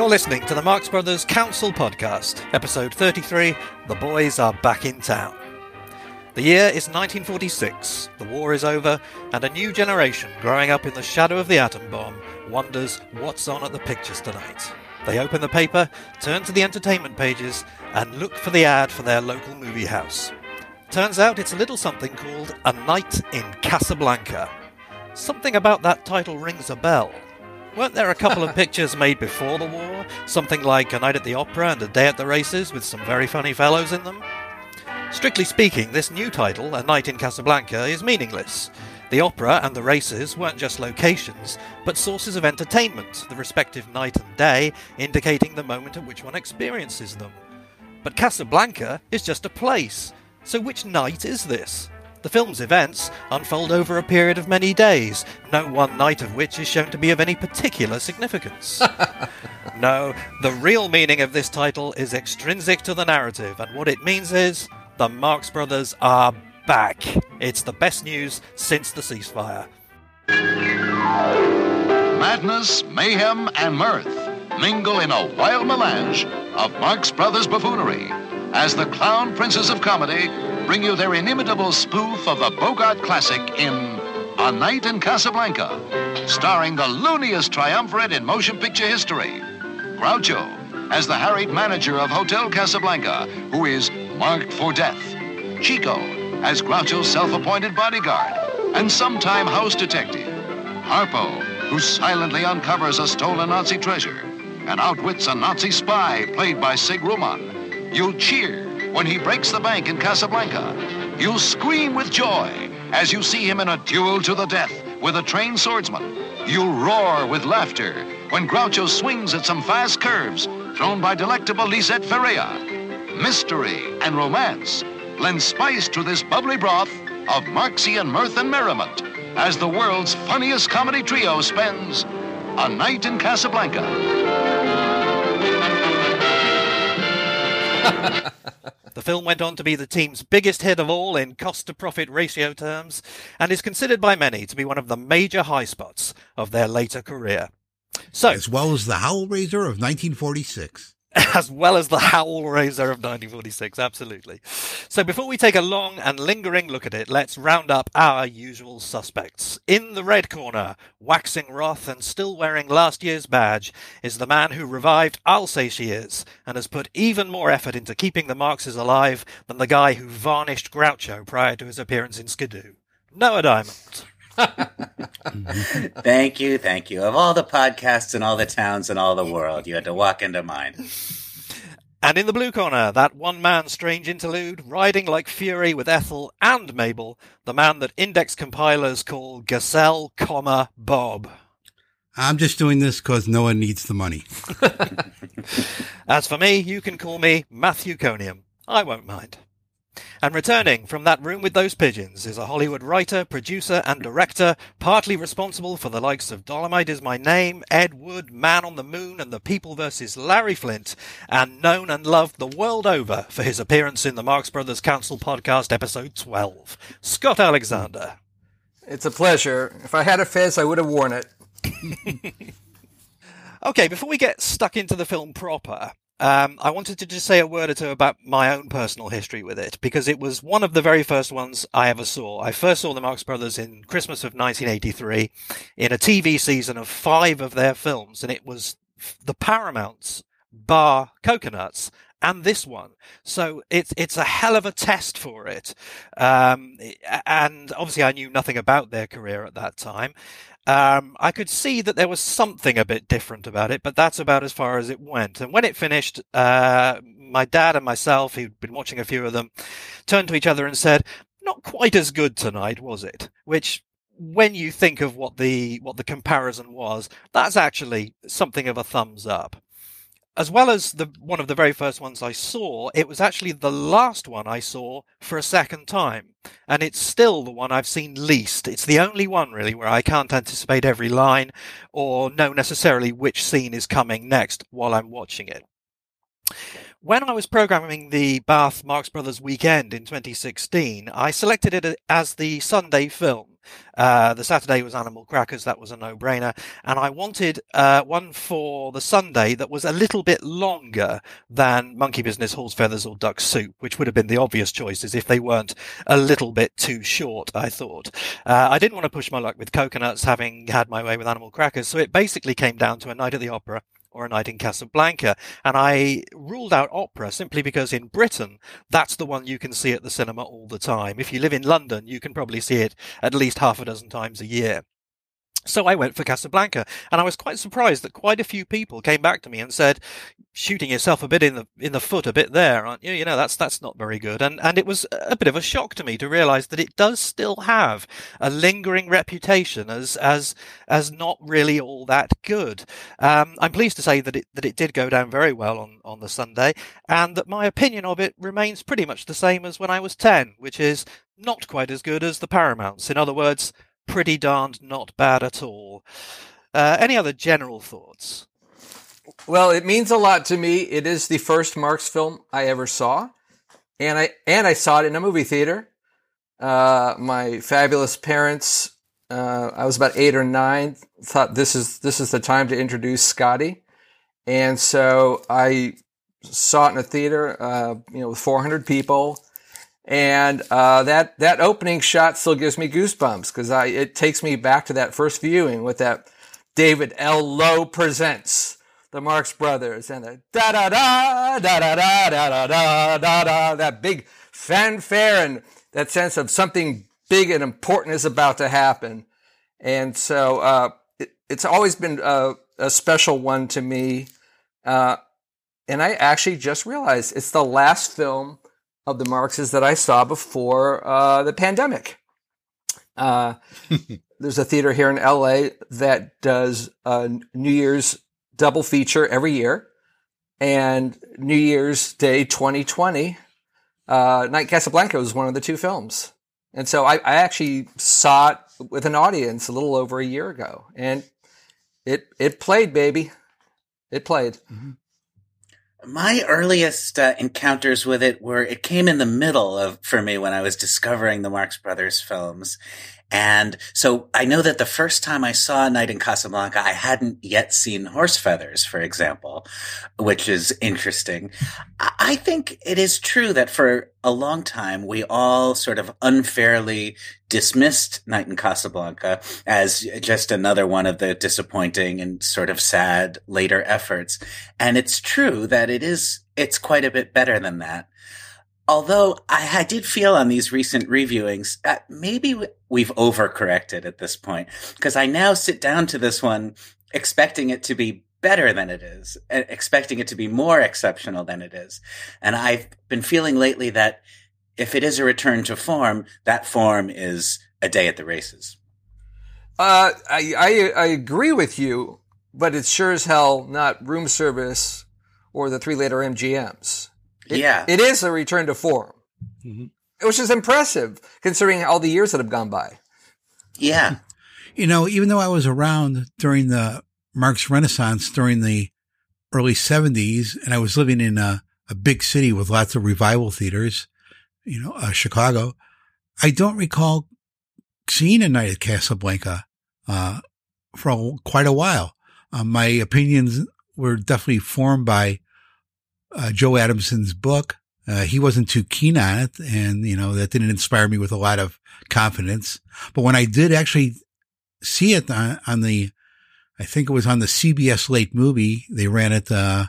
You're listening to the Marx Brothers Council Podcast, episode 33 The Boys Are Back in Town. The year is 1946, the war is over, and a new generation growing up in the shadow of the atom bomb wonders what's on at the pictures tonight. They open the paper, turn to the entertainment pages, and look for the ad for their local movie house. Turns out it's a little something called A Night in Casablanca. Something about that title rings a bell. Weren't there a couple of pictures made before the war? Something like A Night at the Opera and A Day at the Races with some very funny fellows in them? Strictly speaking, this new title, A Night in Casablanca, is meaningless. The opera and the races weren't just locations, but sources of entertainment, the respective night and day indicating the moment at which one experiences them. But Casablanca is just a place. So which night is this? The film's events unfold over a period of many days, no one night of which is shown to be of any particular significance. no, the real meaning of this title is extrinsic to the narrative, and what it means is the Marx Brothers are back. It's the best news since the ceasefire. Madness, mayhem, and mirth mingle in a wild melange of Marx Brothers buffoonery as the clown princes of comedy bring you their inimitable spoof of the Bogart classic in A Night in Casablanca, starring the looniest triumvirate in motion picture history. Groucho as the harried manager of Hotel Casablanca, who is marked for death. Chico as Groucho's self-appointed bodyguard and sometime house detective. Harpo, who silently uncovers a stolen Nazi treasure and outwits a Nazi spy played by Sig Ruman. You'll cheer when he breaks the bank in Casablanca. You'll scream with joy as you see him in a duel to the death with a trained swordsman. You'll roar with laughter when Groucho swings at some fast curves thrown by delectable Lisette Verea. Mystery and romance lend spice to this bubbly broth of Marxian mirth and merriment as the world's funniest comedy trio spends a night in Casablanca. The film went on to be the team's biggest hit of all in cost to profit ratio terms and is considered by many to be one of the major high spots of their later career. So, as well as the Howl Raiser of 1946. as well as the Howl Raiser of 1946, absolutely. So before we take a long and lingering look at it, let's round up our usual suspects. In the red corner, waxing wroth and still wearing last year's badge, is the man who revived I'll Say She Is, and has put even more effort into keeping the Marxes alive than the guy who varnished Groucho prior to his appearance in Skidoo. Noah Diamond. thank you, thank you. Of all the podcasts in all the towns in all the world, you had to walk into mine. And in the blue corner, that one man strange interlude, riding like fury with Ethel and Mabel, the man that index compilers call Gazelle, comma, Bob. I'm just doing this because no one needs the money. As for me, you can call me Matthew Coniam. I won't mind. And returning from that room with those pigeons is a Hollywood writer, producer, and director, partly responsible for the likes of Dolomite is My Name, Ed Wood, Man on the Moon, and The People vs. Larry Flynt, and known and loved the world over for his appearance in the Marx Brothers Council podcast, episode 12. Scott Alexander. It's a pleasure. If I had a fez, I would have worn it. okay, before we get stuck into the film proper, um, I wanted to just say a word or two about my own personal history with it because it was one of the very first ones I ever saw. I first saw the Marx Brothers in Christmas of 1983 in a TV season of five of their films, and it was the Paramounts bar Cocoanuts and this one. So it's it's a hell of a test for it. Um, and obviously, I knew nothing about their career at that time. Um, I could see that there was something a bit different about it, but that's about as far as it went. And when it finished, uh, my dad and myself, who'd been watching a few of them, turned to each other and said, "Not quite as good tonight, was it?" Which when you think of what the what the comparison was, that's actually something of a thumbs up as well as the one of the very first ones I saw, it was actually the last one I saw for a second time. And it's still the one I've seen least. It's the only one really where I can't anticipate every line or know necessarily which scene is coming next while I'm watching it. When I was programming the Bath Marx Brothers weekend in 2016, I selected it as the Sunday film Uh, the Saturday was Animal Crackers, that was a no brainer. And I wanted uh, one for the Sunday that was a little bit longer than Monkey Business, Horse Feathers, or Duck Soup, which would have been the obvious choices if they weren't a little bit too short, I thought. Uh, I didn't want to push my luck with cocoanuts, having had my way with Animal Crackers, so it basically came down to a night at the opera or a night in Casablanca. And I ruled out opera simply because in Britain, that's the one you can see at the cinema all the time. If you live in London, you can probably see it at least half a dozen times a year. So I went for Casablanca, and I was quite surprised that quite a few people came back to me and said, "Shooting yourself a bit in the in the foot, a bit there, aren't you? You know that's that's not very good." And and it was a bit of a shock to me to realise that it does still have a lingering reputation as as as not really all that good. Um, I'm pleased to say that it that it did go down very well on on the Sunday, and that my opinion of it remains pretty much the same as when I was ten, which is not quite as good as the Paramounts. In other words pretty darned not bad at all. Uh, any other general thoughts? Well, it means a lot to me. It is the first Marx film I ever saw, and I and I saw it in a movie theater. Uh, my fabulous parents, uh, I was about eight or nine, thought this is this is the time to introduce Scotty, and so I saw it in a theater, uh, you know, with 400 people and uh, that that opening shot still gives me goosebumps because I it takes me back to that first viewing with that David L. Loew presents the Marx Brothers and the da da da da da da da da da da that big fanfare and that sense of something big and important is about to happen. And so uh, it, it's always been a, a, special one to me. Uh, and I actually just realized it's the last film of the Marxes that I saw before uh, the pandemic. Uh, there's a theater here in LA that does a New Year's double feature every year, and New Year's Day 2020, uh, Night Casablanca was one of the two films. And so I, I, actually saw it with an audience a little over a year ago, and it it played, baby, it played. Mm-hmm. My earliest uh, encounters with it were it came in the middle of for me when I was discovering the Marx Brothers films. And so I know that the first time I saw Night in Casablanca, I hadn't yet seen Horse Feathers, for example, which is interesting. I think it is true that for a long time, we all sort of unfairly dismissed Night in Casablanca as just another one of the disappointing and sort of sad later efforts. And it's true that it is, it's quite a bit better than that although I, I, did feel on these recent reviewings that maybe we've overcorrected at this point because I now sit down to this one expecting it to be better than it is, expecting it to be more exceptional than it is. And I've been feeling lately that if it is a return to form, that form is a day at the races. Uh, I, I, I agree with you, but it's sure as hell not room service or the three later MGMs. It, yeah. It is a return to form, mm-hmm. which is impressive considering all the years that have gone by. Yeah. You know, even though I was around during the Marx Renaissance during the early 70s, and I was living in a, a big city with lots of revival theaters, you know, uh, Chicago, I don't recall seeing a night at Casablanca uh, for a, quite a while. Uh, my opinions were definitely formed by uh, Joe Adamson's book. Uh, he wasn't too keen on it. And, you know, that didn't inspire me with a lot of confidence. But when I did actually see it on, on the, I think it was on the CBS late movie, they ran it, uh,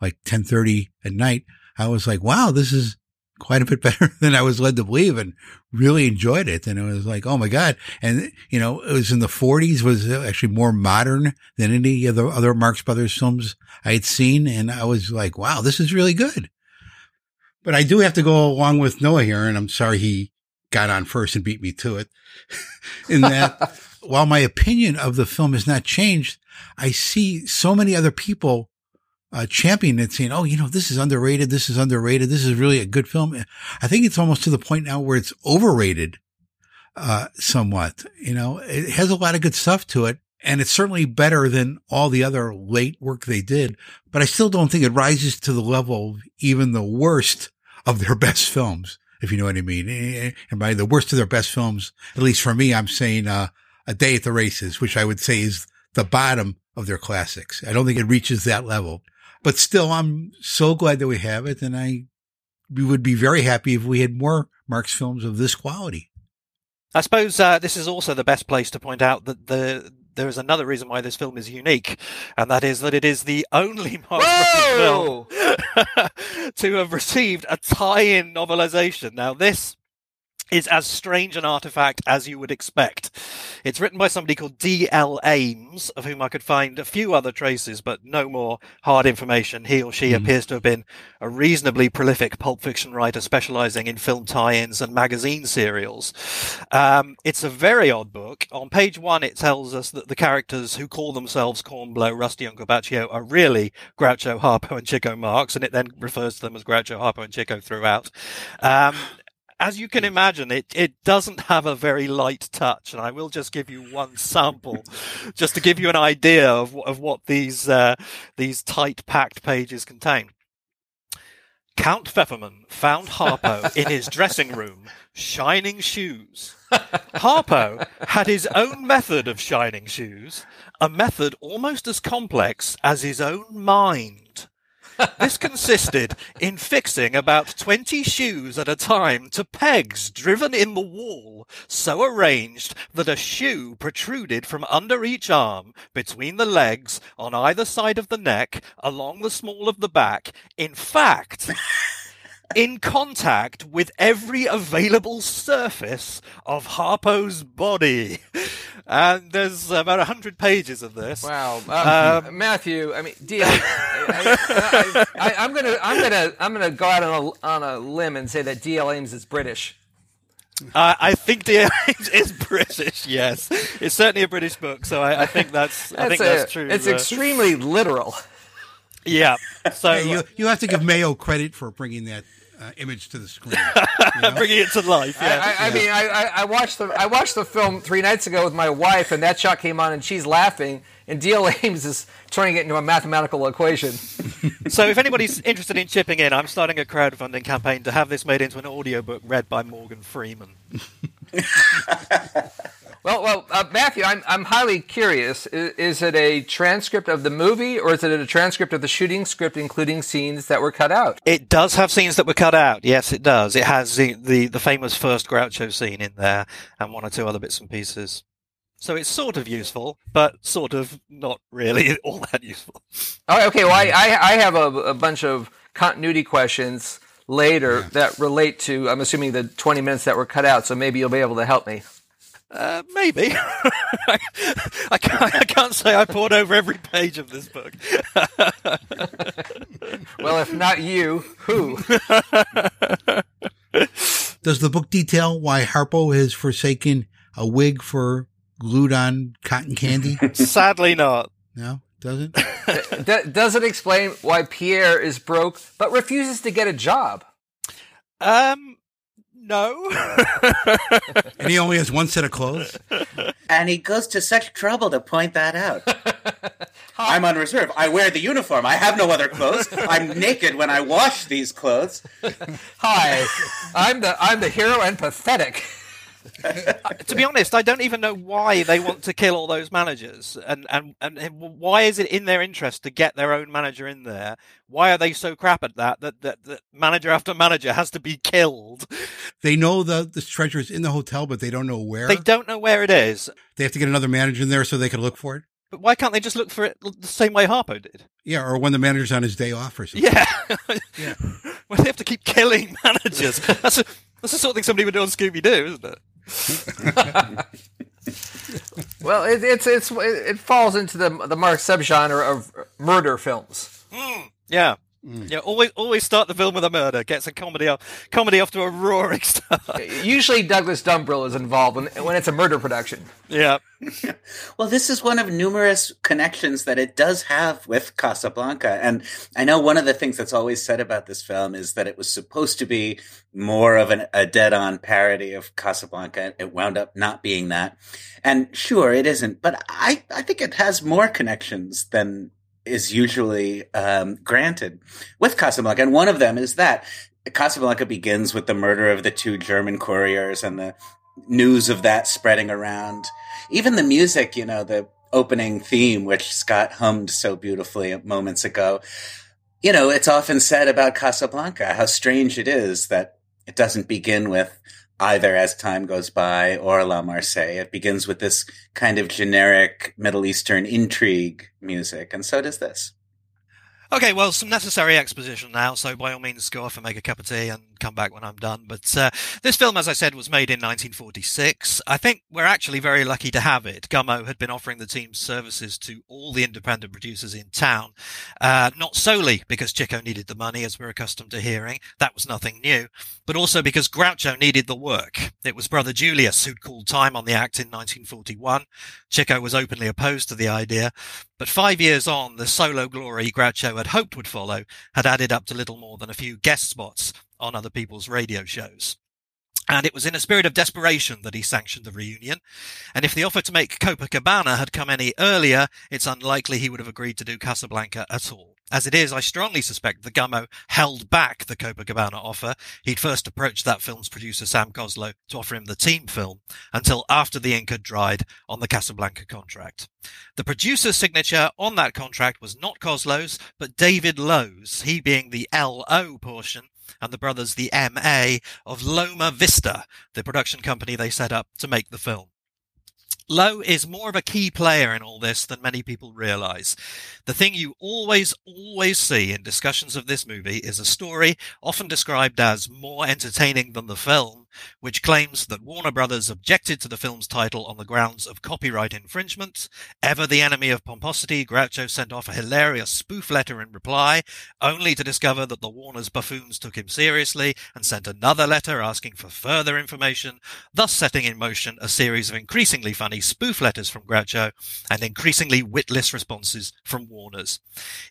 like 1030 at night. I was like, wow, this is, quite a bit better than I was led to believe and really enjoyed it. And it was like, oh my God. And, you know, it was in the forties, was actually more modern than any of the other Marx Brothers films I had seen. And I was like, wow, this is really good. But I do have to go along with Noah here. And I'm sorry he got on first and beat me to it in that while my opinion of the film has not changed, I see so many other people uh, championing it, saying, "Oh, you know, this is underrated. This is underrated. This is really a good film." I think it's almost to the point now where it's overrated, uh, somewhat. You know, it has a lot of good stuff to it, and it's certainly better than all the other late work they did. But I still don't think it rises to the level of even the worst of their best films. if you know what I mean. And by the worst of their best films, at least for me, I'm saying, uh, A Day at the Races, which I would say is the bottom of their classics. I don't think it reaches that level, but still, I'm so glad that we have it. And I, we would be very happy if we had more Marx films of this quality. I suppose uh, this is also the best place to point out that the there is another reason why this film is unique, and that is that it is the only Marx film to have received a tie-in novelization. Now, this is as strange an artifact as you would expect. It's written by somebody called D.L. Ames, of whom I could find a few other traces, but no more hard information. He or she mm. appears to have been a reasonably prolific pulp fiction writer specializing in film tie-ins and magazine serials. Um, it's a very odd book. On page one, it tells us that the characters who call themselves Kornblow, Rusty and Corbaccio are really Groucho, Harpo, and Chico Marx, and it then refers to them as Groucho, Harpo, and Chico throughout. Um, as you can imagine, it, it doesn't have a very light touch, and I will just give you one sample, just to give you an idea of of what these uh, these tight packed pages contain. Count Pfefferman found Harpo in his dressing room, shining shoes. Harpo had his own method of shining shoes, a method almost as complex as his own mind. This consisted in fixing about 20 shoes at a time to pegs driven in the wall, so arranged that a shoe protruded from under each arm, between the legs, on either side of the neck, along the small of the back. In fact, in contact with every available surface of Harpo's body. And there's about a hundred pages of this. Wow, um, um, Matthew. I mean, D- I, am gonna, I'm gonna, I'm gonna go out on a, on a limb and say that D.L. Ames is British. Uh, I think D.L. Ames is British. Yes, it's certainly a British book, so I, I think that's, that's I think a, that's true. It's uh, extremely literal. Yeah. So you you have to give Mayo credit for bringing that uh, image to the screen, you know? bringing it to life. Yeah. I, I, I mean, I, I, watched the I watched the film three nights ago with my wife, and that shot came on, and she's laughing, and D.L. Ames is turning it into a mathematical equation. so, if anybody's interested in chipping in, I'm starting a crowdfunding campaign to have this made into an audiobook read by Morgan Freeman. Well, well, uh, Matthew, I'm I'm highly curious. Is, is, it a transcript of the movie, or is it a transcript of the shooting script, including scenes that were cut out? It does have scenes that were cut out. Yes, it does. It has the the, the famous first Groucho scene in there, and one or two other bits and pieces. So it's sort of useful, but sort of not really all that useful. Oh, okay. Well, I I, I have a, a bunch of continuity questions later yeah. that relate to. I'm assuming the 20 minutes that were cut out. So maybe you'll be able to help me. Uh, maybe. I, can't, I can't say I poured over every page of this book. well, if not you, who? Does the book detail why Harpo has forsaken a wig for glued on cotton candy? Sadly, not. No, doesn't. Does it explain why Pierre is broke but refuses to get a job? Um, no. and he only has one set of clothes. And he goes to such trouble to point that out. I'm on reserve. I wear the uniform. I have no other clothes. I'm naked when I wash these clothes. Hi, I'm the I'm the hero and pathetic. to be honest, I don't even know why they want to kill all those managers, and, and and why is it in their interest to get their own manager in there? Why are they so crap at that that that, that manager after manager has to be killed? They know the the treasure is in the hotel, but they don't know where. They don't know where it is. They have to get another manager in there so they can look for it. But why can't they just look for it the same way Harpo did? Yeah, or when the manager's on his day off or something. Yeah, yeah. well, they have to keep killing managers. That's a, that's the sort of thing somebody would do on Scooby Doo, isn't it? well, it, it's it's it falls into the the Marx subgenre of murder films. Mm, yeah. Mm. Yeah, always always start the film with a murder. Gets a comedy off comedy off to a roaring start. Usually Douglas Dumbrille is involved when when it's a murder production. Yeah. well, this is one of numerous connections that it does have with Casablanca, and I know one of the things that's always said about this film is that it was supposed to be more of an, a dead-on parody of Casablanca. It wound up not being that, and sure, it isn't. But I I think it has more connections than is usually um, granted with Casablanca. And one of them is that Casablanca begins with the murder of the two German couriers and the news of that spreading around. Even the music, you know, the opening theme, which Scott hummed so beautifully moments ago. You know, it's often said about Casablanca how strange it is that it doesn't begin with either as time goes by or La Marseille. It begins with this kind of generic Middle Eastern intrigue music, and so does this. Okay, well, some necessary exposition now, so by all means go off and make a cup of tea and come back when I'm done. But uh, this film, as I said, was made in 1946. I think we're actually very lucky to have it. Gummo had been offering the team's services to all the independent producers in town, uh, not solely because Chico needed the money, as we're accustomed to hearing. That was nothing new, but also because Groucho needed the work. It was brother Julius who'd called time on the act in 1941. Chico was openly opposed to the idea, but five years on, the solo glory Groucho had hoped would follow had added up to little more than a few guest spots on other people's radio shows. And it was in a spirit of desperation that he sanctioned the reunion. And if the offer to make Copacabana had come any earlier, it's unlikely he would have agreed to do Casablanca at all. As it is, I strongly suspect the Gummo held back the Copacabana offer. He'd first approached that film's producer, Sam Coslow, to offer him the team film until after the ink had dried on the Casablanca contract. The producer's signature on that contract was not Coslow's, but David Loew's, he being the LO portion and the brothers the MA of Loma Vista, the production company they set up to make the film. Loew is more of a key player in all this than many people realize. The thing you always, always see in discussions of this movie is a story often described as more entertaining than the film, which claims that Warner Brothers objected to the film's title on the grounds of copyright infringement. Ever the enemy of pomposity, Groucho sent off a hilarious spoof letter in reply, only to discover that the Warner's buffoons took him seriously and sent another letter asking for further information, thus setting in motion a series of increasingly funny spoof letters from Groucho and increasingly witless responses from Warner's.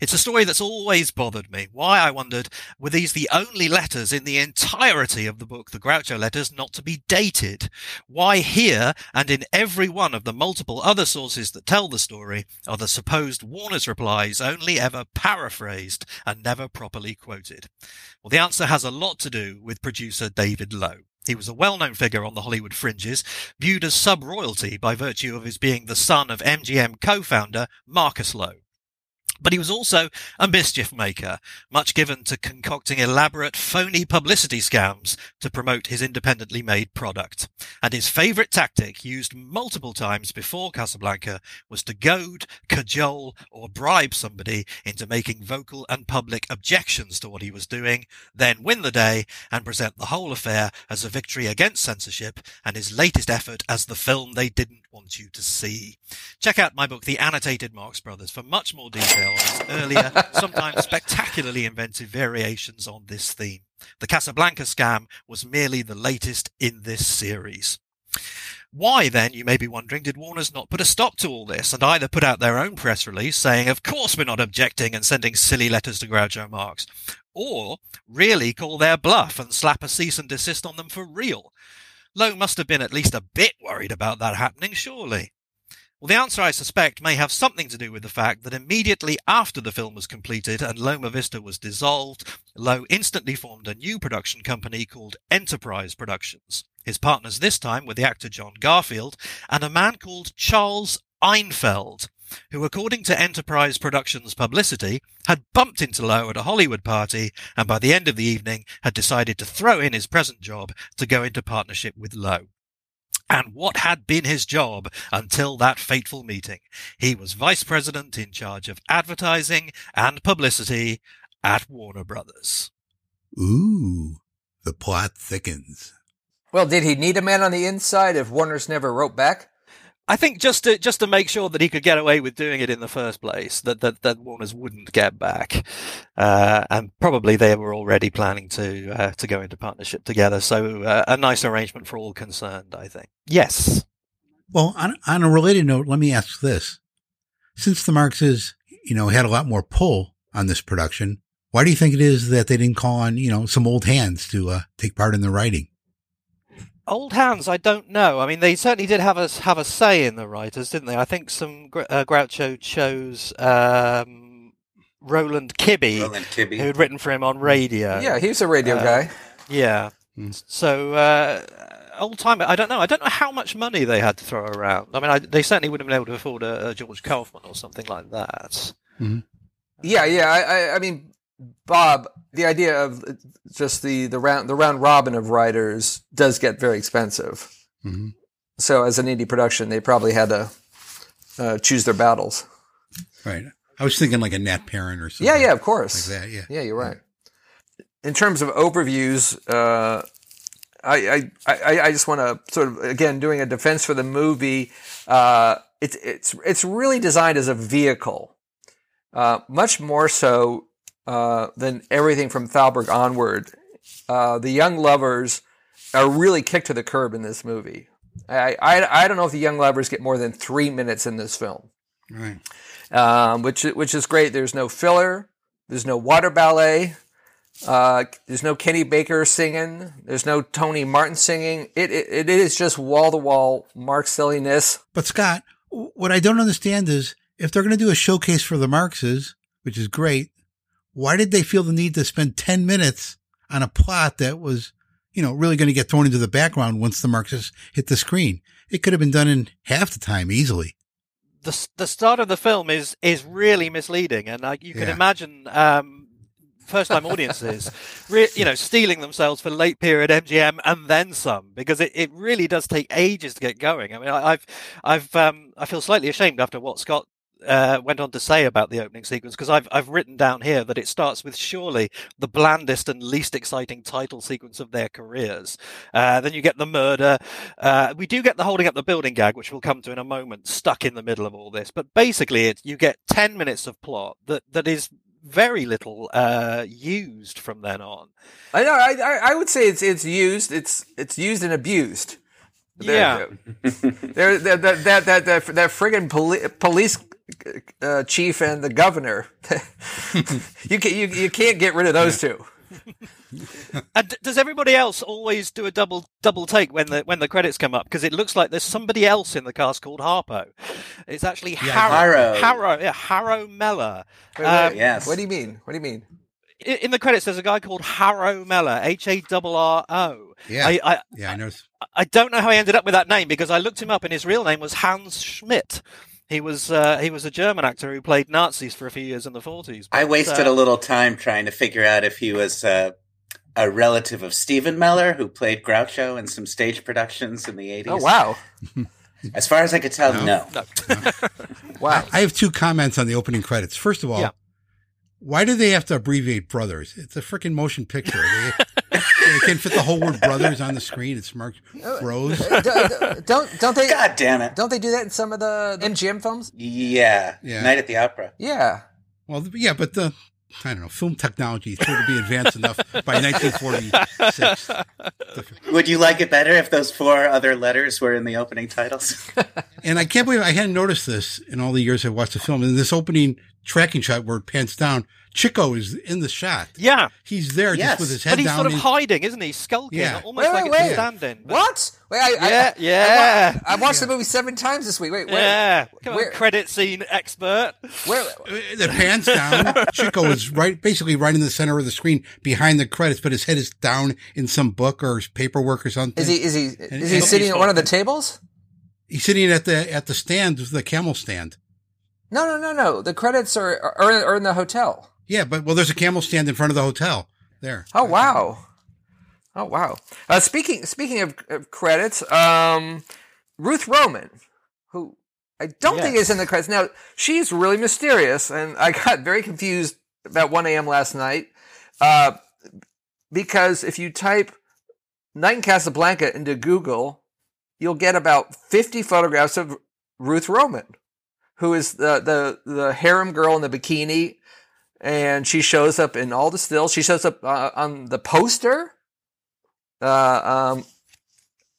It's a story that's always bothered me. Why, I wondered, were these the only letters in the entirety of the book the Groucho letter letters not to be dated. Why here and in every one of the multiple other sources that tell the story are the supposed Warner's replies only ever paraphrased and never properly quoted? Well, the answer has a lot to do with producer David Loew. He was a well-known figure on the Hollywood fringes, viewed as sub-royalty by virtue of his being the son of MGM co-founder Marcus Loew. But he was also a mischief maker, much given to concocting elaborate, phony publicity scams to promote his independently made product. And his favourite tactic, used multiple times before Casablanca, was to goad, cajole, or bribe somebody into making vocal and public objections to what he was doing, then win the day and present the whole affair as a victory against censorship and his latest effort as the film they didn't want you to see. Check out my book, The Annotated Marx Brothers, for much more detail on his earlier, sometimes spectacularly inventive variations on this theme. The Casablanca scam was merely the latest in this series. Why then, you may be wondering, did Warner's not put a stop to all this and either put out their own press release saying, of course we're not objecting and sending silly letters to Groucho Marx, or really call their bluff and slap a cease and desist on them for real? Loew must have been at least a bit worried about that happening, surely. Well, the answer, I suspect, may have something to do with the fact that immediately after the film was completed and Loma Vista was dissolved, Loew instantly formed a new production company called Enterprise Productions. His partners this time were the actor John Garfield and a man called Charles Einfeld, who, according to Enterprise Productions publicity, had bumped into Loew at a Hollywood party and by the end of the evening had decided to throw in his present job to go into partnership with Loew. And what had been his job until that fateful meeting? He was vice president in charge of advertising and publicity at Warner Brothers. Ooh, the plot thickens. Well, did he need a man on the inside if Warner's never wrote back? I think just to just to make sure that he could get away with doing it in the first place, that that, that Warner's wouldn't get back, uh, and probably they were already planning to uh, to go into partnership together. So uh, a nice arrangement for all concerned, I think. Yes. Well, on, on a related note, let me ask this: since the Marxes, you know, had a lot more pull on this production, why do you think it is that they didn't call on you know some old hands to uh, take part in the writing? Old hands, I don't know. I mean, they certainly did have a have a say in the writers, didn't they? I think some uh, Groucho chose um, Roland Kibbe, Roland Kibbe. who had written for him on radio. Yeah, he was a radio Uh, guy. Yeah. Hmm. So uh, old time. I don't know. I don't know how much money they had to throw around. I mean, I, they certainly wouldn't have been able to afford a, a George Kaufman or something like that. Yeah, yeah. I, I, I mean, Bob, the idea of just the the round the round robin of writers does get very expensive. hmm So, as an indie production, they probably had to uh, choose their battles. Right. I was thinking like a Nat Perrin or something. Yeah, yeah, of course. Like that. Yeah. Yeah, you're right. In terms of overviews, uh, I, I, I, I just want to sort of again doing a defense for the movie. Uh, it's it's it's really designed as a vehicle, uh, much more so uh, than everything from Thalberg onward. Uh, the young lovers are really kicked to the curb in this movie. I, I I don't know if the young lovers get more than three minutes in this film Right. um, which which is great. There's no filler. There's no water ballet. Uh, there's no Kenny Baker singing. There's no Tony Martin singing. It it, it is just wall to wall Mark silliness. But Scott, what I don't understand is if they're going to do a showcase for the Marxes, which is great, why did they feel the need to spend 10 minutes on a plot that was, you know, really going to get thrown into the background once the Marxists hit the screen? It could have been done in half the time easily. the the start of the film is is really misleading, and like you can Yeah. imagine. Um, First time audiences, re- you know, stealing themselves for late period MGM and then some, because it, it really does take ages to get going. I mean, I, I've, I've, um, I feel slightly ashamed after what Scott uh, went on to say about the opening sequence because I've I've written down here that it starts with surely the blandest and least exciting title sequence of their careers. Uh, then you get the murder. Uh, we do get the holding up the building gag, which we'll come to in a moment, stuck in the middle of all this. But basically, you get ten minutes of plot that that is very little uh, used from then on. I know. I I would say it's it's used. It's it's used and abused. Yeah. There, there, that that that that that friggin' poli- police uh, chief and the governor. you can you you can't get rid of those two. And does everybody else always do a double double take when the when the credits come up? Because it looks like there's somebody else in the cast called Harpo. It's actually Harro. Harro. Harro. Yeah, Harro Meller. Wait, Um, yes. What do you mean? What do you mean? I- in the credits, there's a guy called Harro Meller. H A R R O. Yeah. I, I Yeah, I noticed. I don't know how he ended up with that name because I looked him up and his real name was Hans Schmidt. He was uh, he was a German actor who played Nazis for a few years in the 40s. I wasted uh, a little time trying to figure out if he was uh, a relative of Stephen Meller, who played Groucho in some stage productions in the 80s. Oh wow, As far as I could tell, no. No. wow. I have two comments on the opening credits. First of all, Yeah. Why do they have to abbreviate brothers? It's a freaking motion picture. They, they can't fit the whole word brothers on the screen. It's marked Bros. D- d- don't don't they God damn it. don't they do that in some of the MGM films? Yeah. Yeah. Night at the Opera. Yeah. Well, yeah, but the I don't know, film technology seemed to be advanced enough by 1946. Would you like it better if those four other letters were in the opening titles? And I can't believe I hadn't noticed this in all the years I've watched the film. In this opening tracking shot where it pans down, Chico is in the shot. Yeah, He's there Yes, just with his head down. but he's down. sort of in- hiding, isn't he? Skulking, Yeah. almost Wait, like wait, it's wait. stand-in. but- What? Wait, I, I- Yeah, I, yeah. I, watched the movie seven times this week. Wait, where? Yeah, come where- on, credit scene expert. Where? Uh, the pans down. Chico is right, basically right in the center of the screen behind the credits, but his head is down in some book or paperwork or something. Is he? Is he? Is he sitting at one of the tables? He's sitting at the at the stand, the camel stand. No, no, no, no. The credits are are, are in the hotel. Yeah, but well, there's a camel stand in front of the hotel. There. Oh wow. Oh wow. Uh, speaking speaking of, of credits, um, Ruth Roman, who I don't think is in the credits now. She's really mysterious, and I got very confused about 1 a.m. last night uh, because if you type "Night in Casablanca" into Google, you'll get about 50 photographs of Ruth Roman, who is the the the harem girl in the bikini and she shows up in all the stills. She shows up uh, on the poster. Uh, um,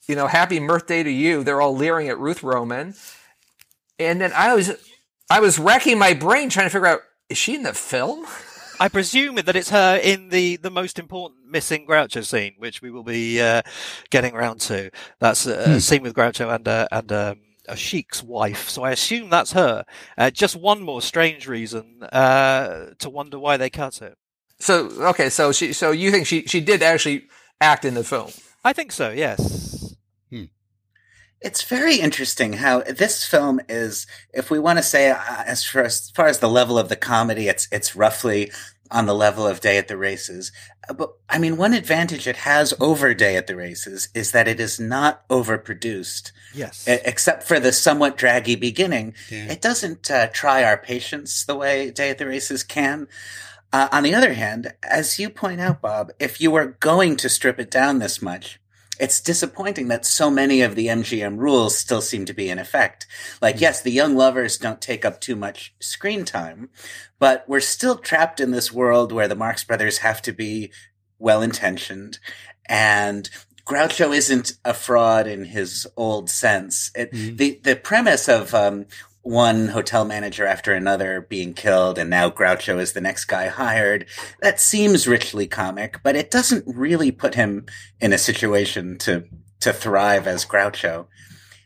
you know, happy birthday to you. They're all leering at Ruth Roman, and then I was, I was racking my brain trying to figure out is she in the film? I presume that it's her in the, the most important missing Groucho scene, which we will be uh, getting around to. That's a, a scene with Groucho and uh, and um, a sheik's wife, so I assume that's her. Uh, just one more strange reason uh, to wonder why they cut it. So okay, so she so you think she she did actually act in the film? I think so. Yes. It's very interesting how this film is, if we want to say, uh, as, far as, as far as the level of the comedy, it's it's roughly on the level of Day at the Races. Uh, but I mean, one advantage it has over Day at the Races is that it is not overproduced. Yes. Except for the somewhat draggy beginning, Yeah. it doesn't uh, try our patience the way Day at the Races can. Uh, on the other hand, as you point out, Bob, if you were going to strip it down this much, it's disappointing that so many of the MGM rules still seem to be in effect. Like, yes, the young lovers don't take up too much screen time, but we're still trapped in this world where the Marx Brothers have to be well intentioned and Groucho isn't a fraud in his old sense. It, The the premise of um, one hotel manager after another being killed, and now Groucho is the next guy hired. That seems richly comic, but it doesn't really put him in a situation to to thrive as Groucho.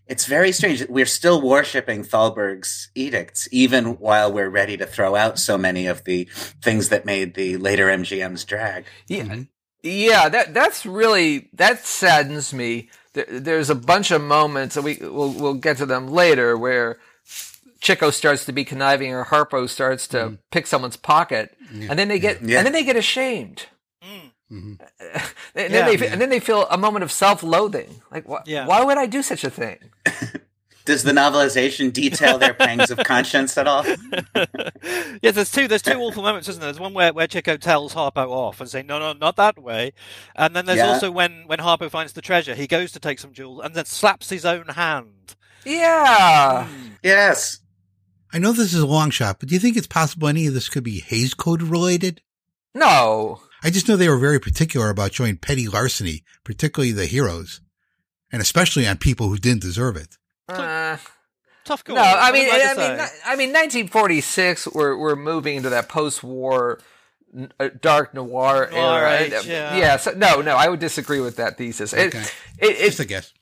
It's very strange. We're still worshipping Thalberg's edicts, even while we're ready to throw out so many of the things that made the later MGM's drag. Yeah, yeah. That that's really that saddens me. There, there's a bunch of moments, and we we'll we'll get to them later, where Chico starts to be conniving, or Harpo starts to pick someone's pocket, and then they get Yeah. and then they get ashamed. Mhm. and, Yeah. then they, and then they feel a moment of self-loathing. Like, wh- Yeah. why would I do such a thing? Does the novelization detail their pangs of conscience at all? yes, there's two. There's two awful moments, isn't there? There's one where, where Chico tells Harpo off and saying, "No, no, not that way," and then there's Yeah. also when when Harpo finds the treasure, he goes to take some jewels and then slaps his own hand. Yeah. Yes. I know this is a long shot, but do you think it's possible any of this could be Hays Code related? No. I just know they were very particular about showing petty larceny, particularly the heroes, and especially on people who didn't deserve it. Uh, Tough call. no, I mean, am I, mean, I mean, 1946. We're we're moving into that post-war uh, dark noir, Noir era. age, And, uh, yeah. so, no, no, I would disagree with that thesis. It, Okay. it, it, Just a guess.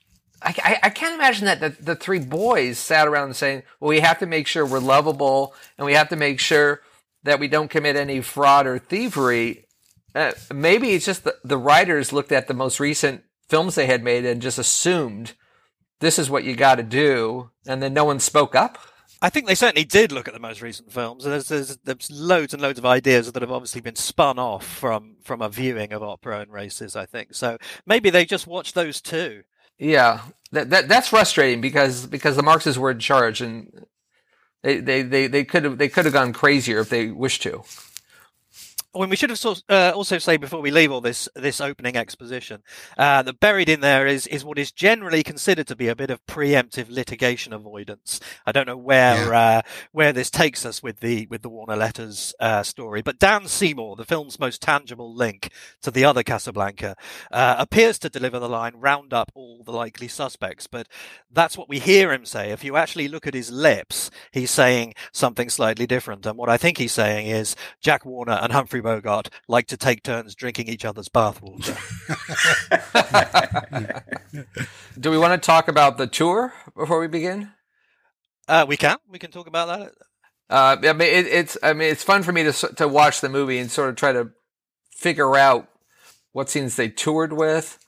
I, I, can't imagine that the, the three boys sat around saying, well, we have to make sure we're lovable and we have to make sure that we don't commit any fraud or thievery. Uh, maybe it's just the, the writers looked at the most recent films they had made and just assumed this is what you got to do. And then no one spoke up. I think they certainly did look at the most recent films. There's, there's, there's loads and loads of ideas that have obviously been spun off from, from a viewing of opera and races, I think. So maybe they just watched those too. Yeah, that, that that's frustrating because because the Marxists were in charge and they they they, they could have they could have gone crazier if they wished to. When we should have sort- uh, also say before we leave all this this opening exposition uh, that buried in there is is what is generally considered to be a bit of preemptive litigation avoidance. I don't know where uh, where this takes us with the with the Warner Letters uh, story, but Dan Seymour, the film's most tangible link to the other Casablanca, uh, appears to deliver the line "round up all the likely suspects," but that's what we hear him say. If you actually look at his lips, he's saying something slightly different, and what I think he's saying is Jack Warner and Humphrey Bogart like to take turns drinking each other's bathwater. Do we want to talk about the tour before we begin? uh, we can. We can talk about that. Uh, I mean, it, it's I mean, it's fun for me to to watch the movie and sort of try to figure out what scenes they toured with,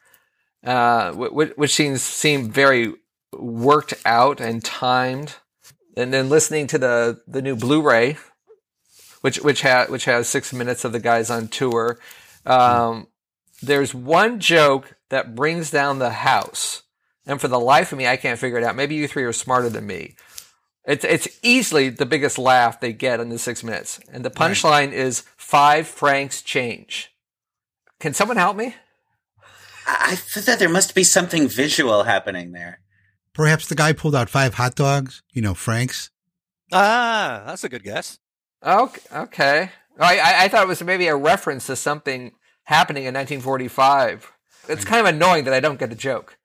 uh, which, which scenes seem very worked out and timed, and then listening to the the new Blu-ray, which which has which has six minutes of the guys on tour. Um, there's one joke that brings down the house, and for the life of me, I can't figure it out. Maybe you three are smarter than me. It's it's easily the biggest laugh they get in the six minutes, and the punchline is five francs change. Can someone help me? I I feel that there must be something visual happening there. Perhaps the guy pulled out five hot dogs, you know, Frank's. Ah, that's a good guess. Okay, okay. I, I I thought it was maybe a reference to something happening in 1945. It's kind of annoying that I don't get the joke.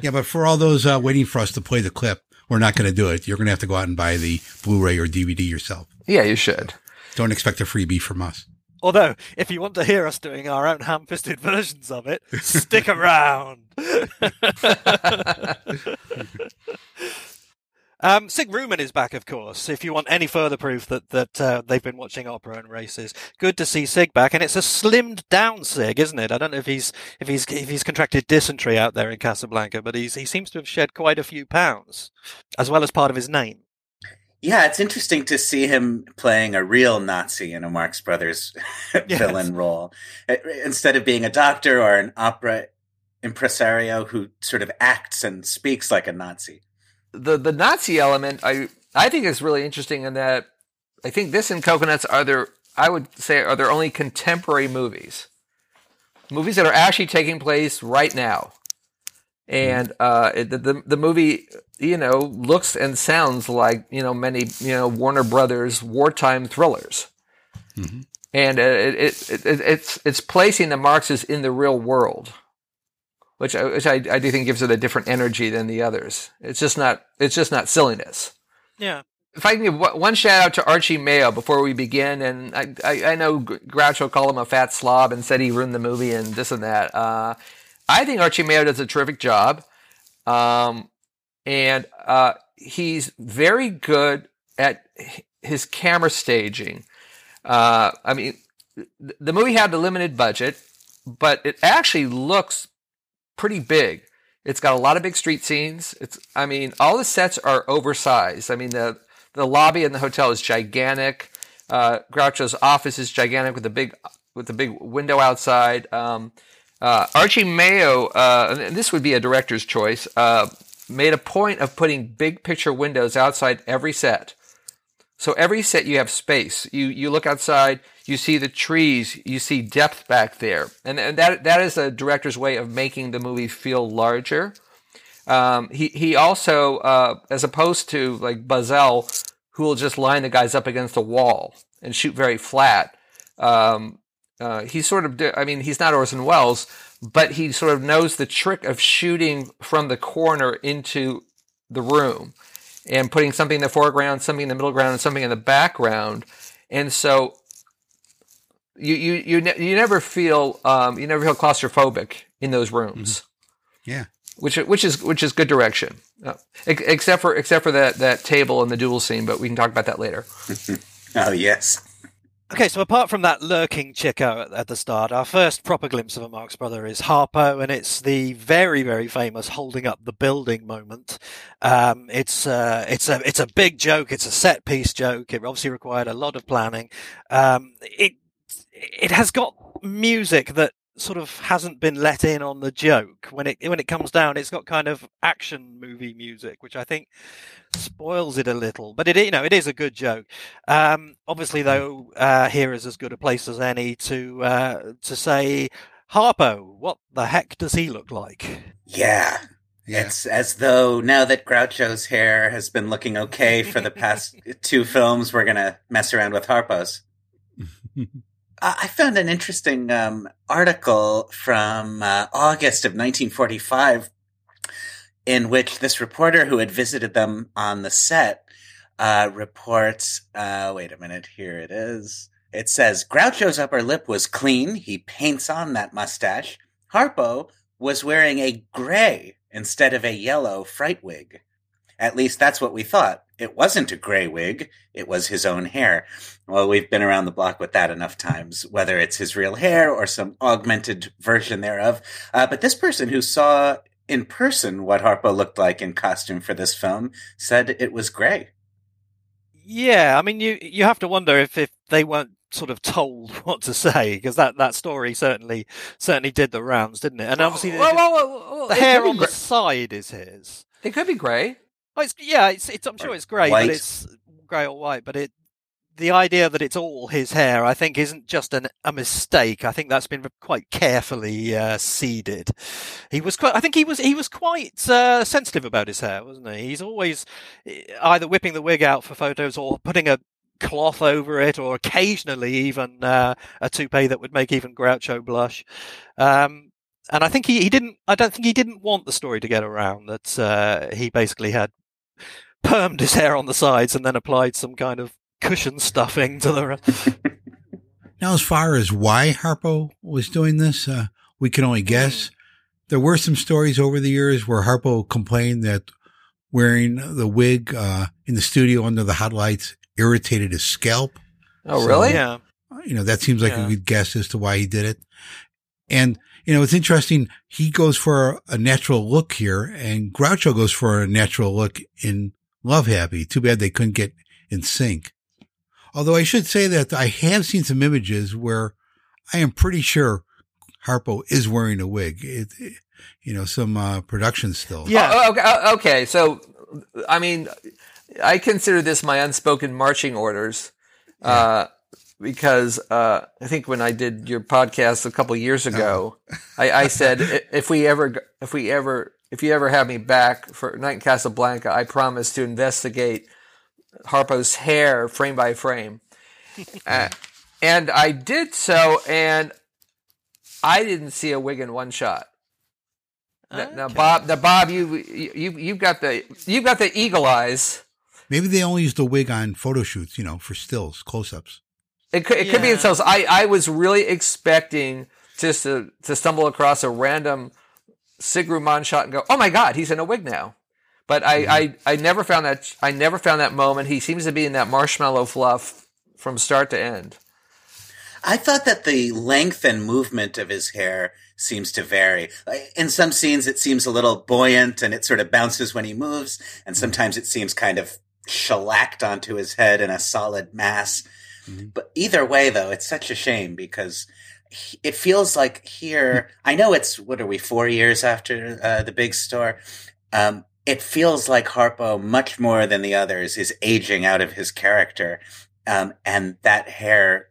Yeah, but for all those uh, waiting for us to play the clip, we're not going to do it. You're going to have to go out and buy the Blu-ray or DVD yourself. Yeah, you should. Don't expect a freebie from us. Although, if you want to hear us doing our own ham fisted versions of it, stick around. Um, Sig Ruman is back, of course. If you want any further proof that that uh, they've been watching opera and races, good to see Sig back, and it's a slimmed down Sig, isn't it? I don't know if he's if he's if he's contracted dysentery out there in Casablanca, but he's he seems to have shed quite a few pounds, as well as part of his name. Yeah, it's interesting to see him playing a real Nazi in a Marx Brothers Yes. villain role Uh, instead of being a doctor or an opera impresario who sort of acts and speaks like a Nazi. The the Nazi element, I I think is really interesting in that I think this and Cocoanuts are their I would say are their only contemporary movies, movies that are actually taking place right now, and hmm. uh, it, the, the movie you know looks and sounds like you know many you know Warner Brothers wartime thrillers, mm-hmm. and it, it, it, it it's it's placing the Marxes in the real world which I, which I, I do think gives it a different energy than the others. It's just not it's just not silliness. Yeah. If I can give one shout out to Archie Mayo before we begin, and I, I, I know Gr- Groucho called him a fat slob and said he ruined the movie and this and that. Uh, I think Archie Mayo does a terrific job, um, and uh, he's very good at his camera staging. Uh, I mean, the movie had a limited budget, but it actually looks pretty big. It's got a lot of big street scenes. It's, I mean, all the sets are oversized. I mean, the the lobby in the hotel is gigantic. Uh, Groucho's office is gigantic with a big with a big window outside. Um, uh, Archie Mayo, uh, and this would be a director's choice, uh, made a point of putting big picture windows outside every set. So every set you have space. You you look outside, you see the trees, you see depth back there, and, and that that is a director's way of making the movie feel larger. Um, he he also, uh, as opposed to like Buzzell, who will just line the guys up against a wall and shoot very flat. Um, uh, he sort of, I mean, he's not Orson Welles, but he sort of knows the trick of shooting from the corner into the room and putting something in the foreground, something in the middle ground, and something in the background. And so you you you, ne- you never feel um, you never feel claustrophobic in those rooms Yeah. which which is which is good direction, uh, except for except for that that table and the duel scene. But we can talk about that later. Oh, yes. Okay, so apart from that lurking Chico at, at the start, our first proper glimpse of a Marx brother is Harpo, and it's the very, very famous holding up the building moment. Um, it's uh, it's a it's a big joke. It's a set piece joke. It obviously required a lot of planning. Um, it it has got music that sort of hasn't been let in on the joke when it when it comes down. It's got kind of action movie music, which I think spoils it a little. But it you know it is a good joke. Um, obviously, though, uh, here is as good a place as any to uh, to say, Harpo, what the heck does he look like? Yeah. Yeah. It's as though now that Groucho's hair has been looking okay for the past two films, we're going to mess around with Harpo's. I found an interesting um, article from uh, August of 1945 in which this reporter who had visited them on the set uh, reports. Uh, wait a minute, here it is. It says Groucho's upper lip was clean. He paints on that mustache. Harpo was wearing a gray instead of a yellow fright wig. At least that's what we thought. It wasn't a gray wig. It was his own hair. Well, we've been around the block with that enough times, whether it's his real hair or some augmented version thereof. Uh, but this person who saw in person what Harpo looked like in costume for this film said it was gray. Yeah, I mean, you you have to wonder if, if they weren't sort of told what to say because that, that story certainly certainly did the rounds, didn't it? And obviously, the, Well, well, well, well, the it hair could be on the side is his. it could be gray. Oh, it's, yeah, it's, it's I'm sure it's grey, but it's grey or white. But it the idea that it's all his hair, I think, isn't just an, a mistake. I think that's been quite carefully uh, seeded. He was quite. I think he was. He was quite uh, sensitive about his hair, wasn't he? He's always either whipping the wig out for photos or putting a cloth over it, or occasionally even uh, a toupee that would make even Groucho blush. Um, and I think he, he didn't. I don't think he didn't want the story to get around that uh, he basically had permed his hair on the sides and then applied some kind of cushion stuffing to the. Rest. now, as far as why Harpo was doing this, uh, we can only guess. There were some stories over the years where Harpo complained that wearing the wig uh, in the studio under the hot lights irritated his scalp. Oh, So- really? Yeah. You know, that seems like Yeah. a good guess as to why he did it. And, you know, it's interesting. He goes for a natural look here and Groucho goes for a natural look in Love Happy. Too bad they couldn't get in sync. Although I should say that I have seen some images where I am pretty sure Harpo is wearing a wig. It, it- you know, some uh, production still. Yeah. Oh, okay, oh, okay. So, I mean, I consider this my unspoken marching orders, uh, because uh, I think when I did your podcast a couple years ago, I, I said if we ever, if we ever, if you ever have me back for Night in Casablanca, I promise to investigate Harpo's hair frame by frame, uh, and I did so, and I didn't see a wig in one shot. Now, now, Bob, now Bob, you you you've got the you've got the eagle eyes. Maybe they only used the wig on photo shoots, you know, for stills, close ups. It could, it could be Yeah. themselves. I, I was really expecting just to, to stumble across a random Sig Ruman shot and go, oh my god, he's in a wig now. But I, mm-hmm. I, I never found that I never found that moment. He seems to be in that marshmallow fluff from start to end. I thought that the length and movement of his hair seems to vary. In some scenes, it seems a little buoyant and it sort of bounces when he moves, and sometimes it seems kind of shellacked onto his head in a solid mass. But either way, though, it's such a shame because he- it feels like here. I know it's what are we four years after uh, the big store. Um, it feels like Harpo, much more than the others, is aging out of his character, um, and that hair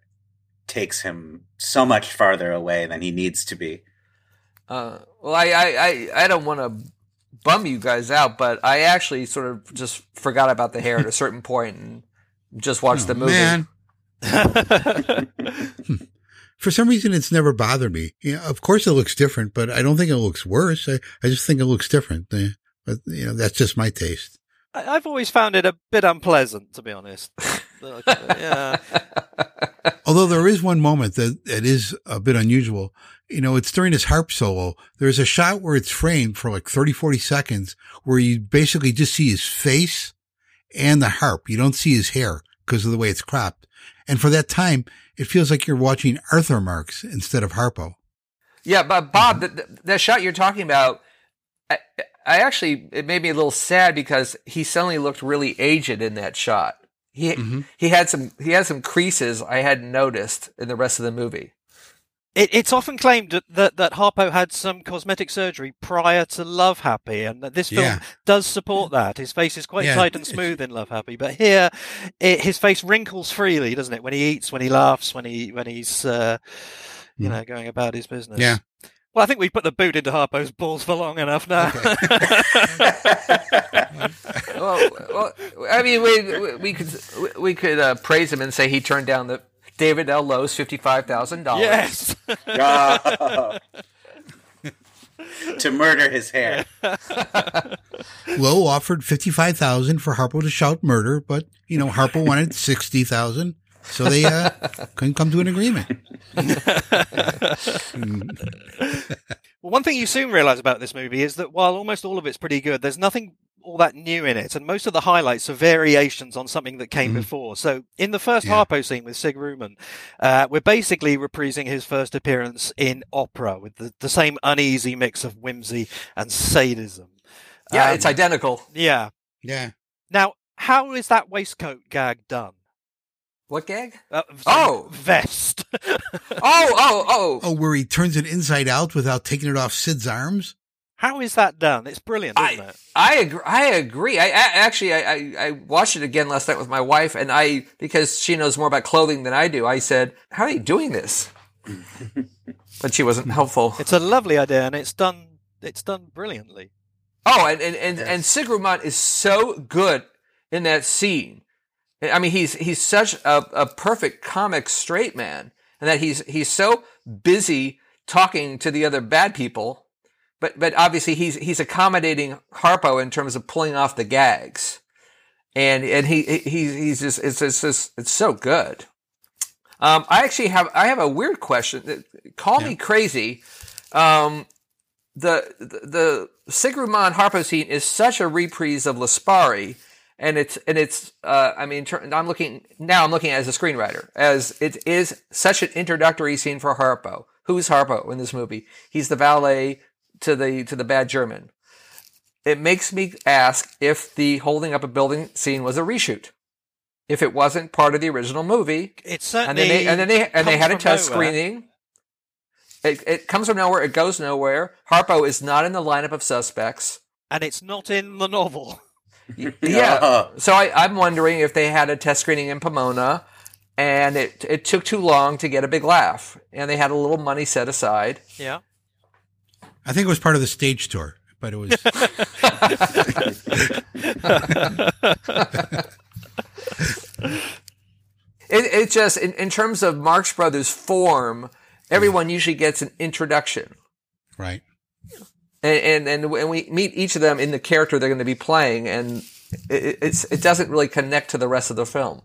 takes him so much farther away than he needs to be. Uh, well, I, I, I, I don't want to bum you guys out, but I actually sort of just forgot about the hair at a certain point and just watched the Oh, movie. Man, for some reason, it's never bothered me. You know, of course, it looks different, but I don't think it looks worse. I, I just think it looks different. Uh, But, you know, that's just my taste. I- I've always found it a bit unpleasant, to be honest. Yeah. Although there is one moment that, that is a bit unusual. You know, it's during his harp solo. There's a shot where it's framed for like 30, 40 seconds where you basically just see his face and the harp. You don't see his hair because of the way it's cropped. And for that time, it feels like you're watching Arthur Marx instead of Harpo. Yeah, but Bob, the, the, the shot you're talking about, I, I actually it made me a little sad because he suddenly looked really aged in that shot. He Mhm. he had some he had some creases I hadn't noticed in the rest of the movie. It, it's often claimed that, that, that Harpo had some cosmetic surgery prior to Love Happy, and that this film Yeah. does support that. His face is quite Yeah. tight and smooth in Love Happy, but here, it, his face wrinkles freely, doesn't it? When he eats, when he laughs, when he when he's uh, you Mm. know going about his business. Yeah. Well, I think we've put the boot into Harpo's balls for long enough now. well, well, I mean, we we could we could uh, praise him and say he turned down the David L. Loew's fifty five thousand dollars. yes. Ah. to murder his hair. Lowe offered 55,000 for Harpo to shout murder, but, you know, Harpo wanted 60,000. So they uh, couldn't come to an agreement. Well, one thing you soon realise about this movie is that while almost all of it's pretty good, there's nothing all that new in it, and most of the highlights are variations on something that came Mhm. before. So, in the first Yeah. Harpo scene with Sig Ruman, uh, we're basically reprising his first appearance in opera with the, the same uneasy mix of whimsy and sadism. Yeah, Um, it's identical. yeah. Yeah. Now, how is that waistcoat gag done? What gag? Uh, Oh! vest. Oh, oh, oh! Oh, where he turns it inside out without taking it off Sid's arms? How is that done? It's brilliant, isn't I it? I agree. I agree. I, I actually I, I, I watched it again last night with my wife, and I because she knows more about clothing than I do. I said, "How are you doing this?" but she wasn't helpful. It's a lovely idea, and it's done. It's done brilliantly. Oh, and and and, and Sig Ruman is so good in that scene. I mean, he's he's such a, a perfect comic straight man, and that he's he's so busy talking to the other bad people, but but obviously he's he's accommodating Harpo in terms of pulling off the gags, and and he he he's just it's it's just it's so good. Um, I actually have I have a weird question. Call me crazy. Um, the the, the Sig Ruman Harpo scene is such a reprise of Lassparri, and it's and it's uh, I mean I'm looking now I'm looking as a screenwriter as it is such an introductory scene for Harpo. Who's Harpo in this movie? He's the valet to the to the bad German. It makes me ask if the holding up a building scene was a reshoot. If it wasn't part of the original movie, It's and certainly then they and then they and they had a test nowhere. screening. It, it comes from nowhere. It goes nowhere. Harpo is not in the lineup of suspects. and it's not in the novel. Yeah. So I, I'm wondering if they had a test screening in Pomona, and it it took too long to get a big laugh, and they had a little money set aside. Yeah. I think it was part of the stage tour, but it was It, it just in, in terms of Marx Brothers form, everyone usually gets an introduction. right. and and and when we meet each of them in the character they're going to be playing, and it, it's it doesn't really connect to the rest of the film.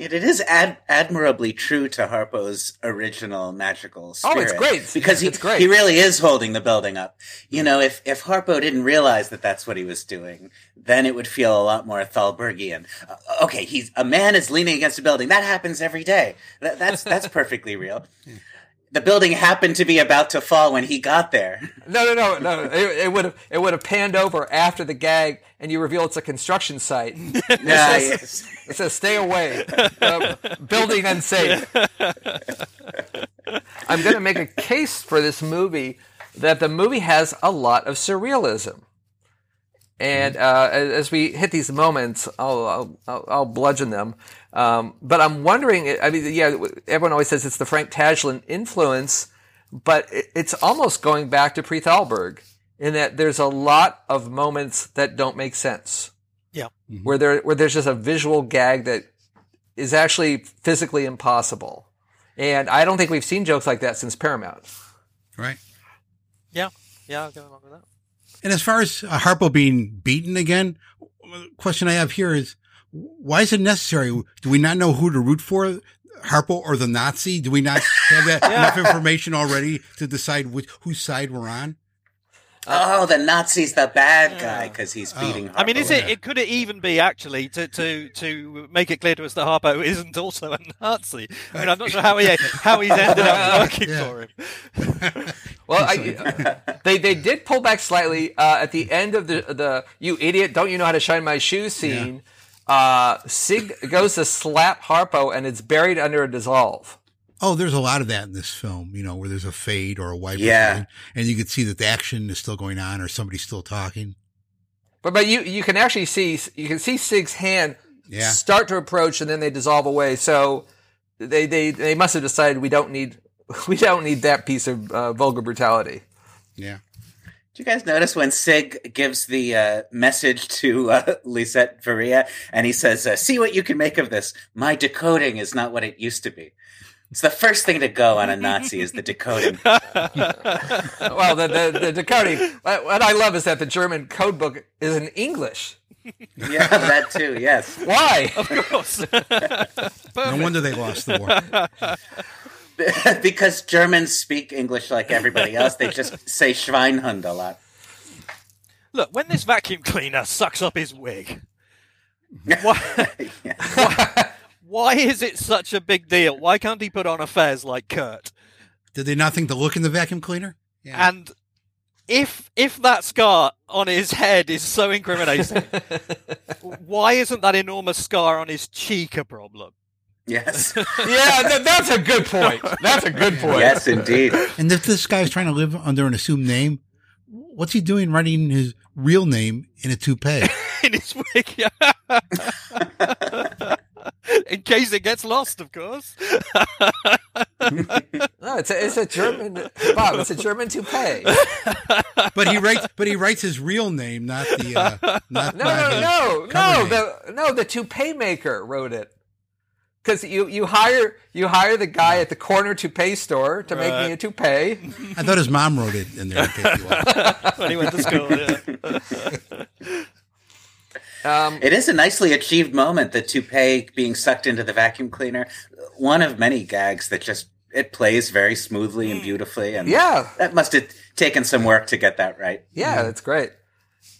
Yet it is ad- admirably true to Harpo's original magical spirit. Oh, it's great. because he, It's great. he really is holding the building up. You know, if if Harpo didn't realize that that's what he was doing, then it would feel a lot more Thalbergian. Uh, okay, he's a man is leaning against a building. That happens every day. That, that's that's perfectly real. The building happened to be about to fall when he got there. No, no, no, no. It, it would have it would have panned over after the gag, and you reveal it's a construction site. Yeah, says- yes. It says "Stay away, uh, building unsafe." I'm going to make a case for this movie that the movie has a lot of surrealism. And uh, as as we hit these moments, I'll I'll, I'll, I'll bludgeon them. Um, but I'm wondering. I mean, yeah, everyone always says it's the Frank Tashlin influence, but it's almost going back to Pre Thalberg in that there's a lot of moments that don't make sense Yeah. where there where there's just a visual gag that is actually physically impossible. And I don't think we've seen jokes like that since Paramount. Right. Yeah. Yeah, I'll go along with that. And as far as uh, Harpo being beaten again, the question I have here is, why is it necessary? Do we not know who to root for, Harpo or the Nazi? Do we not have that enough information already to decide which, whose side we're on? Oh, the Nazi's the bad guy because he's beating. Harpo. I mean, is it? It could it even be actually to, to to make it clear to us that Harpo isn't also a Nazi? I mean, I'm not sure how he how he's ended up working Yeah. for him. Well, I, they they did pull back slightly uh, at the end of the the you idiot don't you know how to shine my shoes scene. Uh, Sig goes to slap Harpo and it's buried under a dissolve. Oh, there's a lot of that in this film, you know, where there's a fade or a wipe. Yeah. something, And you can see that the action is still going on or somebody's still talking. But but you you can actually see you can see Sig's hand Yeah. start to approach and then they dissolve away. So they they they must have decided we don't need we don't need that piece of uh, vulgar brutality. Yeah. Did you guys notice when Sig gives the uh, message to uh, Lisette Verea and he says, uh, "See what you can make of this. My decoding is not what it used to be." It's the first thing to go on a Nazi is the decoding. well, the, the, the decoding. What what I love is that the German code book is in English. yeah, that too. Yes. Why? Of course. No wonder they lost the war. because Germans speak English like everybody else. They just say Schweinhund a lot. Look, when this vacuum cleaner sucks up his wig, why, why, why is it such a big deal? Why can't he put on a fez like Kurt? Did they not think to look in the vacuum cleaner? Yeah. And if if that scar on his head is so incriminating, why isn't that enormous scar on his cheek a problem? Yes. yeah, th- that's a good point. That's a good point. yes, indeed. And if this guy's trying to live under an assumed name, what's he doing writing his real name in a toupee? in his wig. in case it gets lost, of course. No, it's a, it's a German Bob. It's a German toupee. but he writes, but he writes his real name, not the, uh, not, No, not no, his no, no. name. The no, the toupee maker wrote it. Because you, you hire you hire the guy at the corner toupee store to make me a toupee. I thought his mom wrote it in there. In case you want. when he went to school. Yeah. Um, It is a nicely achieved moment, the toupee being sucked into the vacuum cleaner. One of many gags that just it plays very smoothly and beautifully, and yeah, that must have taken some work to get that right. yeah, that's great.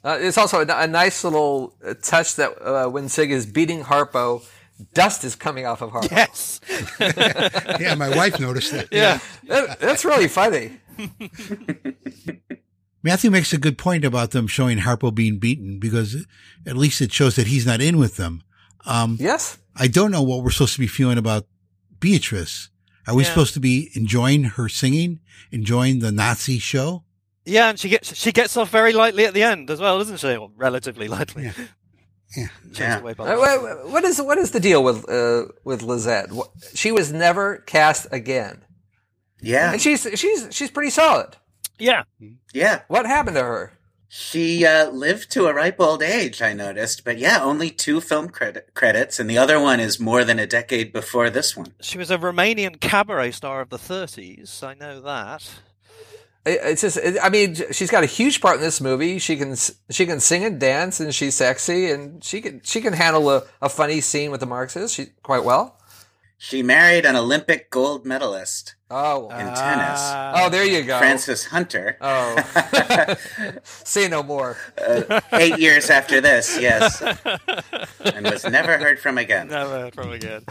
Uh, it's also a, a nice little uh, touch that uh, when Sig is beating Harpo, dust is coming off of Harpo. Yes. Yeah, my wife noticed that. Yeah. That- that's really funny. Matthew makes a good point about them showing Harpo being beaten because at least it shows that he's not in with them. Um, Yes. I don't know what we're supposed to be feeling about Beatrice. Are we Yeah. supposed to be enjoying her singing, enjoying the Nazi show? Yeah, and she gets she gets off very lightly at the end as well, doesn't she? Or relatively lightly. Yeah. Yeah. Chased Yeah. away by Uh, the- wha- what is what is the deal with uh, with Lisette? She was never cast again, Yeah, and she's she's she's pretty solid. yeah. yeah. What happened to her? She uh, lived to a ripe old age, I noticed. But yeah, only two film credit- credits, and the other one is more than a decade before this one. She was a Romanian cabaret star of the 30s. I know that. It- It's just, I mean, she's got a huge part in this movie. She can, she can sing and dance, and she's sexy, and she can, she can handle a, a funny scene with the Marxists she, quite well. She married an Olympic gold medalist, Oh, In tennis. Ah. oh, there you go. Francis Hunter. Oh, say no more. Uh, eight years after this, yes, and was never heard from again. Never heard from again.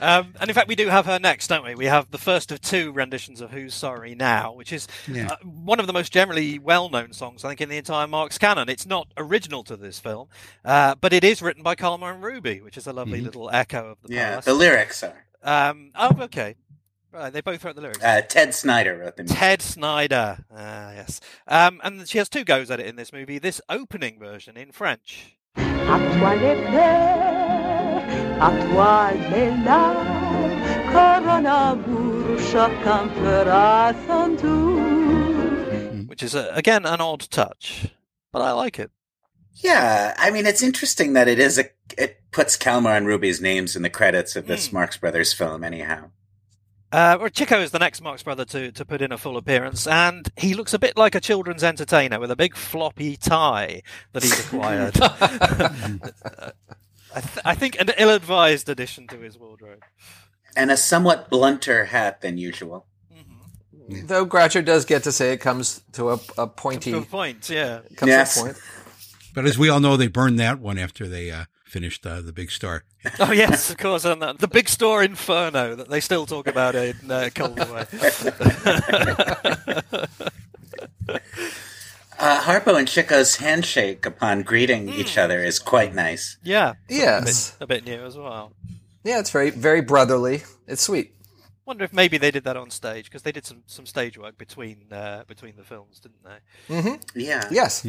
Um, and in fact, we do have her next, don't we? We have the first of two renditions of "Who's Sorry Now," which is Yeah. uh, one of the most generally well-known songs, I think, in the entire Marx canon. It's not original to this film, uh, but it is written by Kalmar and Ruby, which is a lovely little echo of the Yeah, past. the lyrics are. um, oh, okay. Right, they both wrote the lyrics. Uh, Ted Snyder wrote the music. Ted Snyder. Ah, yes. Um, and she has two goes at it in this movie. This opening version in French. À toi les à toi les larmes, car en amour chacun fera son tour. which is, uh, again, an odd touch, but I like it. Yeah, I mean, it's interesting that it is a. It puts Kalmar and Ruby's names in the credits of this Hmm. Marx Brothers film, anyhow. Uh, well, Chico is the next Marx brother to, to put in a full appearance, and he looks a bit like a children's entertainer with a big floppy tie that he's acquired. I, th- I think an ill-advised addition to his wardrobe. And a somewhat blunter hat than usual. Though Groucho does get to say it comes to a, a pointy, Good point, yeah. comes Yes. to a point. But as we all know, they burned that one after they uh, finished uh, the Big Star. Oh yes, of course, and the, the big star Inferno that they still talk about in uh, Coldaway. Uh, Harpo and Chico's handshake upon greeting Hmm. each other is quite nice. yeah, Yes. a bit new as well. Yeah, it's very, very brotherly. It's sweet. Wonder if maybe they did that on stage because they did some, some stage work between uh, between the films, didn't they? Mm-hmm. Yeah. Yes.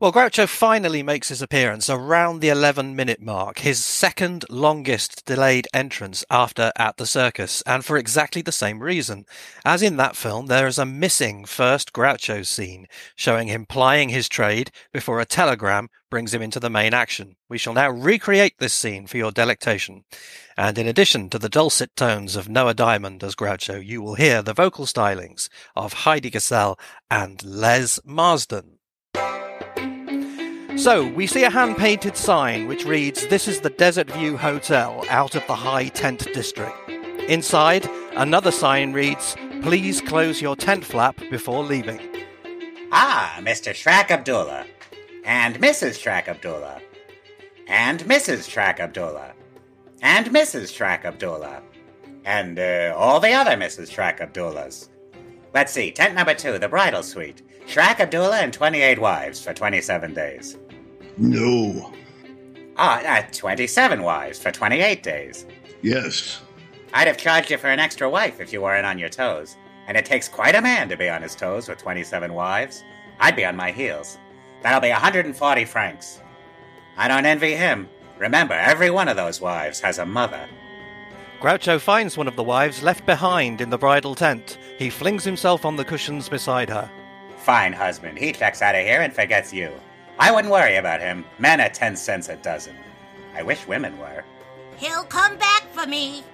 Well, Groucho finally makes his appearance around the 11 minute mark, his second longest delayed entrance after At the Circus, and for exactly the same reason. As in that film, there is a missing first Groucho scene showing him plying his trade before a telegram brings him into the main action. We shall now recreate this scene for your delectation. And in addition to the dulcet tones of Noah Diamond as Groucho, you will hear the vocal stylings of Heidi Gassel and Les Marsden. So, we see a hand painted sign which reads, This is the Desert View Hotel out of the High Tent District. Inside, another sign reads, Please close your tent flap before leaving. Ah, Mr. Shrak Abdullah. And Mrs. Shrak Abdullah. And Mrs. Shrak Abdullah. And Mrs. Shrak Abdullah. And uh, all the other Mrs. Shrak Abdullahs. Let's see, tent number two, the bridal suite. Shrak Abdullah and 28 wives for 27 days. No. Ah, uh, 27 wives for 28 days. Yes. I'd have charged you for an extra wife if you weren't on your toes. And it takes quite a man to be on his toes with 27 wives. I'd be on my heels. That'll be 140 francs. I don't envy him. Remember, every one of those wives has a mother. Groucho finds one of the wives left behind in the bridal tent. He flings himself on the cushions beside her. Fine husband. He checks out of here and forgets you. I wouldn't worry about him. Men are 10 cents a dozen. I wish women were. He'll come back for me.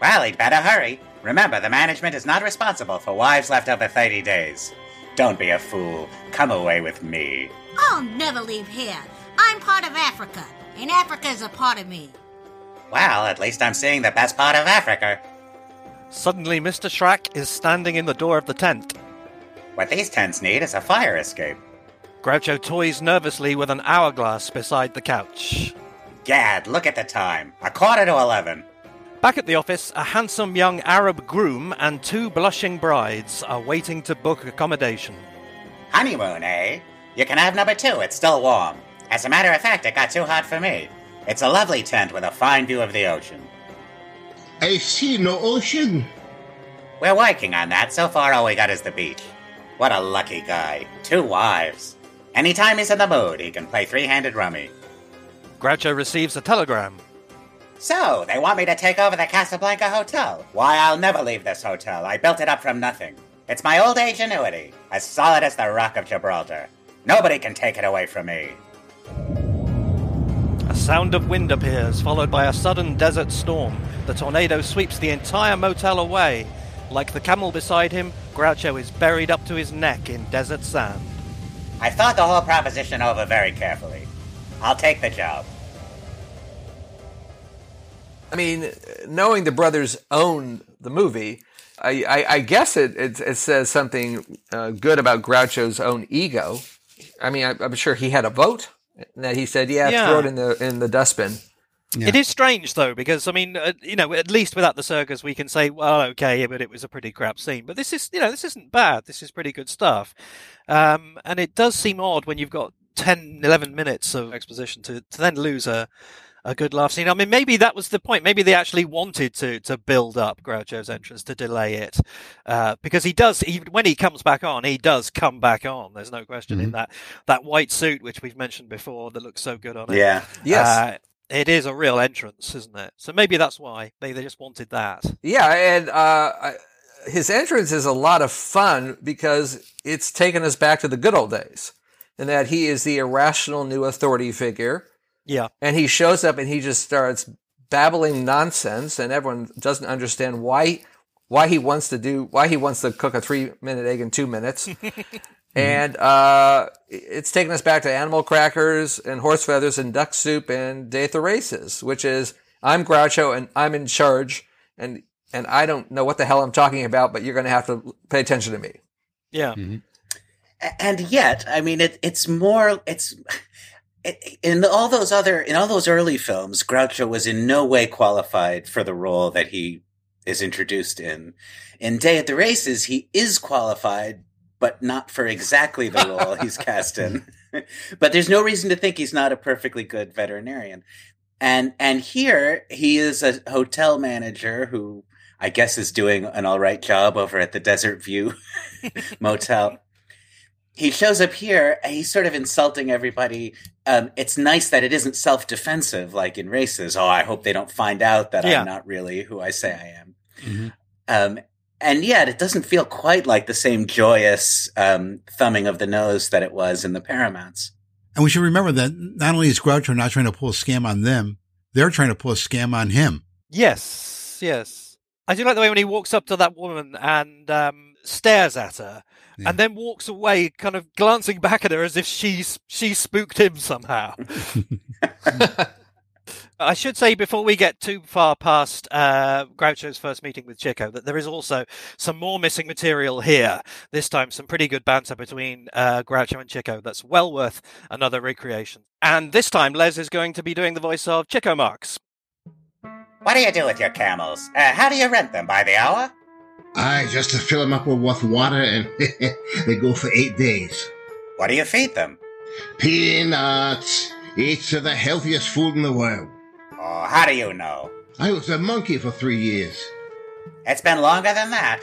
Well, he'd better hurry. Remember, the management is not responsible for wives left over 30 days. Don't be a fool. Come away with me. I'll never leave here. I'm part of Africa, and Africa's a part of me. Well, at least I'm seeing the best part of Africa. Suddenly, Mr. Shrak is standing in the door of the tent. What these tents need is a fire escape. Groucho toys nervously with an hourglass beside the couch. Gad, look at the time. A quarter to eleven. Back at the office, a handsome young Arab groom and two blushing brides are waiting to book accommodation. Honeymoon, eh? You can have number two, it's still warm. As a matter of fact, it got too hot for me. It's a lovely tent with a fine view of the ocean. I see no ocean. We're working on that. So far, all we got is the beach. What a lucky guy. Two wives. Anytime he's in the mood, he can play three handed rummy. Groucho receives a telegram. So, they want me to take over the Casablanca Hotel. Why, I'll never leave this hotel. I built it up from nothing. It's my old age annuity, as solid as the Rock of Gibraltar. Nobody can take it away from me. A sound of wind appears, followed by a sudden desert storm. The tornado sweeps the entire motel away. Like the camel beside him, Groucho is buried up to his neck in desert sand. I thought the whole proposition over very carefully. I'll take the job. I mean, knowing the brothers owned the movie, I, I, I guess it, it, it says something uh, good about Groucho's own ego. I mean, I, I'm sure he had a vote that he said, "Yeah, Yeah. throw it in the in the dustbin." Yeah. It is strange though, because I mean, uh, you know, at least without the circus, we can say, well, okay, but it was a pretty crap scene. But this is, you know, this isn't bad. This is pretty good stuff. Um, and it does seem odd when you've got 10, 11 minutes of exposition to, to then lose a, a good laugh scene. I mean, maybe that was the point. Maybe they actually wanted to to build up Groucho's entrance to delay it, uh, because he does. Even when he comes back on, he does come back on. There's no question in that that white suit, which we've mentioned before, that looks so good on it. Yeah. Yes. Uh, it is a real entrance, isn't it? So maybe that's why they, they just wanted that. Yeah, and uh, his entrance is a lot of fun because it's taken us back to the good old days, and that he is the irrational new authority figure, Yeah. and he shows up and he just starts babbling nonsense, and everyone doesn't understand why why he wants to do why he wants to cook a three minute egg in two minutes. And uh, it's taken us back to animal crackers and horse feathers and duck soup and day at the races, which is I'm Groucho and I'm in charge, and and I don't know what the hell I'm talking about, but you're going to have to pay attention to me. Yeah. A- And yet, I mean, it, it's more, it's, it, in all those other, in all those early films, Groucho was in no way qualified for the role that he is introduced in. In Day at the Races, he is qualified, but not for exactly the role he's cast in. but there's no reason to think he's not a perfectly good veterinarian. And, and here he is a hotel manager who I guess is doing an all right job over at the Desert View Motel. He shows up here and he's sort of insulting everybody. Um, it's nice that it isn't self defensive like in races. Oh, I hope they don't find out that Yeah. I'm not really who I say I am. Mhm. Um, and yet it doesn't feel quite like the same joyous um, thumbing of the nose that it was in the Paramounts. And we should remember that not only is Groucho not trying to pull a scam on them, they're trying to pull a scam on him. Yes. Yes. I do like the way when he walks up to that woman and um, stares at her, Yeah. and then walks away, kind of glancing back at her as if she's she spooked him somehow. I should say before we get too far past uh, Groucho's first meeting with Chico that there is also some more missing material here. This time, some pretty good banter between uh, Groucho and Chico that's well worth another recreation. And this time, Les is going to be doing the voice of Chico Marx. What do you do with your camels? Uh, how do you rent them? By the hour? I just to fill them up with with water and they go for eight days. What do you feed them? Peanuts. It's the healthiest food in the world. Oh, how do you know? I was a monkey for three years. It's been longer than that.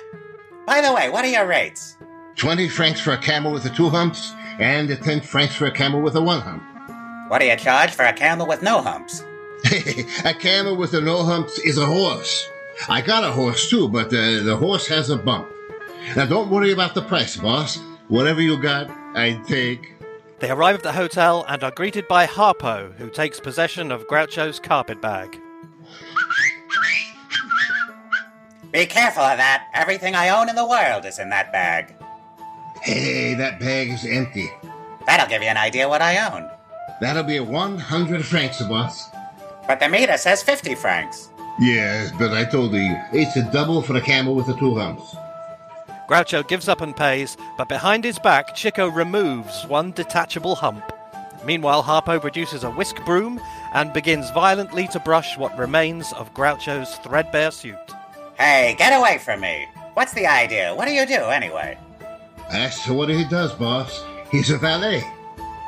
By the way, what are your rates? 20 francs for a camel with the two humps, and 10 francs for a camel with the one hump. What do you charge for a camel with no humps? a camel with no humps is a horse. I got a horse too, but uh, the horse has a bump. Now don't worry about the price, boss. Whatever you got, I take. They arrive at the hotel and are greeted by Harpo, who takes possession of Groucho's carpet bag. Be careful of that. Everything I own in the world is in that bag. Hey, that bag is empty. That'll give you an idea what I own. That'll be 100 francs, boss. But the meter says 50 francs. Yes, but I told you, it's a double for a camel with the two humps. Groucho gives up and pays, but behind his back, Chico removes one detachable hump. Meanwhile, Harpo produces a whisk broom and begins violently to brush what remains of Groucho's threadbare suit. Hey, get away from me. What's the idea? What do you do anyway? That's what he does, boss. He's a valet.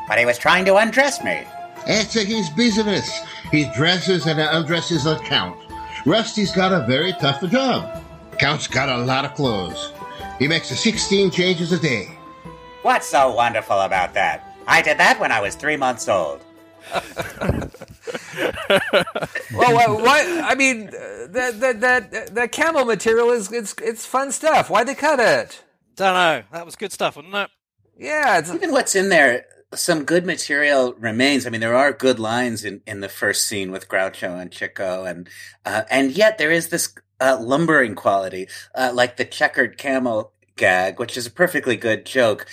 But he was trying to undress me. That's his business. He dresses and undresses a count. Rusty's got a very tough job. Count's got a lot of clothes. He makes 16 changes a day. What's so wonderful about that? I did that when I was three months old. Well, what, what? I mean, uh, that that that that camel material is it's it's fun stuff. Why'd they cut it? Don't know. That was good stuff, wasn't it? Yeah, it's, Even what's in there, some good material remains. I mean, there are good lines in, in the first scene with Groucho and Chico, and uh, and yet there is this uh, lumbering quality, uh, like the checkered camel gag, which is a perfectly good joke.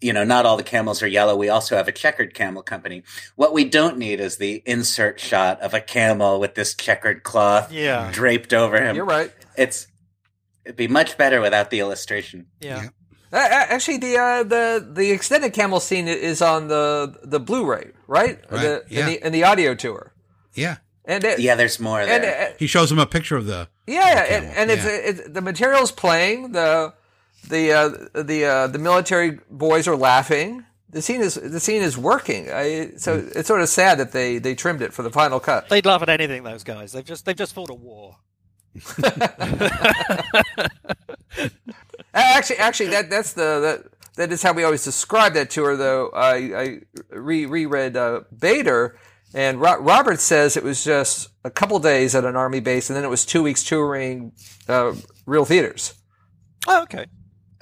You know, not all the camels are yellow. We also have a checkered camel company. What we don't need is the insert shot of a camel with this checkered cloth Yeah. draped over him. you're right. It's it'd be much better without the illustration. Yeah. Uh, uh, actually, the uh, the the extended camel scene is on the the Blu-ray, right? Right, The, yeah. in, the, in the audio tour, Yeah. and it, Yeah, there's more and there. uh, He shows him a picture of the. Yeah, the and, and it's, yeah. it's the material's playing. The the uh, the uh, the military boys are laughing. The scene is the scene is working. I, so Mm. it's sort of sad that they they trimmed it for the final cut. They'd laugh at anything, those guys. They've just they've just fought a war. Actually, actually, that that's the that that is how we always describe that tour. Though I I re reread uh, Bader, and Ro- Robert says it was just a couple days at an army base, and then it was two weeks touring uh, real theaters. Oh, okay.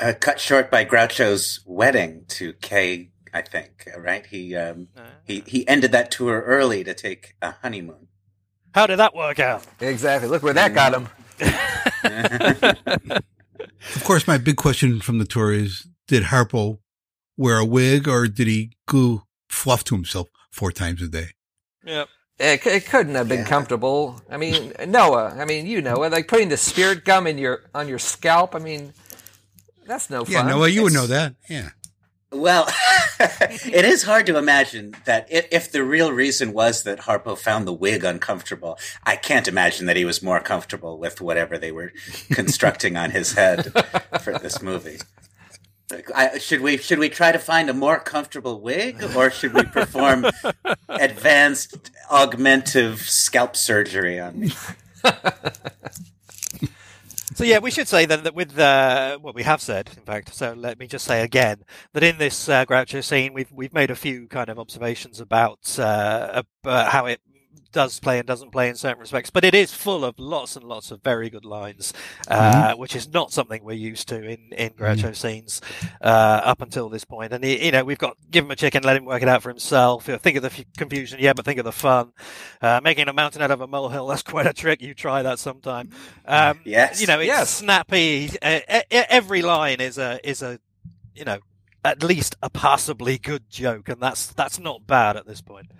uh, cut short by Groucho's wedding to Kay, I think. Right? He um, he he ended that tour early to take a honeymoon. How did that work out? Exactly. Look where that got him. Of course, my big question from the tour is: Did Harpo wear a wig, or did he glue fluff to himself four times a day? Yep. It, it couldn't have been Yeah. comfortable. I mean, Noah. I mean, you know. Like putting the spirit gum in your on your scalp. I mean, that's no Yeah, fun. Yeah, Noah, you would know that. Yeah. Well, it is hard to imagine that if, if the real reason was that Harpo found the wig uncomfortable, I can't imagine that he was more comfortable with whatever they were constructing on his head for this movie. I, should we should we try to find a more comfortable wig, or should we perform advanced augmentive scalp surgery on me? So yeah, we should say then that with uh, what we have said, in fact. So let me just say again that in this uh, Groucho scene, we've we've made a few kind of observations about uh, about how it does play and doesn't play in certain respects, but it is full of lots and lots of very good lines, uh, which is not something we're used to in in Groucho scenes uh, up until this point. And you know, we've got give him a chicken, let him work it out for himself. You know, think of the f- confusion, yeah, but think of the fun. Uh, making a mountain out of a molehill, that's quite a trick. You try that sometime. Um, Yes. you know, it's Yes. snappy. Uh, every line is a is a you know at least a passably good joke, and that's that's not bad at this point.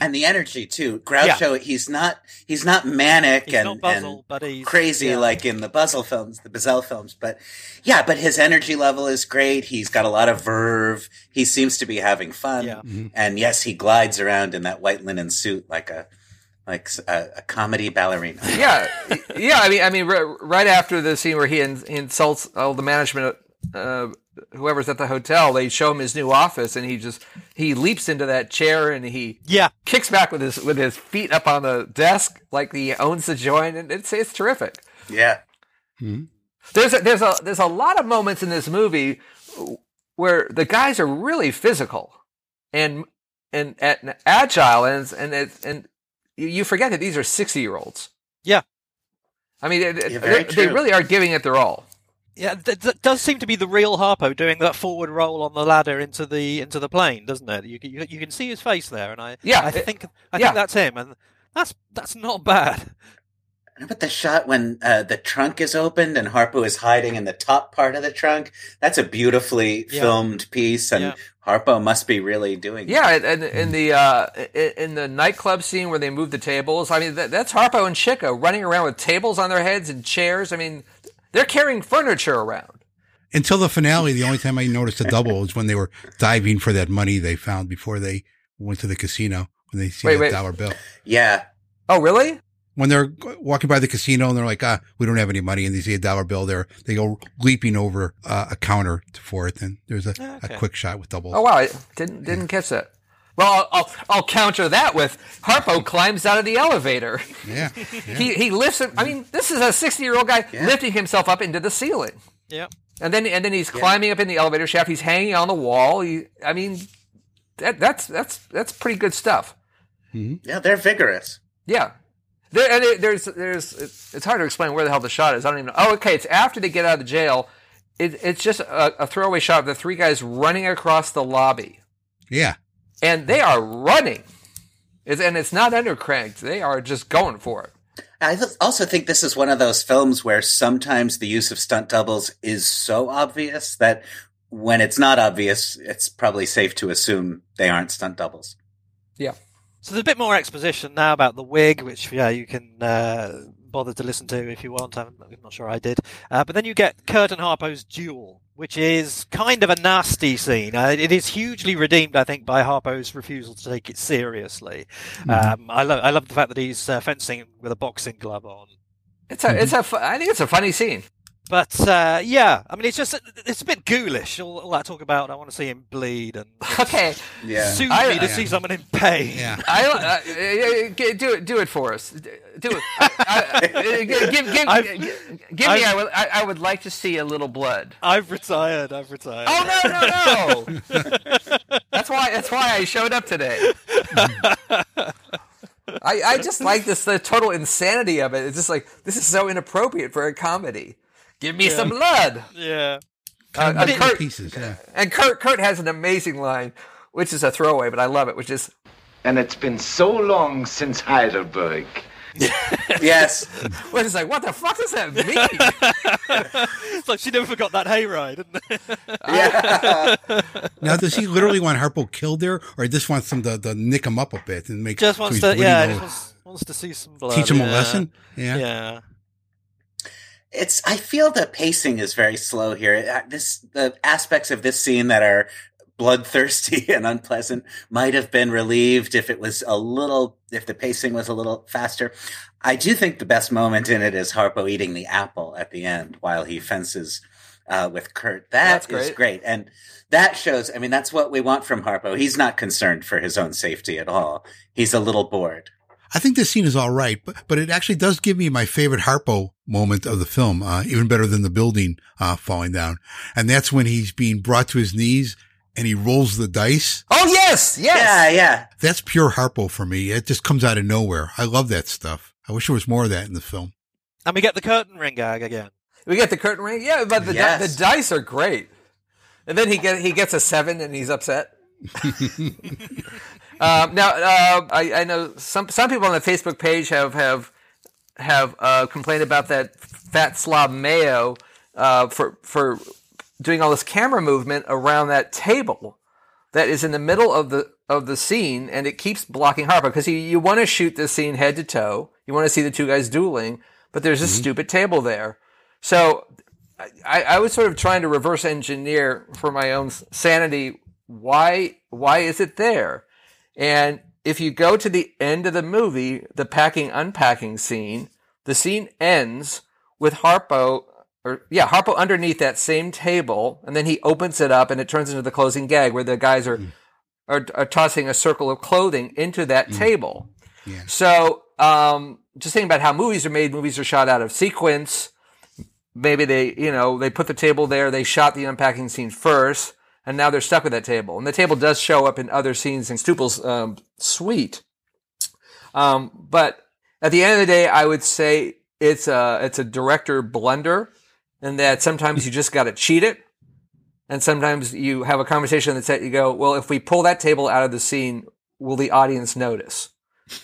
And the energy too. Groucho, he's not he's not manic He's and, not Buzzell, and but he's crazy yeah. like in the Buzzell films, the Buzzell films. But yeah, but his energy level is great. He's got a lot of verve. He seems to be having fun. Yeah. And yes, he glides around in that white linen suit like a like a, a comedy ballerina. yeah, yeah. I mean, I mean, r- right after the scene where he, in, he insults all the management, uh, whoever's at the hotel, they show him his new office, and he just he leaps into that chair and he Yeah, kicks back with his with his feet up on the desk like he owns the joint, and it's it's terrific. Yeah. Hmm. There's a, there's a there's a lot of moments in this movie where the guys are really physical and and, and agile, and and it's, and you- you forget that these are sixty year olds. yeah, I mean, they, Yeah, very they really are giving it their all. Yeah. That, that does seem to be the real Harpo doing that forward roll on the ladder into the into the plane, doesn't it? You can- you, you can see his face there, and I Yeah, I it- think I yeah. think that's him, and that's that's not bad. But the shot when uh, the trunk is opened and Harpo is hiding in the top part of the trunk, that's a beautifully Yeah. filmed piece, and Yeah. Harpo must be really doing it. Yeah, and in the uh, in the nightclub scene where they move the tables, I mean that, that's Harpo and Chico running around with tables on their heads and chairs. I mean, they're carrying furniture around. Until the finale, the only time I noticed a double was when they were diving for that money they found before they went to the casino when they see Wait, that wait. dollar bill. Yeah. Oh, really? When they're walking by the casino and they're like, ah, we don't have any money, and they see a dollar bill there, they go leaping over uh, a counter for it. And there's a, Okay. a quick shot with doubles. Oh wow, I didn't didn't catch that. Well, I'll, I'll I'll counter that with Harpo climbs out of the elevator. Yeah. He he lifts him. I mean, this is a sixty year old guy lifting himself up into the ceiling, Yeah. and then and then he's climbing up in the elevator shaft. He's hanging on the wall. He, I mean, that that's that's that's pretty good stuff. Mm-hmm. Yeah, they're vigorous. Yeah. There, and it, there's, there's, it's it's hard to explain where the hell the shot is. I don't even know. Oh, okay. It's after they get out of the jail. It, it's just a, a throwaway shot of the three guys running across the lobby, Yeah. And they are running. It's, and it's not undercranked. They are just going for it. I th- also think this is one of those films where sometimes the use of stunt doubles is so obvious that when it's not obvious, it's probably safe to assume they aren't stunt doubles. Yeah. So there's a bit more exposition now about the wig, which yeah you can uh, bother to listen to if you want. I'm, I'm not sure I did, uh, but then you get Kurt and Harpo's duel, which is kind of a nasty scene. Uh, it is hugely redeemed, I think, by Harpo's refusal to take it seriously. Um, I love I love the fact that he's uh, fencing with a boxing glove on. It's a, it's a, fu- I think it's a funny scene. But uh, yeah, I mean, it's just it's a bit ghoulish. All, all that talk about I want to see him bleed and Okay. Yeah. sue I- me to yeah. see someone in pain. Yeah. I, uh, uh, do it, do it for us. Do it. I, I, uh, give, give, give, I've- me. I've- I would, I, I would like to see a little blood. I've retired. I've retired. Oh no, no, no! that's why. That's why I showed up today. I, I just like this the total insanity of it. It's just like this is so inappropriate for a comedy. Give me some blood. Yeah. Uh, Cut uh, Kurt, pieces. Yeah. and Kurt Kurt has an amazing line, which is a throwaway, but I love it. Which is, And it's been so long since Heidelberg. yes. which is like, what the fuck does that mean? It's like she never forgot that hayride. Didn't Yeah. Now, does he literally want Harpo killed there, or just wants them to, to nick him up a bit and make just wants he's to, yeah, over- just wants, wants to see some blood. teach him a lesson? Yeah. Yeah. It's I feel the pacing is very slow here. This the aspects of this scene that are bloodthirsty and unpleasant might have been relieved if it was a little if the pacing was a little faster. I do think the best moment in it is Harpo eating the apple at the end while he fences uh, with Kurt. That's That is great. great. And that shows I mean that's what we want from Harpo. He's not concerned for his own safety at all. He's a little bored. I think this scene is all right, but but it actually does give me my favorite Harpo moment of the film, uh, even better than the building uh, falling down, and that's when he's being brought to his knees and he rolls the dice. oh yes, yes. Yeah, yeah. That's pure Harpo for me. It just comes out of nowhere. I love that stuff. I wish there was more of that in the film. And we get the curtain ring gag again. We get the curtain ring. Yeah, but the, di- the dice are great. And then he get he gets a seven and he's upset. um, now uh, I, I know some some people on the Facebook page have have have uh, complained about that fat slob Mayo uh, for for doing all this camera movement around that table that is in the middle of the of the scene and it keeps blocking Harpo because you, you want to shoot this scene head to toe. You want to see the two guys dueling, but there's a stupid table there. So I, I was sort of trying to reverse engineer for my own sanity. Why why is it there? And if you go to the end of the movie, the packing unpacking scene, the scene ends with Harpo or yeah, Harpo underneath that same table, and then he opens it up and it turns into the closing gag where the guys are are, are tossing a circle of clothing into that table. Yeah. So um, just thinking about how movies are made, movies are shot out of sequence maybe they, you know, they put the table there, they shot the unpacking scene first, and now they're stuck with that table. And the table does show up in other scenes in Stubel's um, suite. Um, but at the end of the day, I would say it's a it's a director blunder, and that sometimes you just got to cheat it, and sometimes you have a conversation on the set. You go, well, if we pull that table out of the scene, will the audience notice?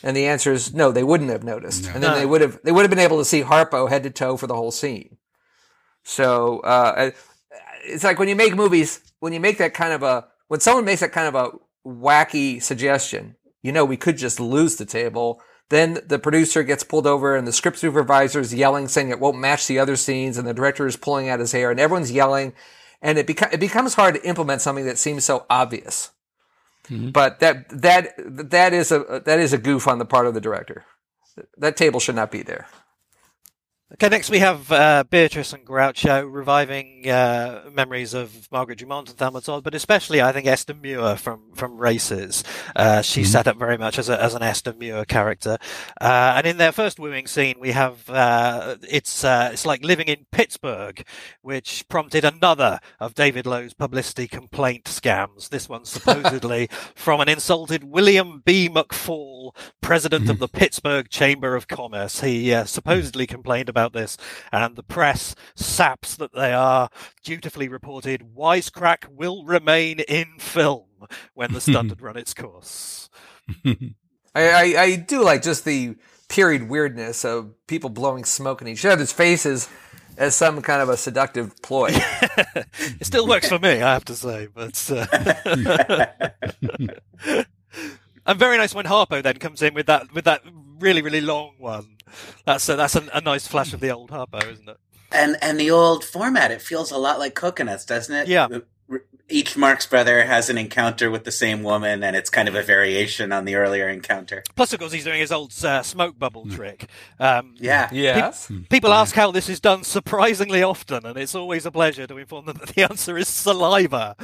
And the answer is no, they wouldn't have noticed. No. And then they would have they would have been able to see Harpo head to toe for the whole scene. So uh, it's like when you make movies, when you make that kind of a when someone makes that kind of a wacky suggestion, you know, we could just lose the table. Then the producer gets pulled over and the script supervisor is yelling, saying it won't match the other scenes, and the director is pulling out his hair, and everyone's yelling, and it, beca- it becomes hard to implement something that seems so obvious. Mm-hmm. But that that that is a that is a goof on the part of the director. That table should not be there. Okay, next we have uh, Beatrice and Groucho reviving uh, memories of Margaret Dumont and Thelma Todd, but especially I think Esther Muir from from Races. Uh, she's set up very much as a, as an Esther Muir character, uh, and in their first wooing scene we have uh, it's uh, it's like living in Pittsburgh, which prompted another of David Loew's publicity complaint scams. This one supposedly from an insulted William B. McFall, president of the Pittsburgh Chamber of Commerce. He uh, supposedly complained about this, and the press, saps that they are, dutifully reported Wisecrack will remain in film when the stunt had run its course. I, I, I do like just the period weirdness of people blowing smoke in each other's faces as some kind of a seductive ploy. it still works for me, I have to say, but. Uh... and very nice when Harpo then comes in with that with that really really long one. That's a, that's a, a nice flash of the old Harpo, isn't it? And and the old format, it feels a lot like cocoanuts, doesn't it? Yeah. Each Marx brother has an encounter with the same woman, and it's kind of a variation on the earlier encounter. Plus, of course, he's doing his old uh, smoke bubble trick. Um, Yeah. yes. People ask how this is done surprisingly often, and it's always a pleasure to inform them that the answer is saliva.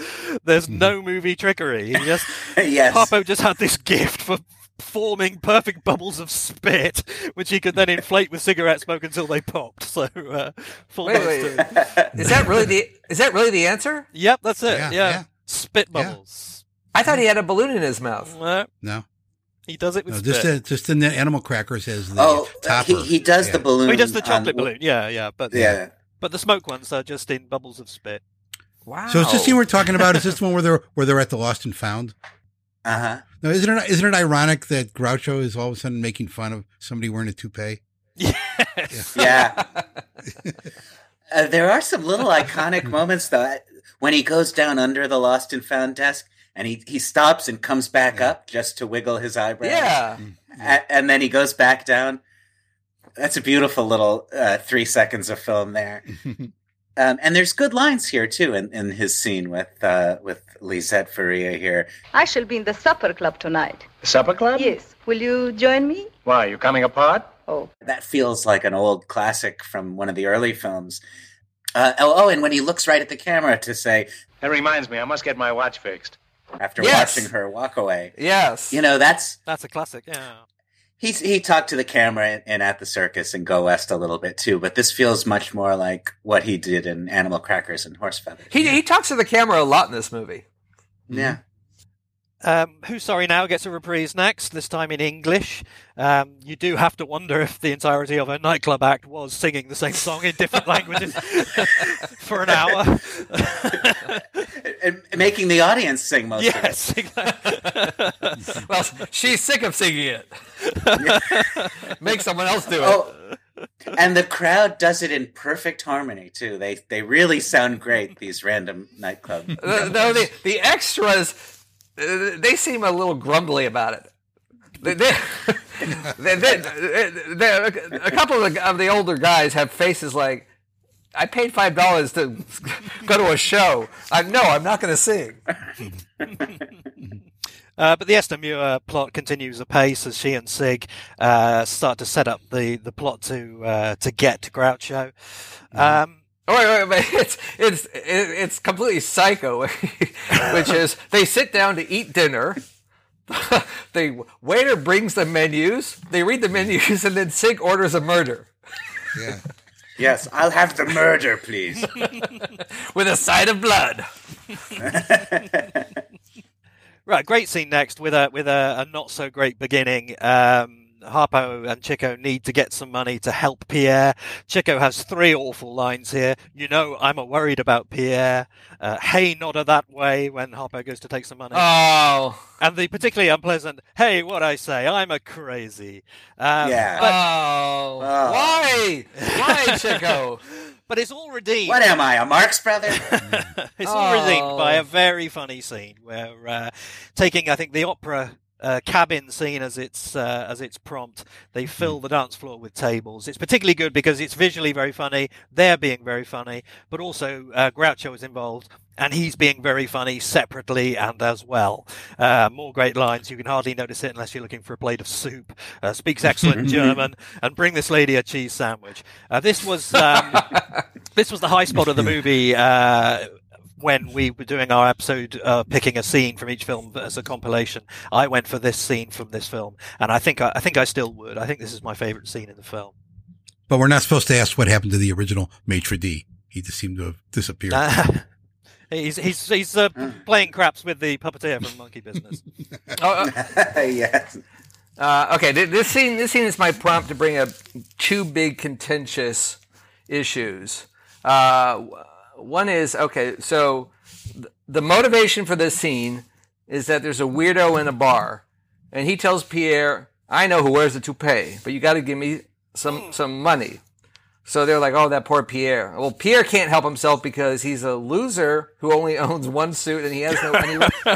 There's no movie trickery. He just yes. Harpo just had this gift for forming perfect bubbles of spit, which he could then inflate with cigarette smoke until they popped. So, uh, full Wait, wait. Is that really the is that really the answer? Yep, that's it. Yeah, Yeah, yeah. spit Yeah. bubbles. I thought he had a balloon in his mouth. No, No, he does it with no, spit. just uh, just in the animal crackers as the Oh, topper. he, he does Yeah. the balloon. Oh, he does the on- chocolate balloon. Yeah, yeah, but Yeah. but the smoke ones are just in bubbles of spit. Wow. So is this scene we're talking about? Is this the one where they're where they're at the lost and found? Uh huh. No, isn't it isn't it ironic that Groucho is all of a sudden making fun of somebody wearing a toupee? Yes. Yeah. uh, there are some little iconic moments though. When he goes down under the lost and found desk, and he he stops and comes back up just to wiggle his eyebrows. Yeah. A- and then he goes back down. That's a beautiful little uh, three seconds of film there. Um, and there's good lines here too in, in his scene with uh, with Lisette Verea here. I shall be in the supper club tonight. The Supper club? Yes. Will you join me? Why, you coming apart? Oh, That feels like an old classic from one of the early films. Uh, oh, oh, and when he looks right at the camera to say, That reminds me, I must get my watch fixed. after Yes. watching her walk away, Yes. you know, that's That's a classic. Yeah. He's he talked to the camera and, and at the circus and Go West a little bit too, but this feels much more like what he did in Animal Crackers and Horse Feathers. He he talks to the camera a lot in this movie. yeah. Um, Who's Sorry Now gets a reprise next, this time in English. Um, you do have to wonder if the entirety of a nightclub act was singing the same song in different languages for an hour. and making the audience sing most of it. yes, exactly. Well, she's sick of singing it. Make someone else do it. Oh, and the crowd does it in perfect harmony too. They they really sound great. These random nightclub. The- no, the the extras they seem a little grumbly about it. They, they, they, a couple of the, of the older guys have faces like, "I paid five dollars to go to a show. I no, I'm not going to sing." Uh, but the Esther Muir plot continues apace as she and Sig uh, start to set up the, the plot to uh, to get to Groucho. Um, Oh, wait, wait, wait. It's it's it's completely psycho, which is they sit down to eat dinner. the waiter brings the menus. They read the menus, and then Sig orders a murder Yeah. yes, I'll have the murder, please. with a side of blood. Right, great scene next with a with a, a not so great beginning. Um, Harpo and Chico need to get some money to help Pierre. Chico has three awful lines here. You know, I'm a worried about Pierre. Uh, hey, not a that way when Harpo goes to take some money. Oh. And the particularly unpleasant, hey, what I say, I'm a crazy. Um, Yeah. But, oh. Oh. Why? Why, Chico? but it's all redeemed. What am I, a Marx brother? it's all redeemed by Oh. a very funny scene where, uh, taking I think the opera uh, cabin scene as its uh, as its prompt, they fill the dance floor with tables. It's particularly good because it's visually very funny. They're being very funny, but also uh, Groucho is involved. And he's being very funny separately and as well. Uh, more great lines. You can hardly notice it unless you're looking for a plate of soup. Uh, speaks excellent German and bring this lady a cheese sandwich. Uh, this was um, this was the high spot of the movie uh, when we were doing our episode uh, picking a scene from each film as a compilation. I went for this scene from this film, and I think I, I think I still would. I think this is my favorite scene in the film. But we're not supposed to ask what happened to the original maitre d. He just seemed to have disappeared. he's he's he's uh, playing craps with the puppeteer from Monkey Business. Oh, uh, yes. Uh, okay, this scene this scene is my prompt to bring up two big contentious issues. Uh, w- one is okay, so th- the motivation for this scene is that there's a weirdo in a bar, and he tells Pierre, "I know who wears the toupee, but you got to give me some some money." So they're like, "Oh, that poor Pierre." Well, Pierre can't help himself because he's a loser who only owns one suit, and he has no.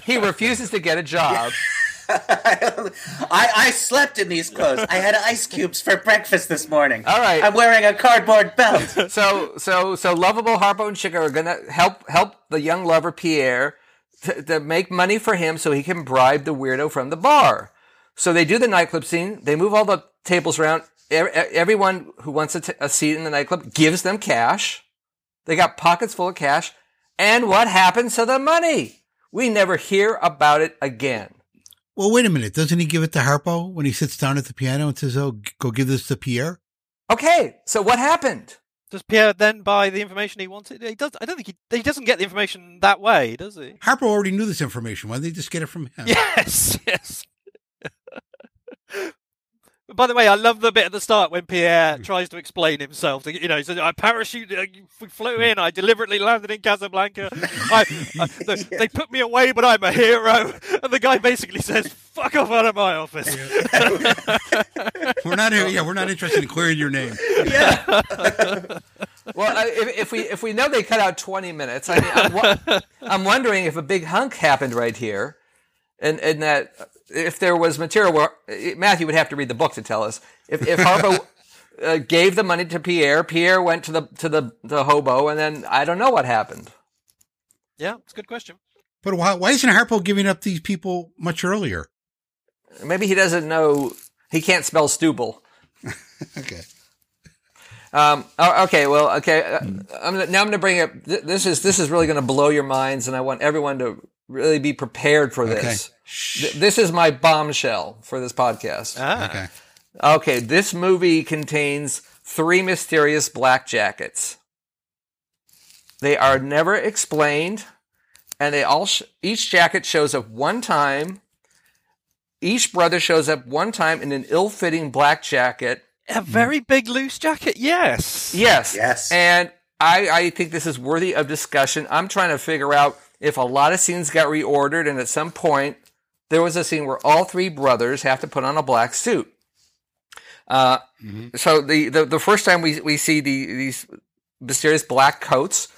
He, he refuses to get a job. I, I slept in these clothes. I had ice cubes for breakfast this morning. All right. I'm wearing a cardboard belt. so so so lovable Harpo and Chico are gonna help help the young lover Pierre to, to make money for him so he can bribe the weirdo from the bar. So they do the nightclub scene. They move all the tables around. Everyone who wants a, t- a seat in the nightclub gives them cash. They got pockets full of cash. And what happens to the money? We never hear about it again. Well, wait a minute. Doesn't he give it to Harpo when he sits down at the piano and says, "Oh, go give this to Pierre"? Okay, so what happened? Does Pierre then buy the information he wanted? He does. I don't think he. He doesn't get the information that way, does he? Harpo already knew this information. Why didn't they just get it from him? Yes, yes. By the way, I love the bit at the start when Pierre tries to explain himself. You know, he says, "I parachute, uh, f- flew in. I deliberately landed in Casablanca. I, I, they, they put me away, but I'm a hero." And the guy basically says, "Fuck off out of my office." We're not. Yeah, we're not interested in clearing your name. Yeah. Well, I- if, if we if we know they cut out twenty minutes, I mean, I'm, I'm wondering if a big hunk happened right here, and and that if there was material where Matthew would have to read the book to tell us if if Harpo uh, gave the money to Pierre, Pierre went to the to the the hobo, and then I don't know what happened. yeah, it's a good question. But why, why isn't Harpo giving up these people much earlier? Maybe he doesn't know he can't spell Stubel. Okay. Um, oh, okay, well, okay. Uh, I'm gonna, now I'm going to bring up. Th- this is this is really going to blow your minds, and I want everyone to really be prepared for this. Th- this is my bombshell for this podcast. Ah, Okay. Okay, this movie contains three mysterious black jackets. They are never explained, and they all sh- each jacket shows up one time. Each brother shows up one time in an ill-fitting black jacket. a very big loose jacket. Yes. Yes. Yes. And I, I think this is worthy of discussion. I'm trying to figure out if a lot of scenes got reordered, and at some point there was a scene where all three brothers have to put on a black suit. Uh, mm-hmm. So the, the the first time we we see the these mysterious black coats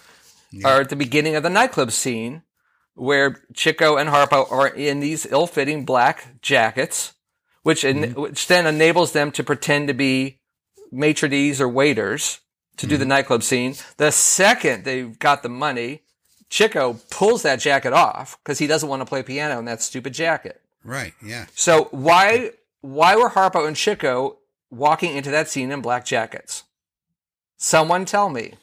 are at the beginning of the nightclub scene, where Chico and Harpo are in these ill-fitting black jackets, which en- mm-hmm. which then enables them to pretend to be maitre d's or waiters to do the mm-hmm. nightclub scene. The second they've got the money, Chico pulls that jacket off because he doesn't want to play piano in that stupid jacket. Right. Yeah. So why why were Harpo and Chico walking into that scene in black jackets? Someone tell me.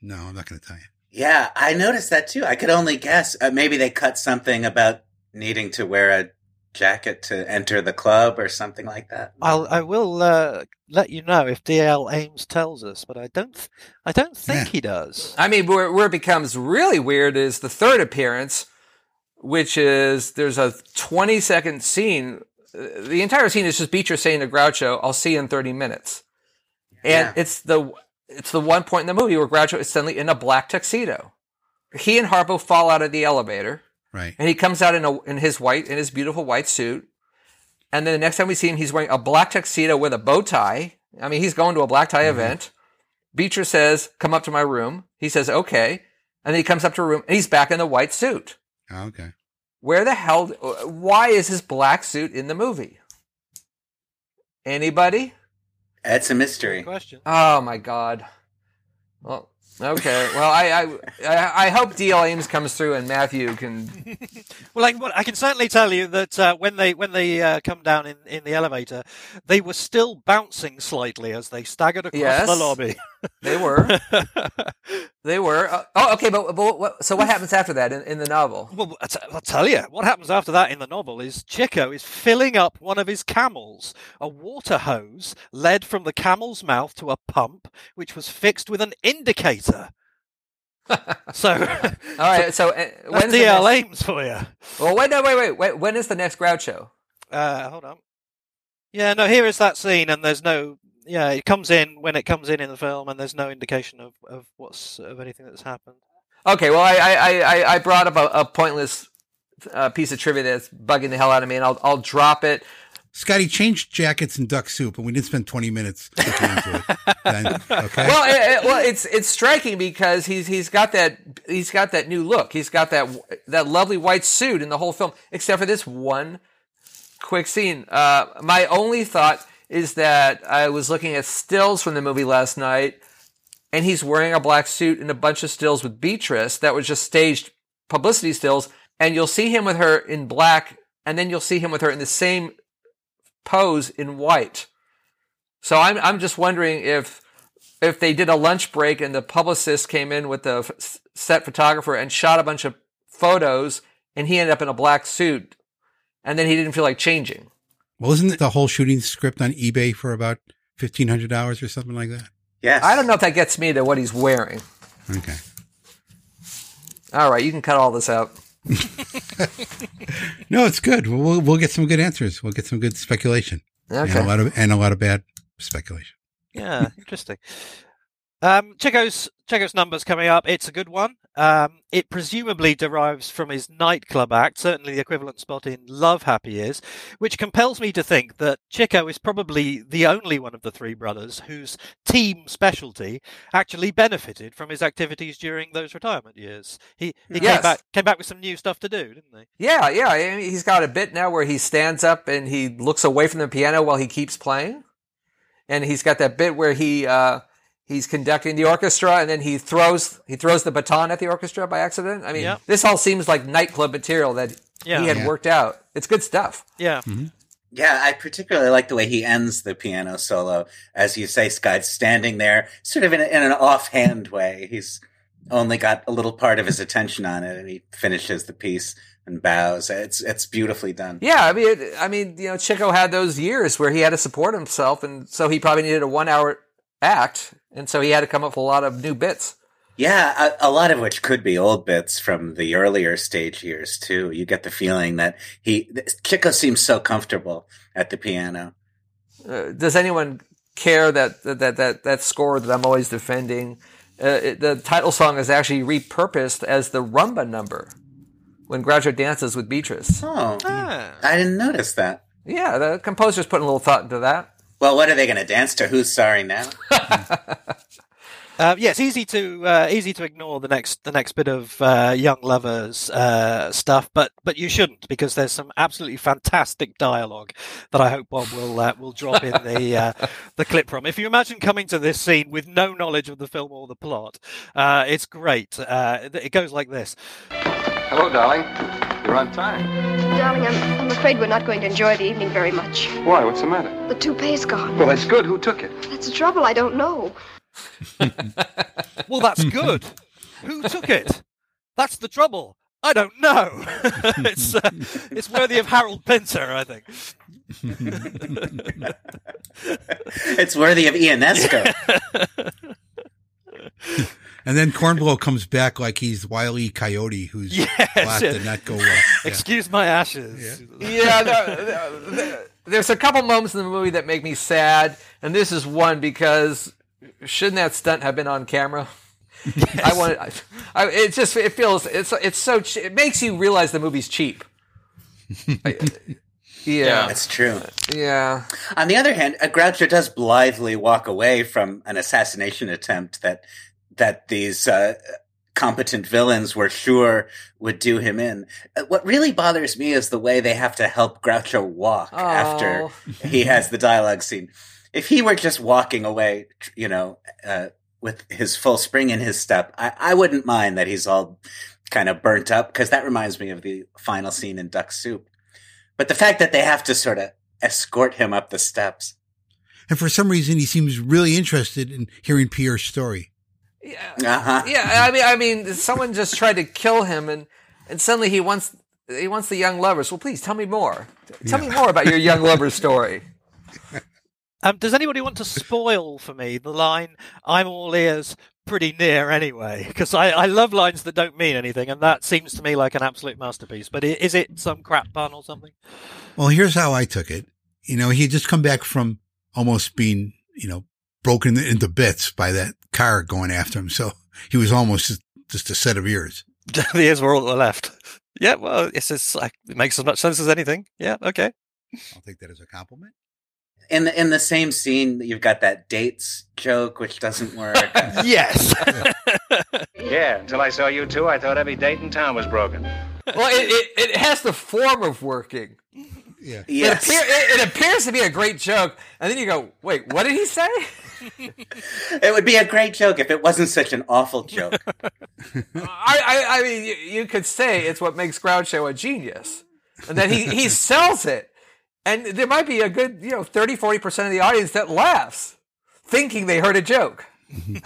No, I'm not going to tell you. Yeah, I noticed that too. I could only guess. Uh, maybe they cut something about needing to wear a jacket to enter the club or something like that. I'll I will uh, let you know if DL Ames tells us, but I don't th- I don't think Yeah. he does. I mean, where, where it becomes really weird is the third appearance, which is there's a 20 second scene the entire scene is just Beecher saying to Groucho, "I'll see you in 30 minutes," and Yeah. it's the it's the one point in the movie where Groucho is suddenly in a black tuxedo. He and Harpo fall out of the elevator, Right. and he comes out in a in his white in his beautiful white suit. And then the next time we see him, he's wearing a black tuxedo with a bow tie. I mean, he's going to a black tie mm-hmm. event. Beecher says, "Come up to my room." He says, "Okay," and then he comes up to a room, and he's back in the white suit. Oh, okay. Where the hell? Why is his black suit in the movie? Anybody? That's a mystery. Question. Oh my god. Well, okay. Well, I I I, hope D.L. Ames comes through and Matthew can. Well, I, well, I can certainly tell you that uh, when they when they uh, come down in, in the elevator, they were still bouncing slightly as they staggered across Yes. the lobby. They were. They were. Uh, oh, okay. But, but what, so what happens after that in, in the novel? Well, I t- I'll tell you, what happens after that in the novel is Chico is filling up one of his camels. A water hose led from the camel's mouth to a pump, which was fixed with an indicator. so, All right. So uh, when's the DL next, Ames for you. Well, wait, no, wait, wait, wait. When is the next Groucho? Uh, hold on. Yeah, no, here is that scene, and there's no. Yeah, it comes in when it comes in in the film, and there's no indication of, of what's of anything that's happened. Okay. Well, I I I, I brought up a, a pointless uh, piece of trivia that's bugging the hell out of me, and I'll I'll drop it. Scotty changed jackets and duck soup, and we didn't spend 20 minutes looking into it. Then, okay. well, it, it- well, it's it's striking because he's he's got that he's got that new look. He's got that that lovely white suit in the whole film, except for this one quick scene. Uh, my only thought is that I was looking at stills from the movie last night, and he's wearing a black suit and a bunch of stills with Beatrice that was just staged publicity stills, and you'll see him with her in black, and then you'll see him with her in the same pose in white. So I'm I'm just wondering if if they did a lunch break and the publicist came in with the set photographer and shot a bunch of photos and he ended up in a black suit and then he didn't feel like changing. Well, isn't the whole shooting script on eBay for about $1,500 or something like that? Yes. I don't know if that gets me to what he's wearing. Okay. All right, you can cut all this out. No, it's good. We'll, we'll, we'll get some good answers. We'll get some good speculation. And Okay. a lot of, and a lot of bad speculation. Yeah, interesting. Um, Chico's Chico's numbers coming up. It's a good one. Um, it presumably derives from his nightclub act, certainly the equivalent spot in Love Happy is, which compels me to think that Chico is probably the only one of the three brothers whose team specialty actually benefited from his activities during those retirement years. He he Yes. came back came back with some new stuff to do, didn't he? Yeah, yeah. He's got a bit now where he stands up and he looks away from the piano while he keeps playing, and he's got that bit where he uh, he's conducting the orchestra and then he throws he throws the baton at the orchestra by accident. I mean, Yep. this all seems like nightclub material that Yeah. he had Yeah. worked out. It's good stuff. Yeah. Mm-hmm. Yeah, I particularly like the way he ends the piano solo. As you say, Scott's standing there, sort of in, a, in an offhand way. He's only got a little part of his attention on it, and he finishes the piece and bows. It's it's beautifully done. Yeah, I mean, it, I mean, you know, Chico had those years where he had to support himself, and so he probably needed a one-hour act, and so he had to come up with a lot of new bits. Yeah, a, a lot of which could be old bits from the earlier stage years too. You get the feeling that he Chico seems so comfortable at the piano. Uh, does anyone care that that that that score that I'm always defending? Uh, it, the title song is actually repurposed as the rumba number when Groucho dances with Beatrice. Oh, Ah. I didn't notice that. Yeah, the composer's putting a little thought into that. Well, what are they going to dance to? Who's sorry now? Uh, yeah, it's easy to uh, easy to ignore the next the next bit of uh, young lovers uh, stuff, but but you shouldn't because there's some absolutely fantastic dialogue that I hope Bob will uh, will drop in the uh, the clip from. If you imagine coming to this scene with no knowledge of the film or the plot, uh, it's great. Uh, it goes like this. Hello, darling. You're on time. Darling, I'm, I'm afraid we're not going to enjoy the evening very much. Why? What's the matter? The toupee's gone. Well, that's good. Who took it? That's the trouble. I don't know. Well, that's good. Who took it? That's the trouble. I don't know. it's uh, it's worthy of Harold Pinter, I think. it's worthy of Ionesco. And then Kornblow comes back like he's Wile E. Coyote, who's Yes, plot yeah. did not go well. Yeah. Excuse my ashes. Yeah, the, the, there's a couple moments in the movie that make me sad, and this is one because shouldn't that stunt have been on camera? I want. I, I, it just it feels it's it's so che- it makes you realize the movie's cheap. I- yeah, That's true. yeah. On the other hand, a Groucho does blithely walk away from an assassination attempt that that these uh, competent villains were sure would do him in. Uh, What really bothers me is the way they have to help Groucho walk after Oh. he has the dialogue scene. If he were just walking away, you know, uh, with his full spring in his step, I, I wouldn't mind that he's all kind of burnt up because that reminds me of the final scene in Duck Soup. But the fact that they have to sort of escort him up the steps. And for some reason, he seems really interested in hearing Pierre's story. Uh-huh. Yeah, I mean, I mean, someone just tried to kill him, and and suddenly he wants he wants the young lovers. Well, please tell me more. Tell me more about your young lover's story. Um, does anybody want to spoil for me the line "I'm all ears"? Pretty near anyway, because I, I love lines that don't mean anything, and that seems to me like an absolute masterpiece. But is it some crap pun or something? Well, here's how I took it. You know, he had just come back from almost being, you know, broken into bits by that car going after him. So he was almost just, a set of ears. the ears were all that were left. Yeah, well, it's just, like, it makes as much sense as anything. Yeah, okay. I'll take that as a compliment. In the in the same scene, you've got that dates joke, which doesn't work. yes. Yeah, until I saw you two, I thought every date in town was broken. Well, it, it, it has the form of working. Yeah. Yes. It, appear, it, it appears to be a great joke, and then you go, "Wait, what did he say?" it would be a great joke if it wasn't such an awful joke. I, I, I mean, you, you could say it's what makes Groucho a genius, and then he, he sells it, and there might be a good, you know, 30, 40 percent of the audience that laughs, thinking they heard a joke.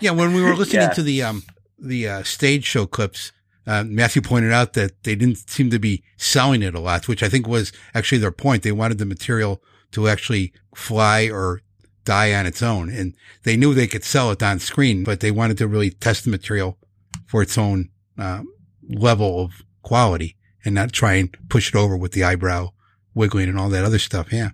Yeah, when we were listening Yeah. to the um the uh, stage show clips, uh, Matthew pointed out that they didn't seem to be selling it a lot, which I think was actually their point. They wanted the material to actually fly or die on its own, and they knew they could sell it on screen, but they wanted to really test the material for its own uh, level of quality and not try and push it over with the eyebrow wiggling and all that other stuff. Yeah.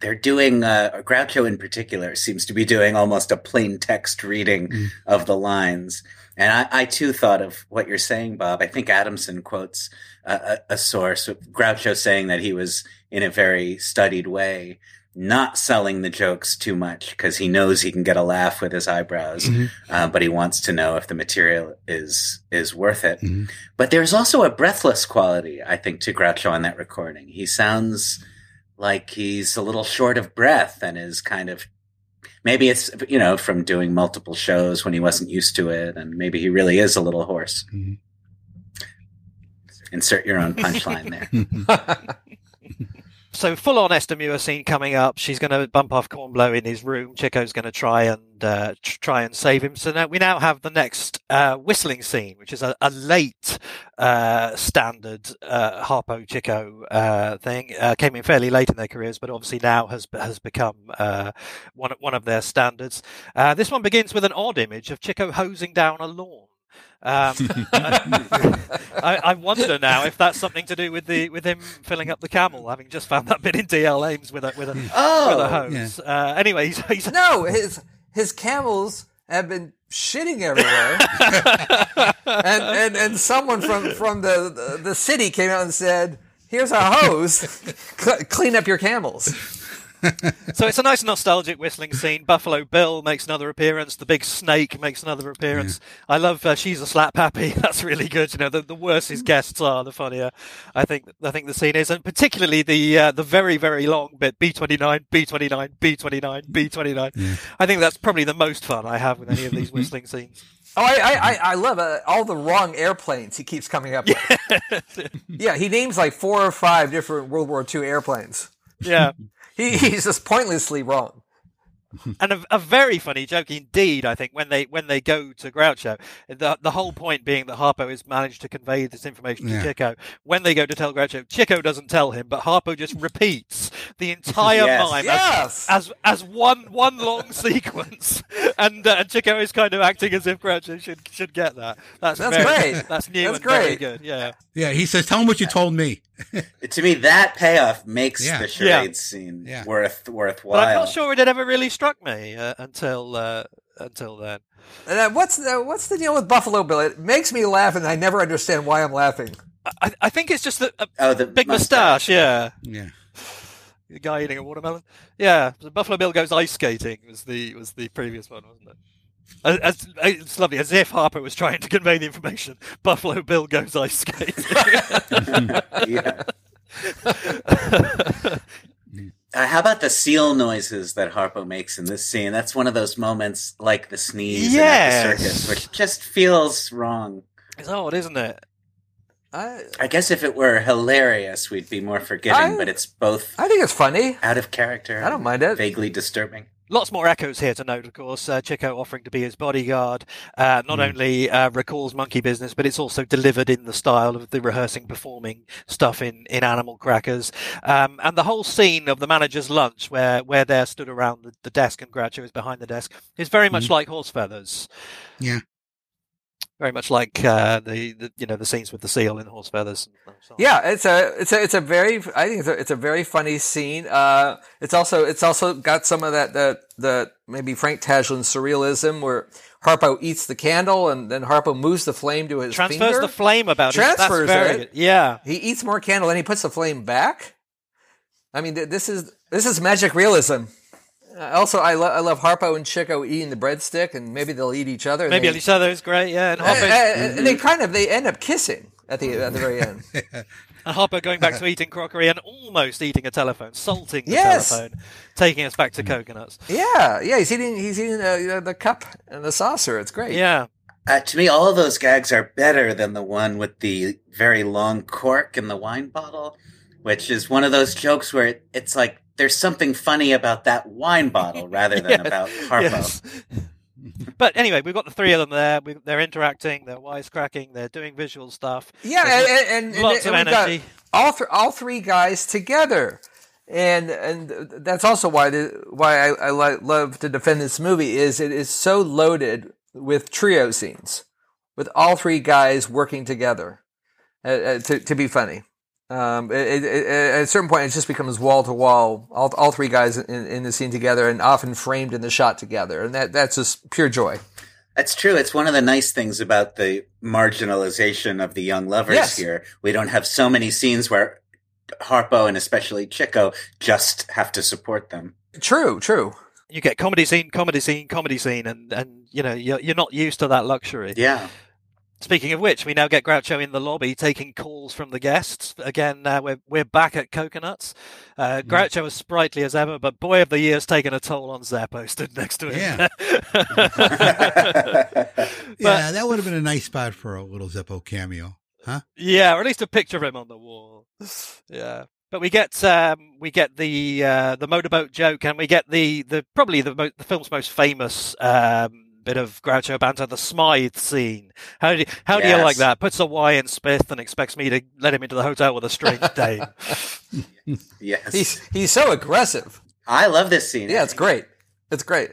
They're doing uh, Groucho in particular seems to be doing almost a plain text reading Mm. of the lines. And I, I too thought of what you're saying, Bob. I think Adamson quotes a, a, a source, Groucho saying that he was in a very studied way, not selling the jokes too much because he knows he can get a laugh with his eyebrows, Mhm. uh, but he wants to know if the material is is worth it. Mhm. But there's also a breathless quality, I think, to Groucho on that recording. He sounds like he's a little short of breath and is kind of maybe it's you know from doing multiple shows when he wasn't used to it and maybe he really is a little hoarse Mhm. insert your own punchline there So full on Esther Muir scene coming up. She's going to bump off Kornblow in his room. Chico's going to try and uh, tr- try and save him. So now we now have the next uh, whistling scene, which is a, a late uh, standard uh, Harpo Chico uh, thing. Uh, came in fairly late in their careers, but obviously now has has become one one of their standards. This one begins with an odd image of Chico hosing down a lawn. Um, I, I wonder now if that's something to do with the with him filling up the camel, having just found that bit in DL Ames with a with a with a oh hose. Uh, anyway, he's, he's no, his his camels have been shitting everywhere, and, and and someone from from the, the the city came out and said, "Here's a hose, clean up your camels." so it's a nice nostalgic whistling scene. Buffalo Bill makes another appearance. The big snake makes another appearance. I love uh, she's a slap happy. That's really good. You know, the, the worse his guests are, the funnier I think I think the scene is, and particularly the uh, the very very long bit B twenty nine B twenty nine B twenty nine B twenty nine. I think that's probably the most fun I have with any of these whistling scenes. Oh, I I, I- I love uh, all the wrong airplanes he keeps coming up with. yeah, he names like four or five different World War II airplanes. Yeah. He, he's just pointlessly wrong. and a, a very funny joke indeed. I think when they when they go to Groucho, the the whole point being that Harpo has managed to convey this information Yeah. to Chico. When they go to tell Groucho, Chico doesn't tell him, but Harpo just repeats the entire Yes. mime Yes. as, as as one one long sequence, and uh, and Chico is kind of acting as if Groucho should should get that. That's That's very, great. That's new That's and very great. good. Yeah. Yeah. He says, tell him what you told me. to me, that payoff makes Yeah. the charade Yeah. scene Yeah. worth worthwhile. But I'm not sure it had ever really struck me uh, until uh, until then. And uh, what's the, what's the deal with Buffalo Bill? It makes me laugh, and I never understand why I'm laughing. I, I think it's just the a Oh, the big mustache. moustache. Yeah, Yeah. the guy eating a watermelon. Yeah, Buffalo Bill goes ice skating was the was the previous one, wasn't it? As, as, it's lovely, as if Harpo was trying to convey the information. Buffalo Bill goes ice skating. yeah. Uh, how about the seal noises that Harpo makes in this scene? That's one of those moments like the sneeze in the circus, which just feels wrong. it's odd, isn't it? I I guess if it were hilarious, we'd be more forgiving, I- but it's both I think it's funny. out of character. I don't mind it. Vaguely disturbing. Lots more echoes here to note, of course. Uh, Chico offering to be his bodyguard uh, not only uh, recalls monkey business, but it's also delivered in the style of the rehearsing, performing stuff in, in Animal Crackers. Um, and the whole scene of the manager's lunch, where, where they're stood around the, the desk and Groucho is behind the desk, is very much like Horse Feathers. Yeah. Very much like uh, the, the you know the scenes with the seal in the Horse Feathers. And so on. Yeah, it's a it's a it's a very I think it's a, it's a very funny scene. Uh, it's also it's also got some of that the the maybe Frank Tashlin surrealism where Harpo eats the candle and then Harpo moves the flame to his transfers finger. the flame about it. Transfers it. Yeah. He eats more candle and he puts the flame back. I mean, th- this is this is magic realism. Uh, also, I, lo- I love Harpo and Chico eating the breadstick, and maybe they'll eat each other. Maybe they, each other is great. Yeah. And and, Harpo, and- and they kind of they end up kissing at the at the very end. And Harpo going back to eating crockery and almost eating a telephone, salting the Yes. telephone, taking us back to cocoanuts. yeah, yeah, he's eating he's eating uh, the cup and the saucer. It's great. Yeah. Uh, to me, all of those gags are better than the one with the very long cork in the wine bottle, which is one of those jokes where it, it's like there's something funny about that wine bottle rather than Yes, about Harpo. yes. but anyway, we've got the three of them there. We, they're interacting, they're wisecracking, they're doing visual stuff. Yeah, and, and, and, lots and of energy. all th- all three guys together, and and that's also why the, why I, I li- love to defend this movie is it is so loaded with trio scenes, with all three guys working together uh, uh, to to be funny. Um, it, it, it, at a certain point, it just becomes wall to wall, all all three guys in, in the scene together, and often framed in the shot together, and that that's just pure joy. That's true. It's one of the nice things about the marginalization of the young lovers Yes. here. We don't have so many scenes where Harpo and especially Chico just have to support them. True, true. You get comedy scene, comedy scene, comedy scene, and, and you know, you're, you're not used to that luxury. Yeah. Speaking of which, we now get Groucho in the lobby taking calls from the guests. Again, uh, we're we're back at Cocoanuts. Uh, Groucho is sprightly as ever, but boy of the year's taken a toll on Zeppo stood next to him. yeah, that would have been a nice spot for a little Zeppo cameo, huh? Yeah, or at least a picture of him on the wall. Yeah. But we get um, we get the uh, the motorboat joke, and we get the, the probably the, mo- the film's most famous um, bit of Groucho banter, the Smythe scene. How do you, how do you like that? Puts a Y in Smith and expects me to let him into the hotel with a strange dame. Yes. He's he's so aggressive. I love this scene. Yeah, it's great. It's great.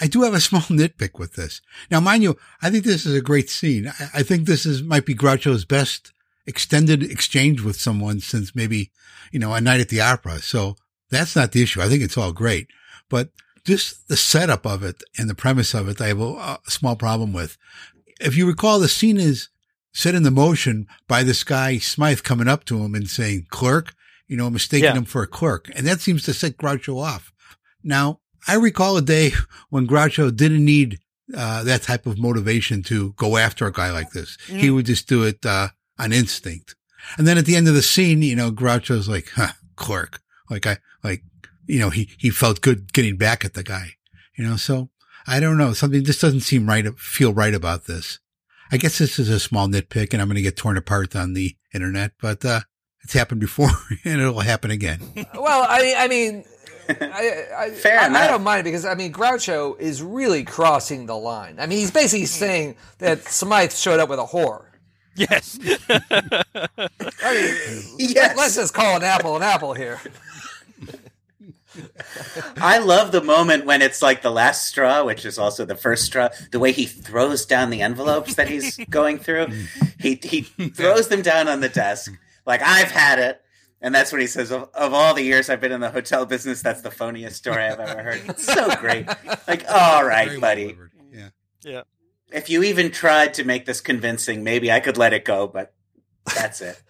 I do have a small nitpick with this. Now, mind you, I think this is a great scene. I, I think this is might be Groucho's best extended exchange with someone since maybe, you know, a night at the opera. So that's not the issue. I think it's all great, but just the setup of it and the premise of it, I have a, a small problem with. If you recall, the scene is set in the motion by this guy Smythe coming up to him and saying, clerk, you know, mistaking Yeah. him for a clerk. And that seems to set Groucho off. Now, I recall a day when Groucho didn't need uh, that type of motivation to go after a guy like this. He would just do it uh, on instinct. And then at the end of the scene, you know, Groucho's like, huh, clerk. Like I, like, you know, he, he felt good getting back at the guy, you know, so I don't know. Something just doesn't seem right, feel right about this. I guess this is a small nitpick and I'm going to get torn apart on the internet, but, uh, it's happened before and it'll happen again. Well, I I mean, I, I, Fair I, I don't mind because I mean Groucho is really crossing the line. I mean, he's basically saying that Smythe showed up with a whore. yes. I mean, Yes. let's just call an apple an apple here. I love the moment when it's like the last straw, which is also the first straw. The way he throws down the envelopes that he's going through, he he throws them down on the desk like I've had it. And that's what he says. Of, of all the years I've been in the hotel business, that's the phoniest story I've ever heard. It's so great. Like, all right, Very well buddy. Yeah. Yeah. If you even tried to make this convincing, maybe I could let it go, but that's it.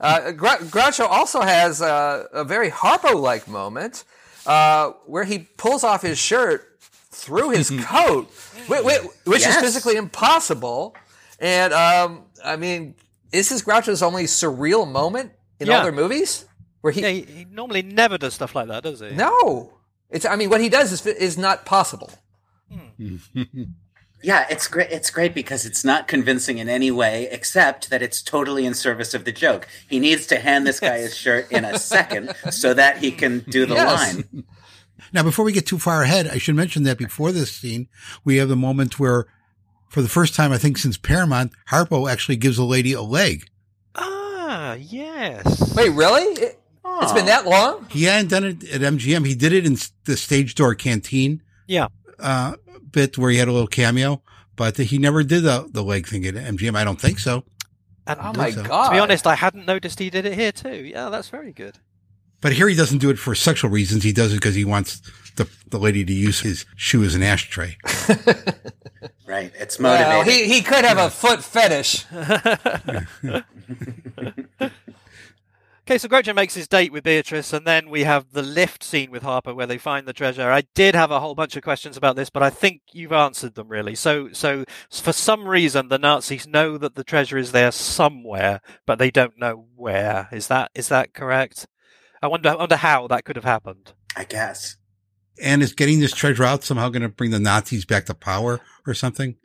Uh, Gr- Groucho also has uh, a very Harpo-like moment uh, where he pulls off his shirt through his coat, which, which Yes. is physically impossible. And um, I mean, is this Groucho's only surreal moment in Yeah. all their movies? Where he Yeah, he, he normally never does stuff like that, does he? no, it's I mean, what he does is is not possible. Yeah, it's great. It's great because it's not convincing in any way, except that it's totally in service of the joke. He needs to hand this guy his shirt in a second so that he can do the Yes. line. Now, before we get too far ahead, I should mention that before this scene, we have the moment where, for the first time, I think since Paramount, Harpo actually gives a lady a leg. Ah, yes. Wait, really? It, has been that long? He hadn't done it at MGM. He did it in the stage door canteen Yeah. uh, bit where he had a little cameo, but he never did the, the leg thing at MGM. I don't think so. And Oh do my so. god! to be honest, I hadn't noticed he did it here too. Yeah, that's very good. But here he doesn't do it for sexual reasons. He does it because he wants the, the lady to use his shoe as an ashtray. Right. It's well, motivated. he he could have a foot fetish. Okay, so Groucho makes his date with Beatrice, and then we have the lift scene with Harpo where they find the treasure. I did have a whole bunch of questions about this, but I think you've answered them really. So, so for some reason, the Nazis know that the treasure is there somewhere, but they don't know where. Is that is that correct? I wonder, I wonder how that could have happened. I guess. And is getting this treasure out somehow going to bring the Nazis back to power or something?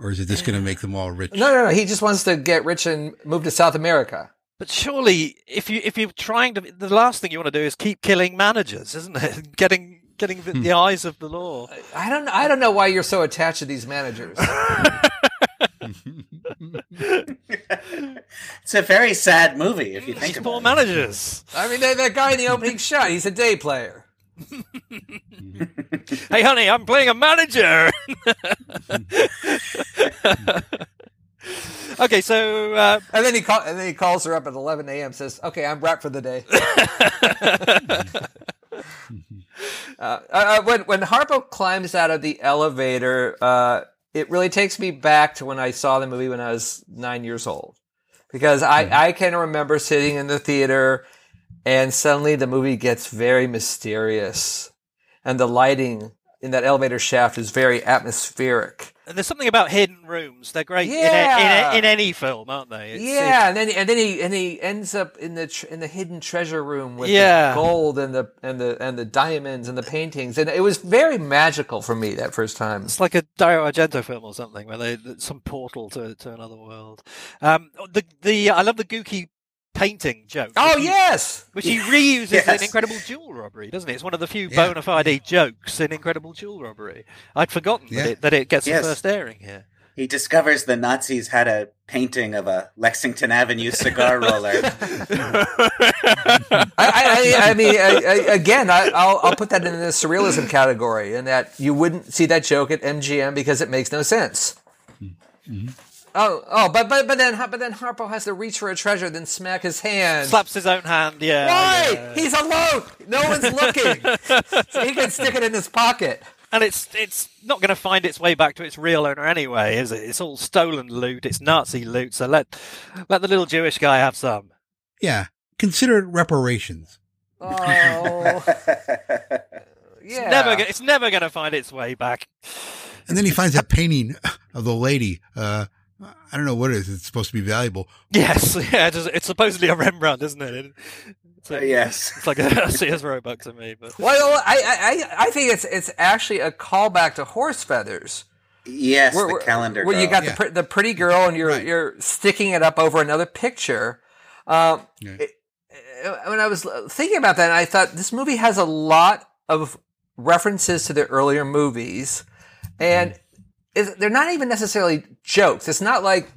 Or is it just going to make them all rich? No, no, no. He just wants to get rich and move to South America. But surely, if you if you're trying to, the last thing you want to do is keep killing managers, isn't it? Getting getting the, the hmm. eyes of the law. I don't. I don't know why you're so attached to these managers. It's a very sad movie if you hmm, think Poor about it. managers. I mean, that, that guy in the opening shot, he's a day player. Hey, honey, I'm playing a manager. Okay, so uh, And then he call, and then he calls her up at 11 a.m. Says, "Okay, I'm wrapped for the day." uh, uh, when when Harpo climbs out of the elevator, uh, it really takes me back to when I saw the movie when I was nine years old, because I I can remember sitting in the theater, and suddenly the movie gets very mysterious, and the lighting in that elevator shaft is very atmospheric. There's something about hidden rooms. They're great in, a, Yeah. in, a, in any film, aren't they? It's- yeah, and then and then he and he ends up in the tr- in the hidden treasure room with Yeah. the gold and the and the and the diamonds and the paintings, and it was very magical for me that first time. It's like a Dario Argento film or something, where they some portal to to another world. Um, the the I love the Gookie painting joke. Oh which he- yes, which he reuses Yes. in Incredible Jewel Robbery, doesn't it? It's one of the few Yeah. bona fide jokes in Incredible Jewel Robbery. I'd forgotten Yeah. that, it, that it gets Yes. the first airing here. He discovers the Nazis had a painting of a Lexington Avenue cigar roller. I, I, I, I mean, I, I, again, I, I'll I'll put that in the surrealism category, in that you wouldn't see that joke at MGM because it makes no sense. Mm-hmm. Oh, oh, but but but then but then Harpo has to reach for a treasure, then smack his hand. Slaps his own hand, yeah. Why? yeah. He's alone. No one's looking. so he can stick it in his pocket. And it's it's not going to find its way back to its real owner anyway, is it? It's all stolen loot. It's Nazi loot. So let let the little Jewish guy have some. Yeah. Consider it reparations. Oh, yeah. It's never it's never going to find its way back. And then he finds that painting of the lady. Uh, I don't know what it is. It's supposed to be valuable. Yes, yeah. It's, it's supposedly a Rembrandt, isn't it? It- It's, uh, a, yes. it's like a Sears Roebuck to me, but Well, I, I, I think it's it's actually a callback to Horse Feathers. Yes, Where- the where- calendar. Where you girl. got the, the pretty girl and you're Right. you're sticking it up over another picture. Um, Yeah. it- uh, when I was thinking about that, I thought this movie has a lot of references to the earlier movies, and it's- they're not even necessarily jokes. It's not like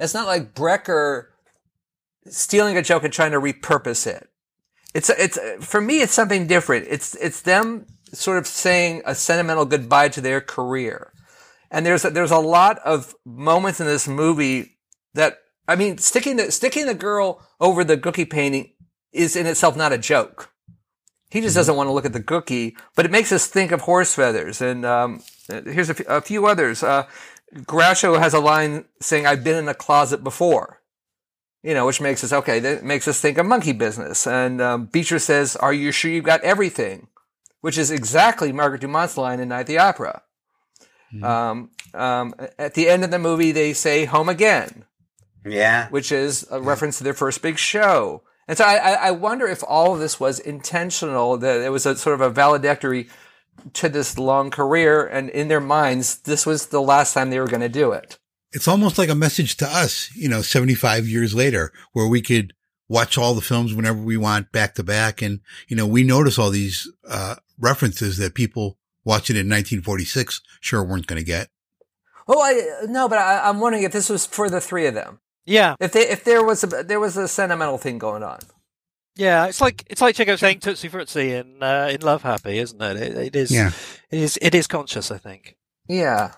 it's not like Brecher stealing a joke and trying to repurpose it. It's it's for me, it's something different. It's it's them sort of saying a sentimental goodbye to their career, and there's there's a lot of moments in this movie that I mean, sticking the sticking the girl over the Gookie painting is in itself not a joke. He just doesn't want to look at the Gookie, but it makes us think of horse feathers. And um, here's a, f- a few others. Uh, Groucho has a line saying, "I've been in a closet before," you know, which makes us okay. That makes us think of monkey business. And um, Beecher says, "Are you sure you've got everything?" Which is exactly Margaret Dumont's line in Night at the Opera. Um, um, at the end of the movie, they say "Home Again." Yeah. which is a reference to their first big show. And so I, I wonder if all of this was intentional, that it was a sort of a valedictory to this long career, and in their minds, this was the last time they were going to do it. It's almost like a message to us, you know, 75 years later, where we could watch all the films whenever we want back to back. And, you know, we notice all these, uh, references that people watching in 1946 sure weren't going to get. Oh, I no, but I, I'm wondering if this was for the three of them. Yeah, If they if there was a there was a sentimental thing going on. yeah. It's like it's like Chico saying "Tootsie Fruitsie" in uh, in Love Happy, isn't it? It, it is. Yeah. It is. It is conscious, I think. Yeah,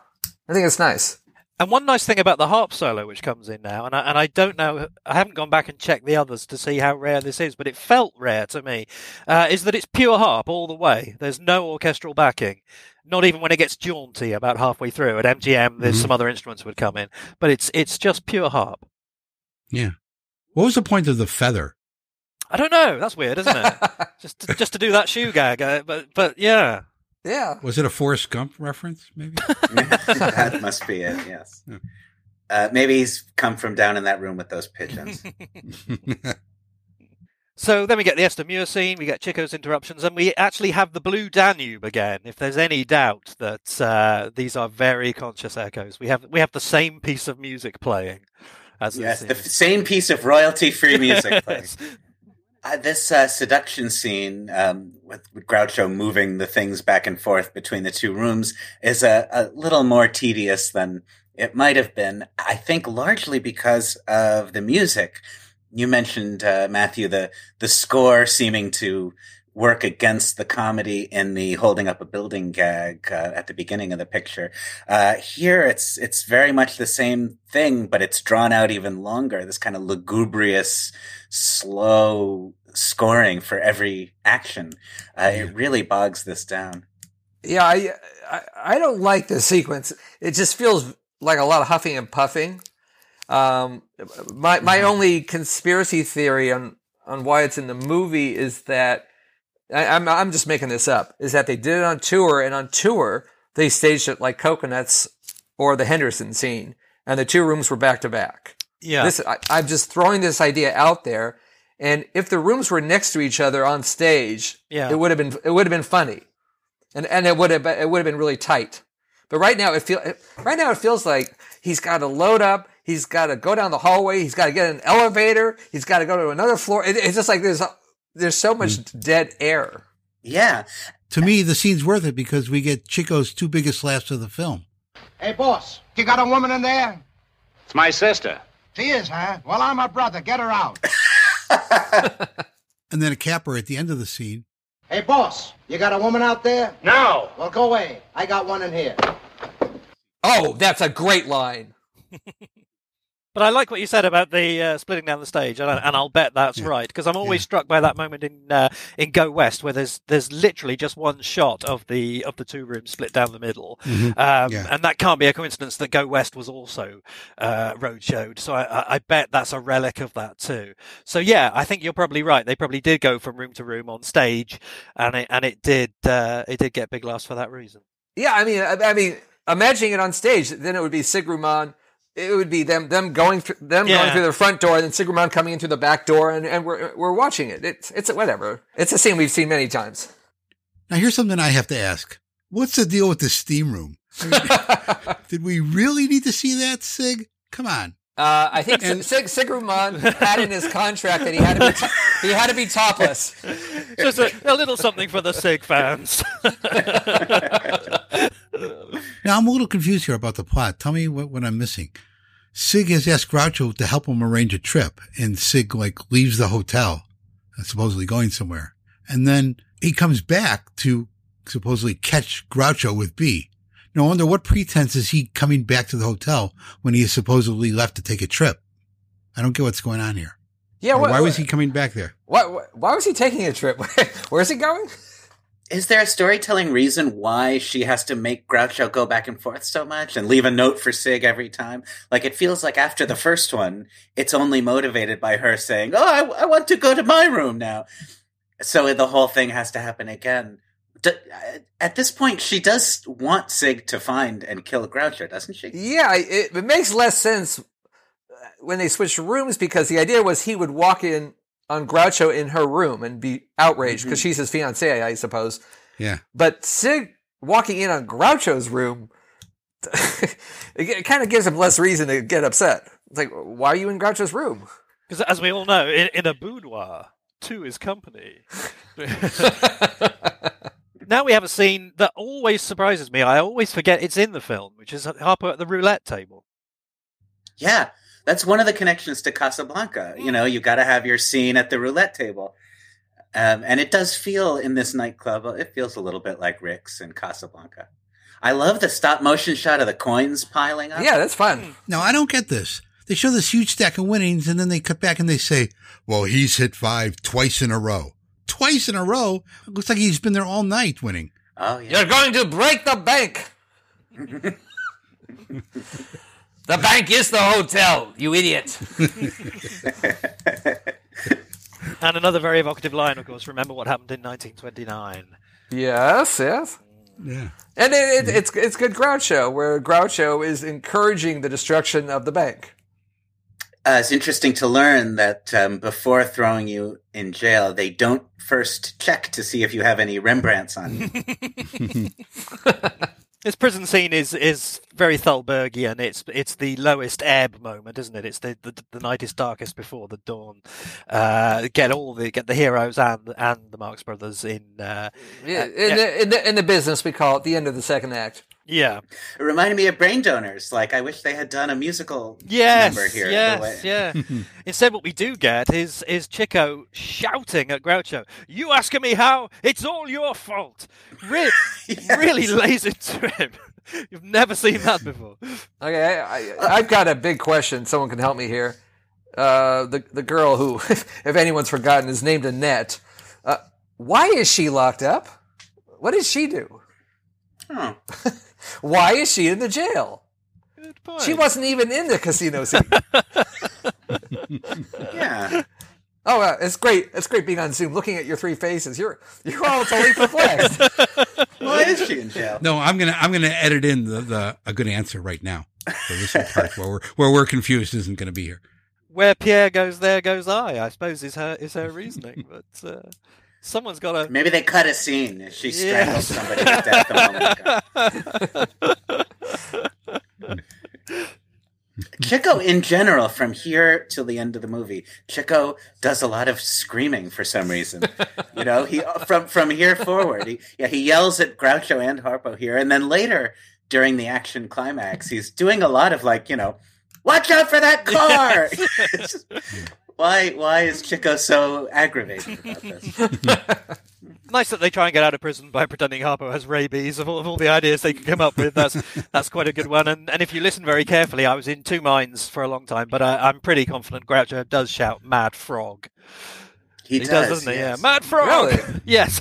I think it's nice. And one nice thing about the harp solo, which comes in now, and I, and I don't know, I haven't gone back and checked the others to see how rare this is, but it felt rare to me, uh, is that it's pure harp all the way. There's no orchestral backing, not even when it gets jaunty about halfway through. At MGM, there's Mhm. some other instruments would come in, but it's it's just pure harp. Yeah. What was the point of the feather? I don't know. That's weird, isn't it? just to, just to do that shoe gag, uh, but but yeah. Yeah. Was it a Forrest Gump reference? Maybe. that must be it. Yes. Uh, maybe he's come from down in that room with those pigeons. So then we get the Esther Muir scene, we get Chico's interruptions, and we actually have the Blue Danube again. If there's any doubt that uh, these are very conscious echoes, we have we have the same piece of music playing. As the yes, the same piece of royalty-free music. Uh, this uh, seduction scene um, with, with Groucho moving the things back and forth between the two rooms is a, a little more tedious than it might have been. I think largely because of the music. You mentioned uh, Matthew the the score seeming to work against the comedy in the holding up a building gag uh, at the beginning of the picture. Uh, here, it's it's very much the same thing, but it's drawn out even longer. This kind of lugubrious, slow scoring for every action. Uh, It really bogs this down. Yeah, I, I I don't like the sequence. It just feels like a lot of huffing and puffing. Um, my my only conspiracy theory on on why it's in the movie is that I, I'm I'm just making this up. Is that they did it on tour, and on tour they staged it like Cocoanuts or the Henderson scene, and the two rooms were back to back. Yeah. This I, I'm just throwing this idea out there, and if the rooms were next to each other on stage, Yeah. it would have been it would have been funny, and and it would have been, it would have been really tight. But right now it feel right now it feels like he's got to load up. He's got to go down the hallway. He's got to get an elevator. He's got to go to another floor. It, it's just like there's there's so much mm. dead air. Yeah. to me, the scene's worth it because we get Chico's two biggest laughs of the film. Hey, boss, you got a woman in there? It's my sister. She is, huh? Well, I'm her brother. Get her out. And then a capper at the end of the scene. Hey, boss, you got a woman out there? No. Well, go away. I got one in here. Oh, that's a great line. But I like what you said about the uh, splitting down the stage, and, I, and I'll bet that's right because I'm always struck by that moment in uh, in Go West where there's there's literally just one shot of the of the two rooms split down the middle, Mhm. um, Yeah. and that can't be a coincidence that Go West was also uh, roadshowed. So I, I- I bet that's a relic of that too. So yeah, I think you're probably right. They probably did go from room to room on stage, and it and it did uh, it did get big laughs for that reason. Yeah, I mean, I, I mean, imagining it on stage, then it would be Sig Ruman. It would be them them going through them going through the front door, and then Sig Ruman coming in through the back door, and, and we're we're watching it. It's it's whatever. It's a scene we've seen many times. Now, here's something I have to ask. What's the deal with the steam room? I mean, did we really need to see that, Sig? Come on. Uh, I think Sig- Sigruman had in his contract that he had to be to- he had to be topless. Just a, a little something for the Sig fans. Now, I'm a little confused here about the plot. Tell me what, what I'm missing. Sig has asked Groucho to help him arrange a trip, and Sig, like, leaves the hotel, uh, supposedly going somewhere. And then he comes back to supposedly catch Groucho with B. Now, under what pretense is he coming back to the hotel when he is supposedly left to take a trip? I don't get what's going on here. Yeah, why was he coming back there? Why, why, why was he taking a trip? Where's he going? Is there a storytelling reason why she has to make Groucho go back and forth so much and leave a note for Sig every time? Like it feels like after the first one, it's only motivated by her saying, "Oh, I, I want to go to my room now," so the whole thing has to happen again. D- uh, at this point, she does want Sig to find and kill Groucho, doesn't she? Yeah, it, it makes less sense uh, when they switched rooms because the idea was he would walk in on Groucho in her room and be outraged because mm-hmm. she's his fiancée, I suppose. Yeah. But Sig walking in on Groucho's room, it kind of gives him less reason to get upset. It's like, why are you in Groucho's room? Because as we all know, in, in a boudoir, two is company. now we have a scene that always surprises me. I always forget it's in the film, which is Harpo at the roulette table. Yeah, that's one of the connections to Casablanca. You know, you got to have your scene at the roulette table. Um, and it does feel in this nightclub, it feels a little bit like Rick's in Casablanca. I love the stop motion shot of the coins piling up. Yeah, that's fun. No, I don't get this. They show this huge stack of winnings and then they cut back and they say, well, he's hit five twice in a row. Twice in a row? It looks like he's been there all night winning. Oh, yeah. You're going to break the bank. the bank is the hotel, you idiot. And another very evocative line, of course, remember what happened in 1929. Yes, yes. Yeah. And it, it, it's it's good Groucho, where Groucho is encouraging the destruction of the bank. Uh, it's interesting to learn that um, before throwing you in jail, they don't first check to see if you have any Rembrandts on you. This prison scene is is very Thalbergian. It's it's the lowest ebb moment, isn't it? It's the the, the night is darkest before the dawn. Uh, get all the get the heroes and and the Marx Brothers in. Uh, Yeah, uh, in, the, in the in the business, we call it the end of the second act. Yeah. it reminded me of Brain Donors. Like, I wish they had done a musical Yes, number here. yes, way- yeah. Instead, what we do get is is Chico shouting at Groucho, "You asking me how? It's all your fault." Really, really lays into him. You've never seen that before. Okay, I, I, I've got a big question. Someone can help me here. Uh, the the girl who, if anyone's forgotten, is named Annette. Uh, why is she locked up? What did she do? Huh. Why is she in the jail? She wasn't even in the casino scene. Yeah. Oh, uh, it's great! It's great being on Zoom, looking at your three faces. You're you're all totally perplexed. Why is she in jail? No, I'm gonna I'm gonna edit in the, the a good answer right now. So this is part where we're where we're confused isn't gonna be here. Where Pierre goes, there goes I. I suppose is her is her reasoning, but uh, someone's got to. Maybe they cut a scene. She Yes. somebody to death moment. Chico, in general, from here till the end of the movie, Chico does a lot of screaming for some reason. You know, he uh, from from here forward, he yeah he yells at Groucho and Harpo here, and then later during the action climax, he's doing a lot of like you know, watch out for that car. Just- why why is Chico so aggravated about this? Nice that they try and get out of prison by pretending Harpo has rabies. Of all, of all the ideas they can come up with, that's that's quite a good one. And and if you listen very carefully, I was in two minds for a long time, but I, I'm pretty confident Groucho does shout "Mad Frog." He, does, does, doesn't he? yes. Yeah, Mad Frog. Really? yes.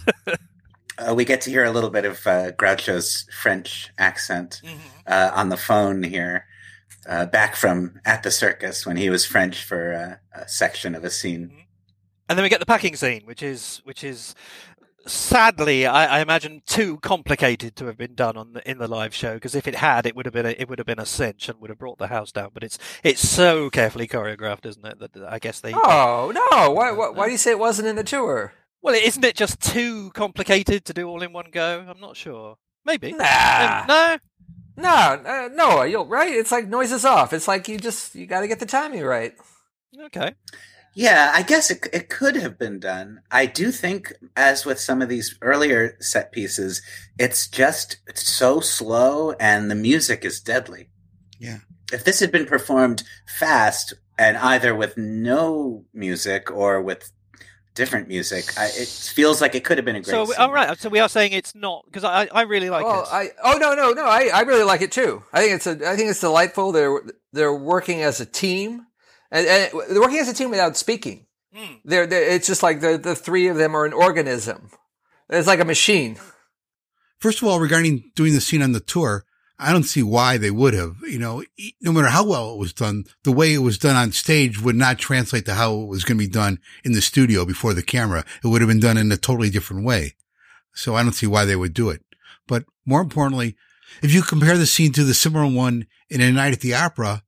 Uh, we get to hear a little bit of uh, Groucho's French accent uh, on the phone here, uh, back from at the circus when he was French for uh, a section of a scene. And then we get the packing scene, which is which is sadly, I, I imagine, too complicated to have been done on the, in the live show. Because if it had, it would have been a, it would have been a cinch and would have brought the house down. But it's it's so carefully choreographed, isn't it? That I guess they. Oh no! Why, why why do you say it wasn't in the tour? Well, isn't it just too complicated to do all in one go? I'm not sure. Maybe. Nah. No. No, uh, no, you're right. It's like noises off. It's like you just you got to get the timing right. Okay. Yeah, I guess it, it could have been done. I do think, as with some of these earlier set pieces, it's just so slow and the music is deadly. Yeah. If this had been performed fast and either with no music or with different music, I, it feels like it could have been a great So we- scene. all right. So we are saying it's not because I I really like well, it. I oh no no no I, I really like it too. I think it's a I think it's delightful. They're they're working as a team, and, and they're working as a team without speaking. Hmm. They're, they're it's just like the the three of them are an organism. It's like a machine. First of all, regarding doing the scene on the tour, I don't see why they would have. You know, no matter how well it was done, the way it was done on stage would not translate to how it was going to be done in the studio before the camera. It would have been done in a totally different way. So I don't see why they would do it. But more importantly, if you compare the scene to the similar one in A Night at the Opera,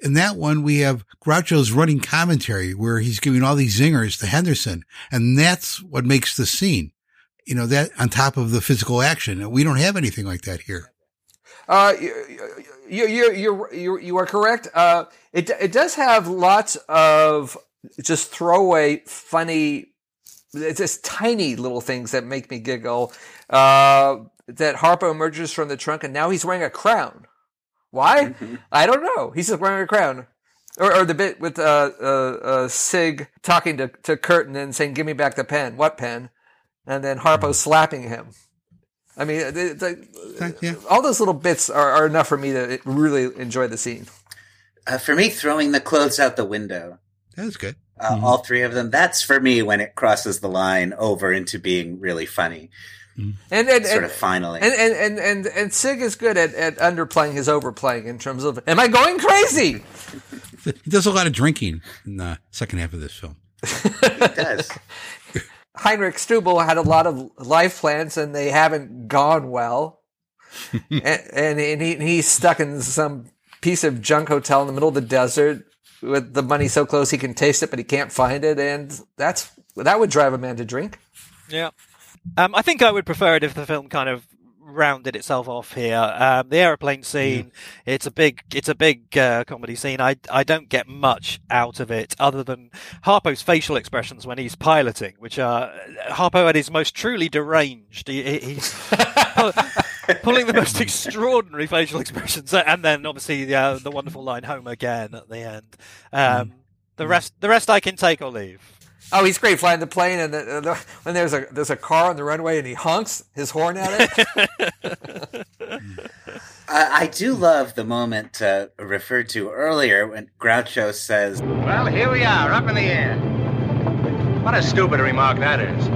in that one, we have Groucho's running commentary where he's giving all these zingers to Henderson. And that's what makes the scene, you know, that on top of the physical action. We don't have anything like that here. Uh, you, you, you, you, you, are correct. Uh, it, it does have lots of just throwaway, funny, it's just tiny little things that make me giggle. Uh, that Harpo emerges from the trunk and now he's wearing a crown. Why? I don't know. He's just wearing a crown. Or, or the bit with uh, uh, uh, Sig talking to, to Curtin and saying, "Give me back the pen." What pen? And then Harpo slapping him. I mean, the, the, all those little bits are, are, enough for me to really enjoy the scene. Uh, for me, throwing the clothes out the window. That's good. Uh, mm-hmm. All three of them. That's for me when it crosses the line over into being really funny. Mm-hmm. And, and sort and, of finally, and and, and and and Sig is good at, at underplaying his overplaying in terms of "Am I going crazy?" he does a lot of drinking in the second half of this film. he does. Heinrich Stubel had a lot of life plans and they haven't gone well. and, and, and he, he's stuck in some piece of junk hotel in the middle of the desert with the money so close he can taste it, but he can't find it. And that's, that would drive a man to drink. Yeah. Um, I think I would prefer it if the film kind of rounded itself off here. Um, the aeroplane scene, yeah. it's a big, it's a big uh, comedy scene. I, I don't get much out of it other than Harpo's facial expressions when he's piloting, which are Harpo at his most truly deranged. He, he's pulling the most extraordinary facial expressions, and then obviously the uh, the wonderful line "home again" at the end. Um, the rest, the rest, I can take or leave. Oh, he's great flying the plane, and the, the, when there's a there's a car on the runway, and he honks his horn at it. I, I, do love the moment uh, referred to earlier when Groucho says, "Well, here we are, up in the air." What a stupid remark that is.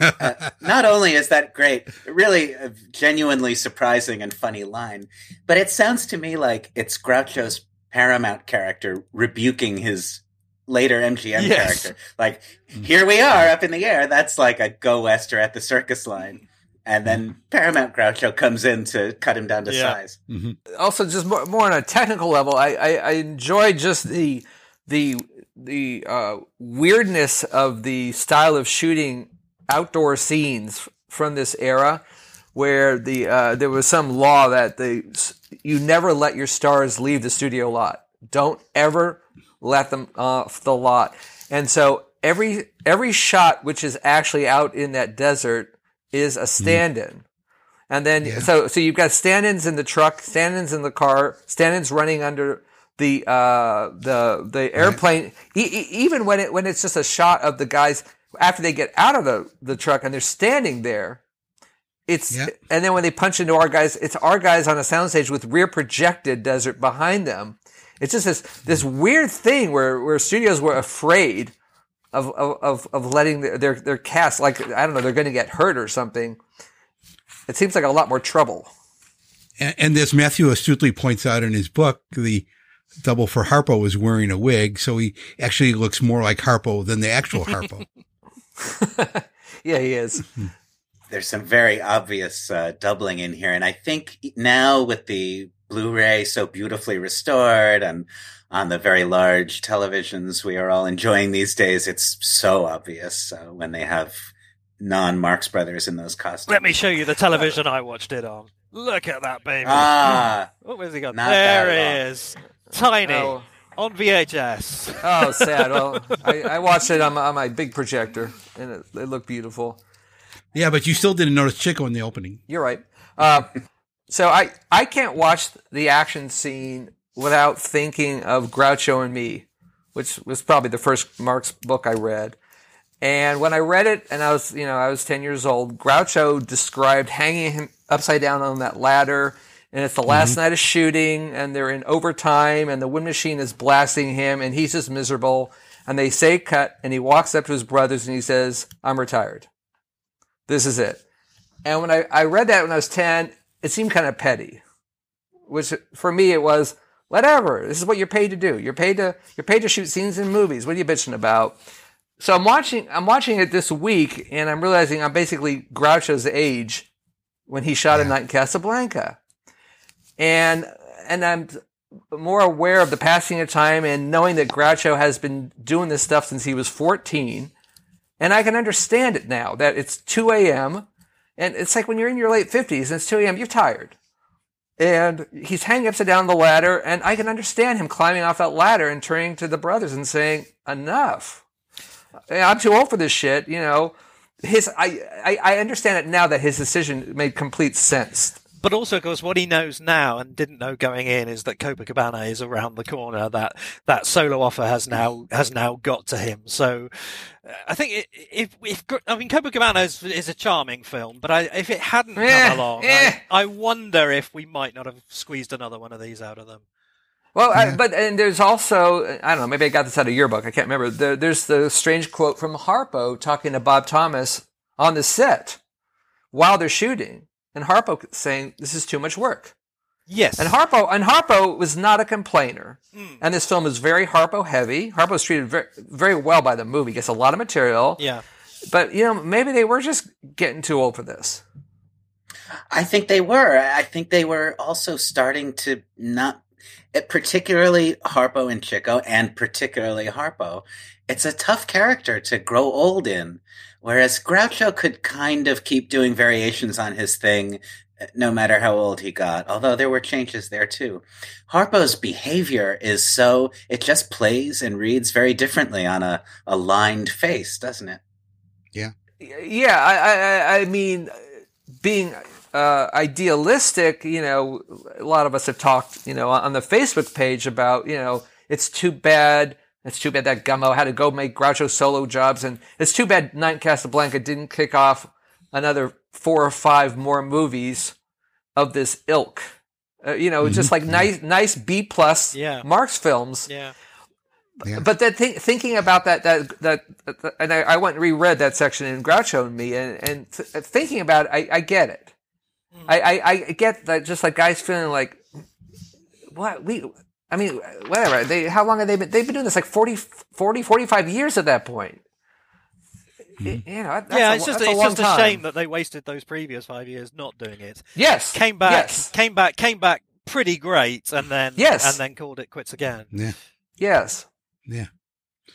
uh, not only is that great, really a genuinely surprising and funny line, but it sounds to me like it's Groucho's Paramount character rebuking his later MGM yes. character. Like, here we are up in the air. That's like a go wester at the circus line. And then Paramount Groucho comes in to cut him down to yeah. size. Mm-hmm. Also, just more, more, on a technical level, I, I, I enjoy just the the the uh, weirdness of the style of shooting outdoor scenes from this era, where the uh, there was some law that the you never let your stars leave the studio lot. Don't ever let them off the lot. And so every every shot which is actually out in that desert is a stand-in. Mm. And then yeah. so so you've got stand-ins in the truck, stand-ins in the car, stand-ins running under the uh, the the airplane. Right. E- even when it when it's just a shot of the guys after they get out of the the truck and they're standing there. It's yeah. and then when they punch into our guys, it's our guys on a soundstage with rear projected desert behind them, it's just this this weird thing where where studios were afraid of of of letting their their, their cast like I don't know they're going to get hurt or something. It seems like a lot more trouble. And, and as Matthew astutely points out in his book, the double for Harpo was wearing a wig, so he actually looks more like Harpo than the actual Harpo. yeah, he is. There's some very obvious uh, doubling in here, and I think now with the Blu-ray so beautifully restored and on the very large televisions we are all enjoying these days, it's so obvious uh, when they have non Marx Brothers in those costumes. Let me show you the television I watched it on. Look at that baby. Ah, what was he got? There it is, tiny. Oh. On VHS. Oh, sad. Well, I, I watched it on my, on my, big projector, and it, it, looked beautiful. Yeah, but you still didn't notice Chico in the opening. You're right. Uh, so I, I can't watch the action scene without thinking of Groucho and Me, which was probably the first Marx book I read. And when I read it, and I was, you know, I was 10 years old, Groucho described hanging him upside down on that ladder and it's the last mm-hmm. night of shooting, and they're in overtime, and the wind machine is blasting him, and he's just miserable. And they say cut, and he walks up to his brothers and he says, "I'm retired. This is it." And when I, I read that when I was ten, it seemed kind of petty, which for me it was whatever. This is what you're paid to do. You're paid to you're paid to shoot scenes in movies. What are you bitching about? So I'm watching I'm watching it this week, and I'm realizing I'm basically Groucho's age when he shot a night in Casablanca, and and I'm more aware of the passing of time and knowing that Groucho has been doing this stuff since he was 14, and I can understand it now that it's 2 a.m. and it's like when you're in your late 50s and it's 2 a.m. You're tired. And he's hanging upside down the ladder, and I can understand him climbing off that ladder and turning to the brothers and saying, "Enough! I'm too old for this shit." You know, his I, I I understand it now that his decision made complete sense. But also, of course, what he knows now and didn't know going in is that Copacabana is around the corner. That that solo offer has now has now got to him. So, uh, I think it, if if I mean Copacabana is, is a charming film, but I, if it hadn't come along, eh. I, I wonder if we might not have squeezed another one of these out of them. Well, I, but and there's also I don't know maybe I got this out of your book I can't remember. There, there's the strange quote from Harpo talking to Bob Thomas on the set while they're shooting, and Harpo saying this is too much work. Yes, And Harpo and Harpo was not a complainer, hmm. and this film is very Harpo heavy. Harpo's treated very very well by the movie, gets a lot of material. Yeah. But you know maybe they were just getting too old for this. I think they were. I think they were also starting to not, it, particularly Harpo and Chico, and particularly Harpo. It's a tough character to grow old in, whereas Groucho could kind of keep doing variations on his thing, uh, no matter how old he got. Although there were changes there too. Harpo's behavior is so it just plays and reads very differently on a, a lined face, doesn't it? Yeah, Yeah. I, I- I mean, being uh, idealistic, you know, a lot of us have talked, you know, on the Facebook page about, you know, it's too bad. It's too bad that Gummo had to go make Groucho solo jobs, and it's too bad Night in Casablanca didn't kick off another four or five more movies of this ilk. Uh, you know, just like mm-hmm. nice, nice B plus Yeah. Marx films. Yeah. yeah. But then think, thinking about that, that, that, and I, I went and reread that section in Groucho and me, and, and th- uh, thinking about it, I, I get it. Mm. I, I, I get that just like guys feeling like, what, we, I mean, whatever. They, how long have they been, they've been doing this like 40, 40 45 years at that point. Hmm. You know, that- that's yeah, a, it's just that's a it's long just a time. shame that they wasted those previous five years not doing it. Yes, came back, yes. came back, came back pretty great, and then Yes. and then called it quits again. Yeah. Yes. Yeah.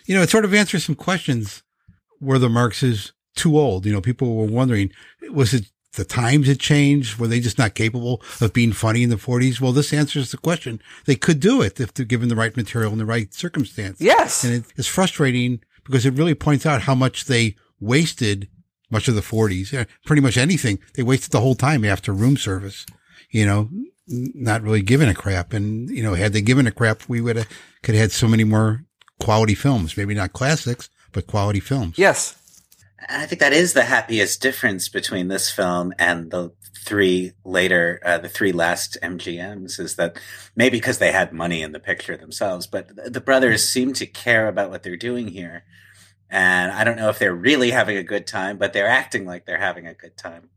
You know, it sort of answers some questions. Were the Marxes too old? You know, people were wondering, was it the times had changed? Were they just not capable of being funny in the 40s? Well, this answers the question. They could do it if they're given the right material and the right circumstance. Yes. And it's frustrating because it really points out how much they wasted much of the 40s. Pretty much anything. They wasted the whole time after room service, you know, not really giving a crap. And, you know, had they given a crap, we would have, could have had so many more quality films. Maybe not classics, but quality films. Yes. And I think that is the happiest difference between this film and the three later, uh, the three last MGMs is that maybe because they had money in the picture themselves, but the brothers seem to care about what they're doing here. And I don't know if they're really having a good time, but they're acting like they're having a good time.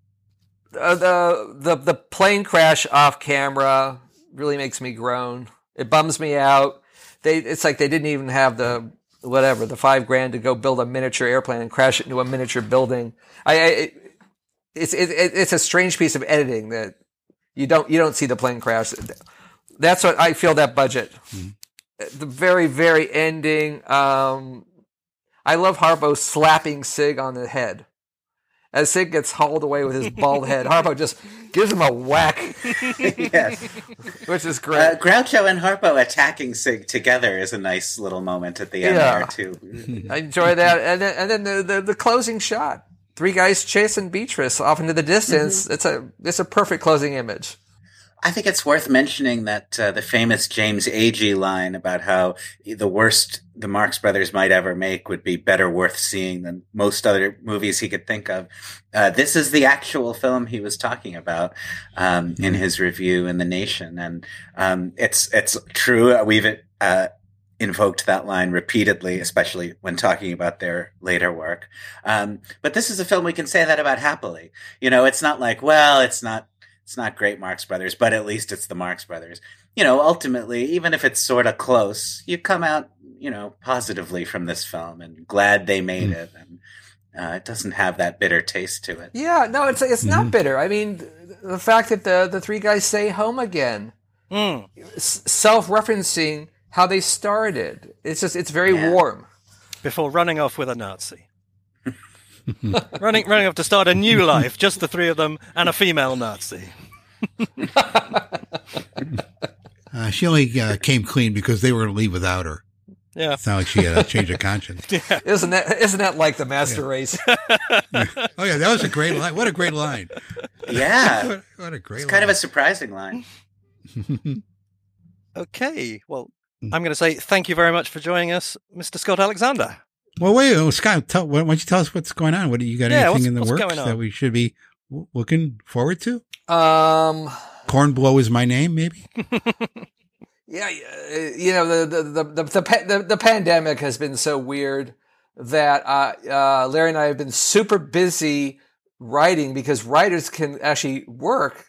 uh, the the the plane crash off camera really makes me groan. It bums me out. They it's like they didn't even have the whatever the five grand to go build a miniature airplane and crash it into a miniature building. I, I it, it's it, it, it's a strange piece of editing that you don't you don't see the plane crash. That's what I feel that budget. The very very ending. Um, I love Harpo slapping Sig on the head. As Sig gets hauled away with his bald head, Harpo just gives him a whack, yes. which is great. Uh, Groucho and Harpo attacking Sig together is a nice little moment at the end Yeah. there too. I enjoy that, and then, and then the, the the closing shot: three guys chasing Beatrice off into the distance. It's a it's a perfect closing image. I think it's worth mentioning that uh, the famous James Agee line about how the worst the Marx Brothers might ever make would be better worth seeing than most other movies he could think of. Uh, this is the actual film he was talking about um, in his review in the Nation, and um, it's it's true. We've uh, invoked that line repeatedly, especially when talking about their later work. Um, but this is a film we can say that about happily. You know, it's not like, well, it's not it's not great Marx Brothers, but at least it's the Marx Brothers. You know, ultimately, even if it's sort of close, you come out, you know, positively from this film and glad they made mm. it. And uh, it doesn't have that bitter taste to it. Yeah, no, it's it's not mm-hmm. bitter. I mean, the fact that the the three guys say home again, mm. self referencing how they started. It's just it's very yeah. warm. Before running off with a Nazi. running, running off to start a new life, just the three of them and a female Nazi. uh, she only uh, came clean because they were going to leave without her. Yeah, it's not like she had a change of conscience. yeah. Isn't that isn't that like the master yeah. race? yeah. Oh yeah, that was a great line. What a great line. Yeah, what, what, a great. It's line. kind of a surprising line. okay, well, I'm going to say thank you very much for joining us, Mr. Scott Alexander. Well, wait, oh, Scott, tell, why don't you tell us what's going on? What do you got? Yeah, anything in the works that we should be looking forward to? Um, Kornblow is my name, maybe. yeah, you know the the, the the the the pandemic has been so weird that uh, uh, Larry and I have been super busy writing because writers can actually work.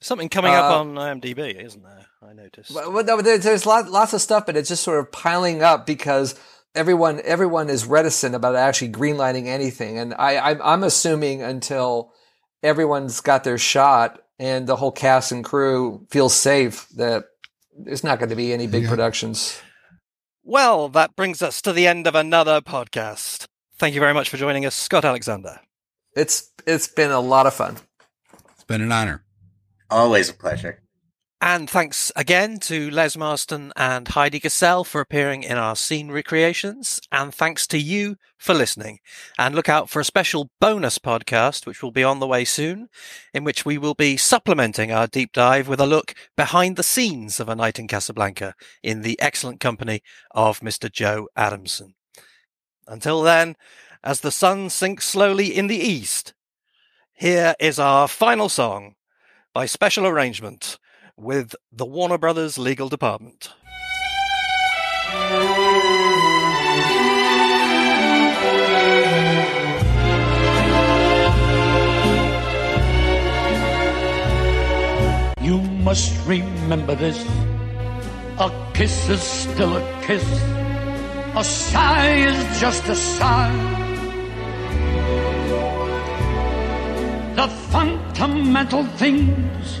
Something coming up uh, on IMDb, isn't there? I noticed. Well, no, there's lots lots of stuff, but it's just sort of piling up because everyone everyone is reticent about actually greenlighting anything, and I I'm, I'm assuming until everyone's got their shot and the whole cast and crew feels safe that there's not going to be any big yeah. productions. Well, that brings us to the end of another podcast. Thank you very much for joining us, Scott Alexander. It's it's been a lot of fun. It's been an honor. Always a pleasure. And thanks again to Les Marsden and Heidi Gassel for appearing in our scene recreations. And thanks to you for listening. And look out for a special bonus podcast, which will be on the way soon, in which we will be supplementing our deep dive with a look behind the scenes of A Night in Casablanca in the excellent company of Mr. Joe Adamson. Until then, as the sun sinks slowly in the east, here is our final song by special arrangement with the Warner Brothers legal department. You must remember this. A kiss is still a kiss. A sigh is just a sigh. The fundamental things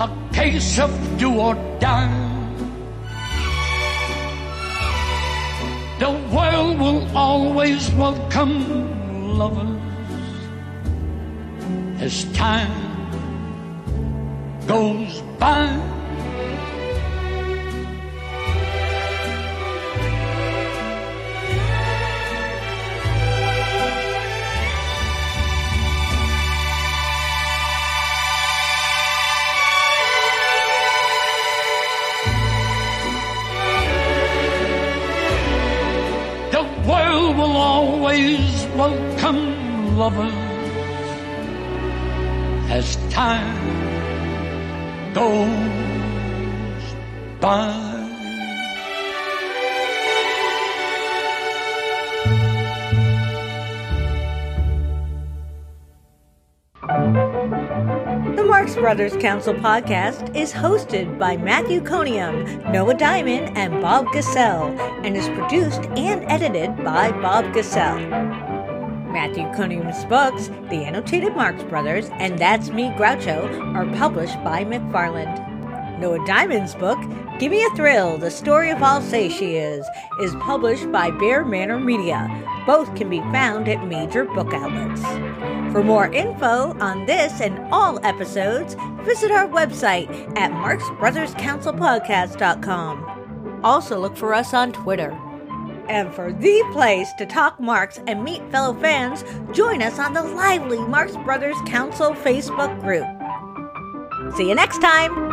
a case of do or die. The world will always welcome lovers as time goes by. Welcome lovers as time goes by. The Marx Brothers Council podcast is hosted by Matthew Coniam, Noah Diamond, and Bob Gassel, and is produced and edited by Bob Gassel. Matthew Coniam's books, The Annotated Marx Brothers, and That's Me Groucho, are published by McFarland. Noah Diamond's book, Give Me a Thrill, The Story of I'll Say She Is, is published by Bear Manor Media. Both can be found at major book outlets. For more info on this and all episodes, visit our website at marxbrotherscouncilpodcast.com. Also look for us on Twitter. And for the place to talk Marx and meet fellow fans, join us on the lively Marx Brothers Council Facebook group. See you next time!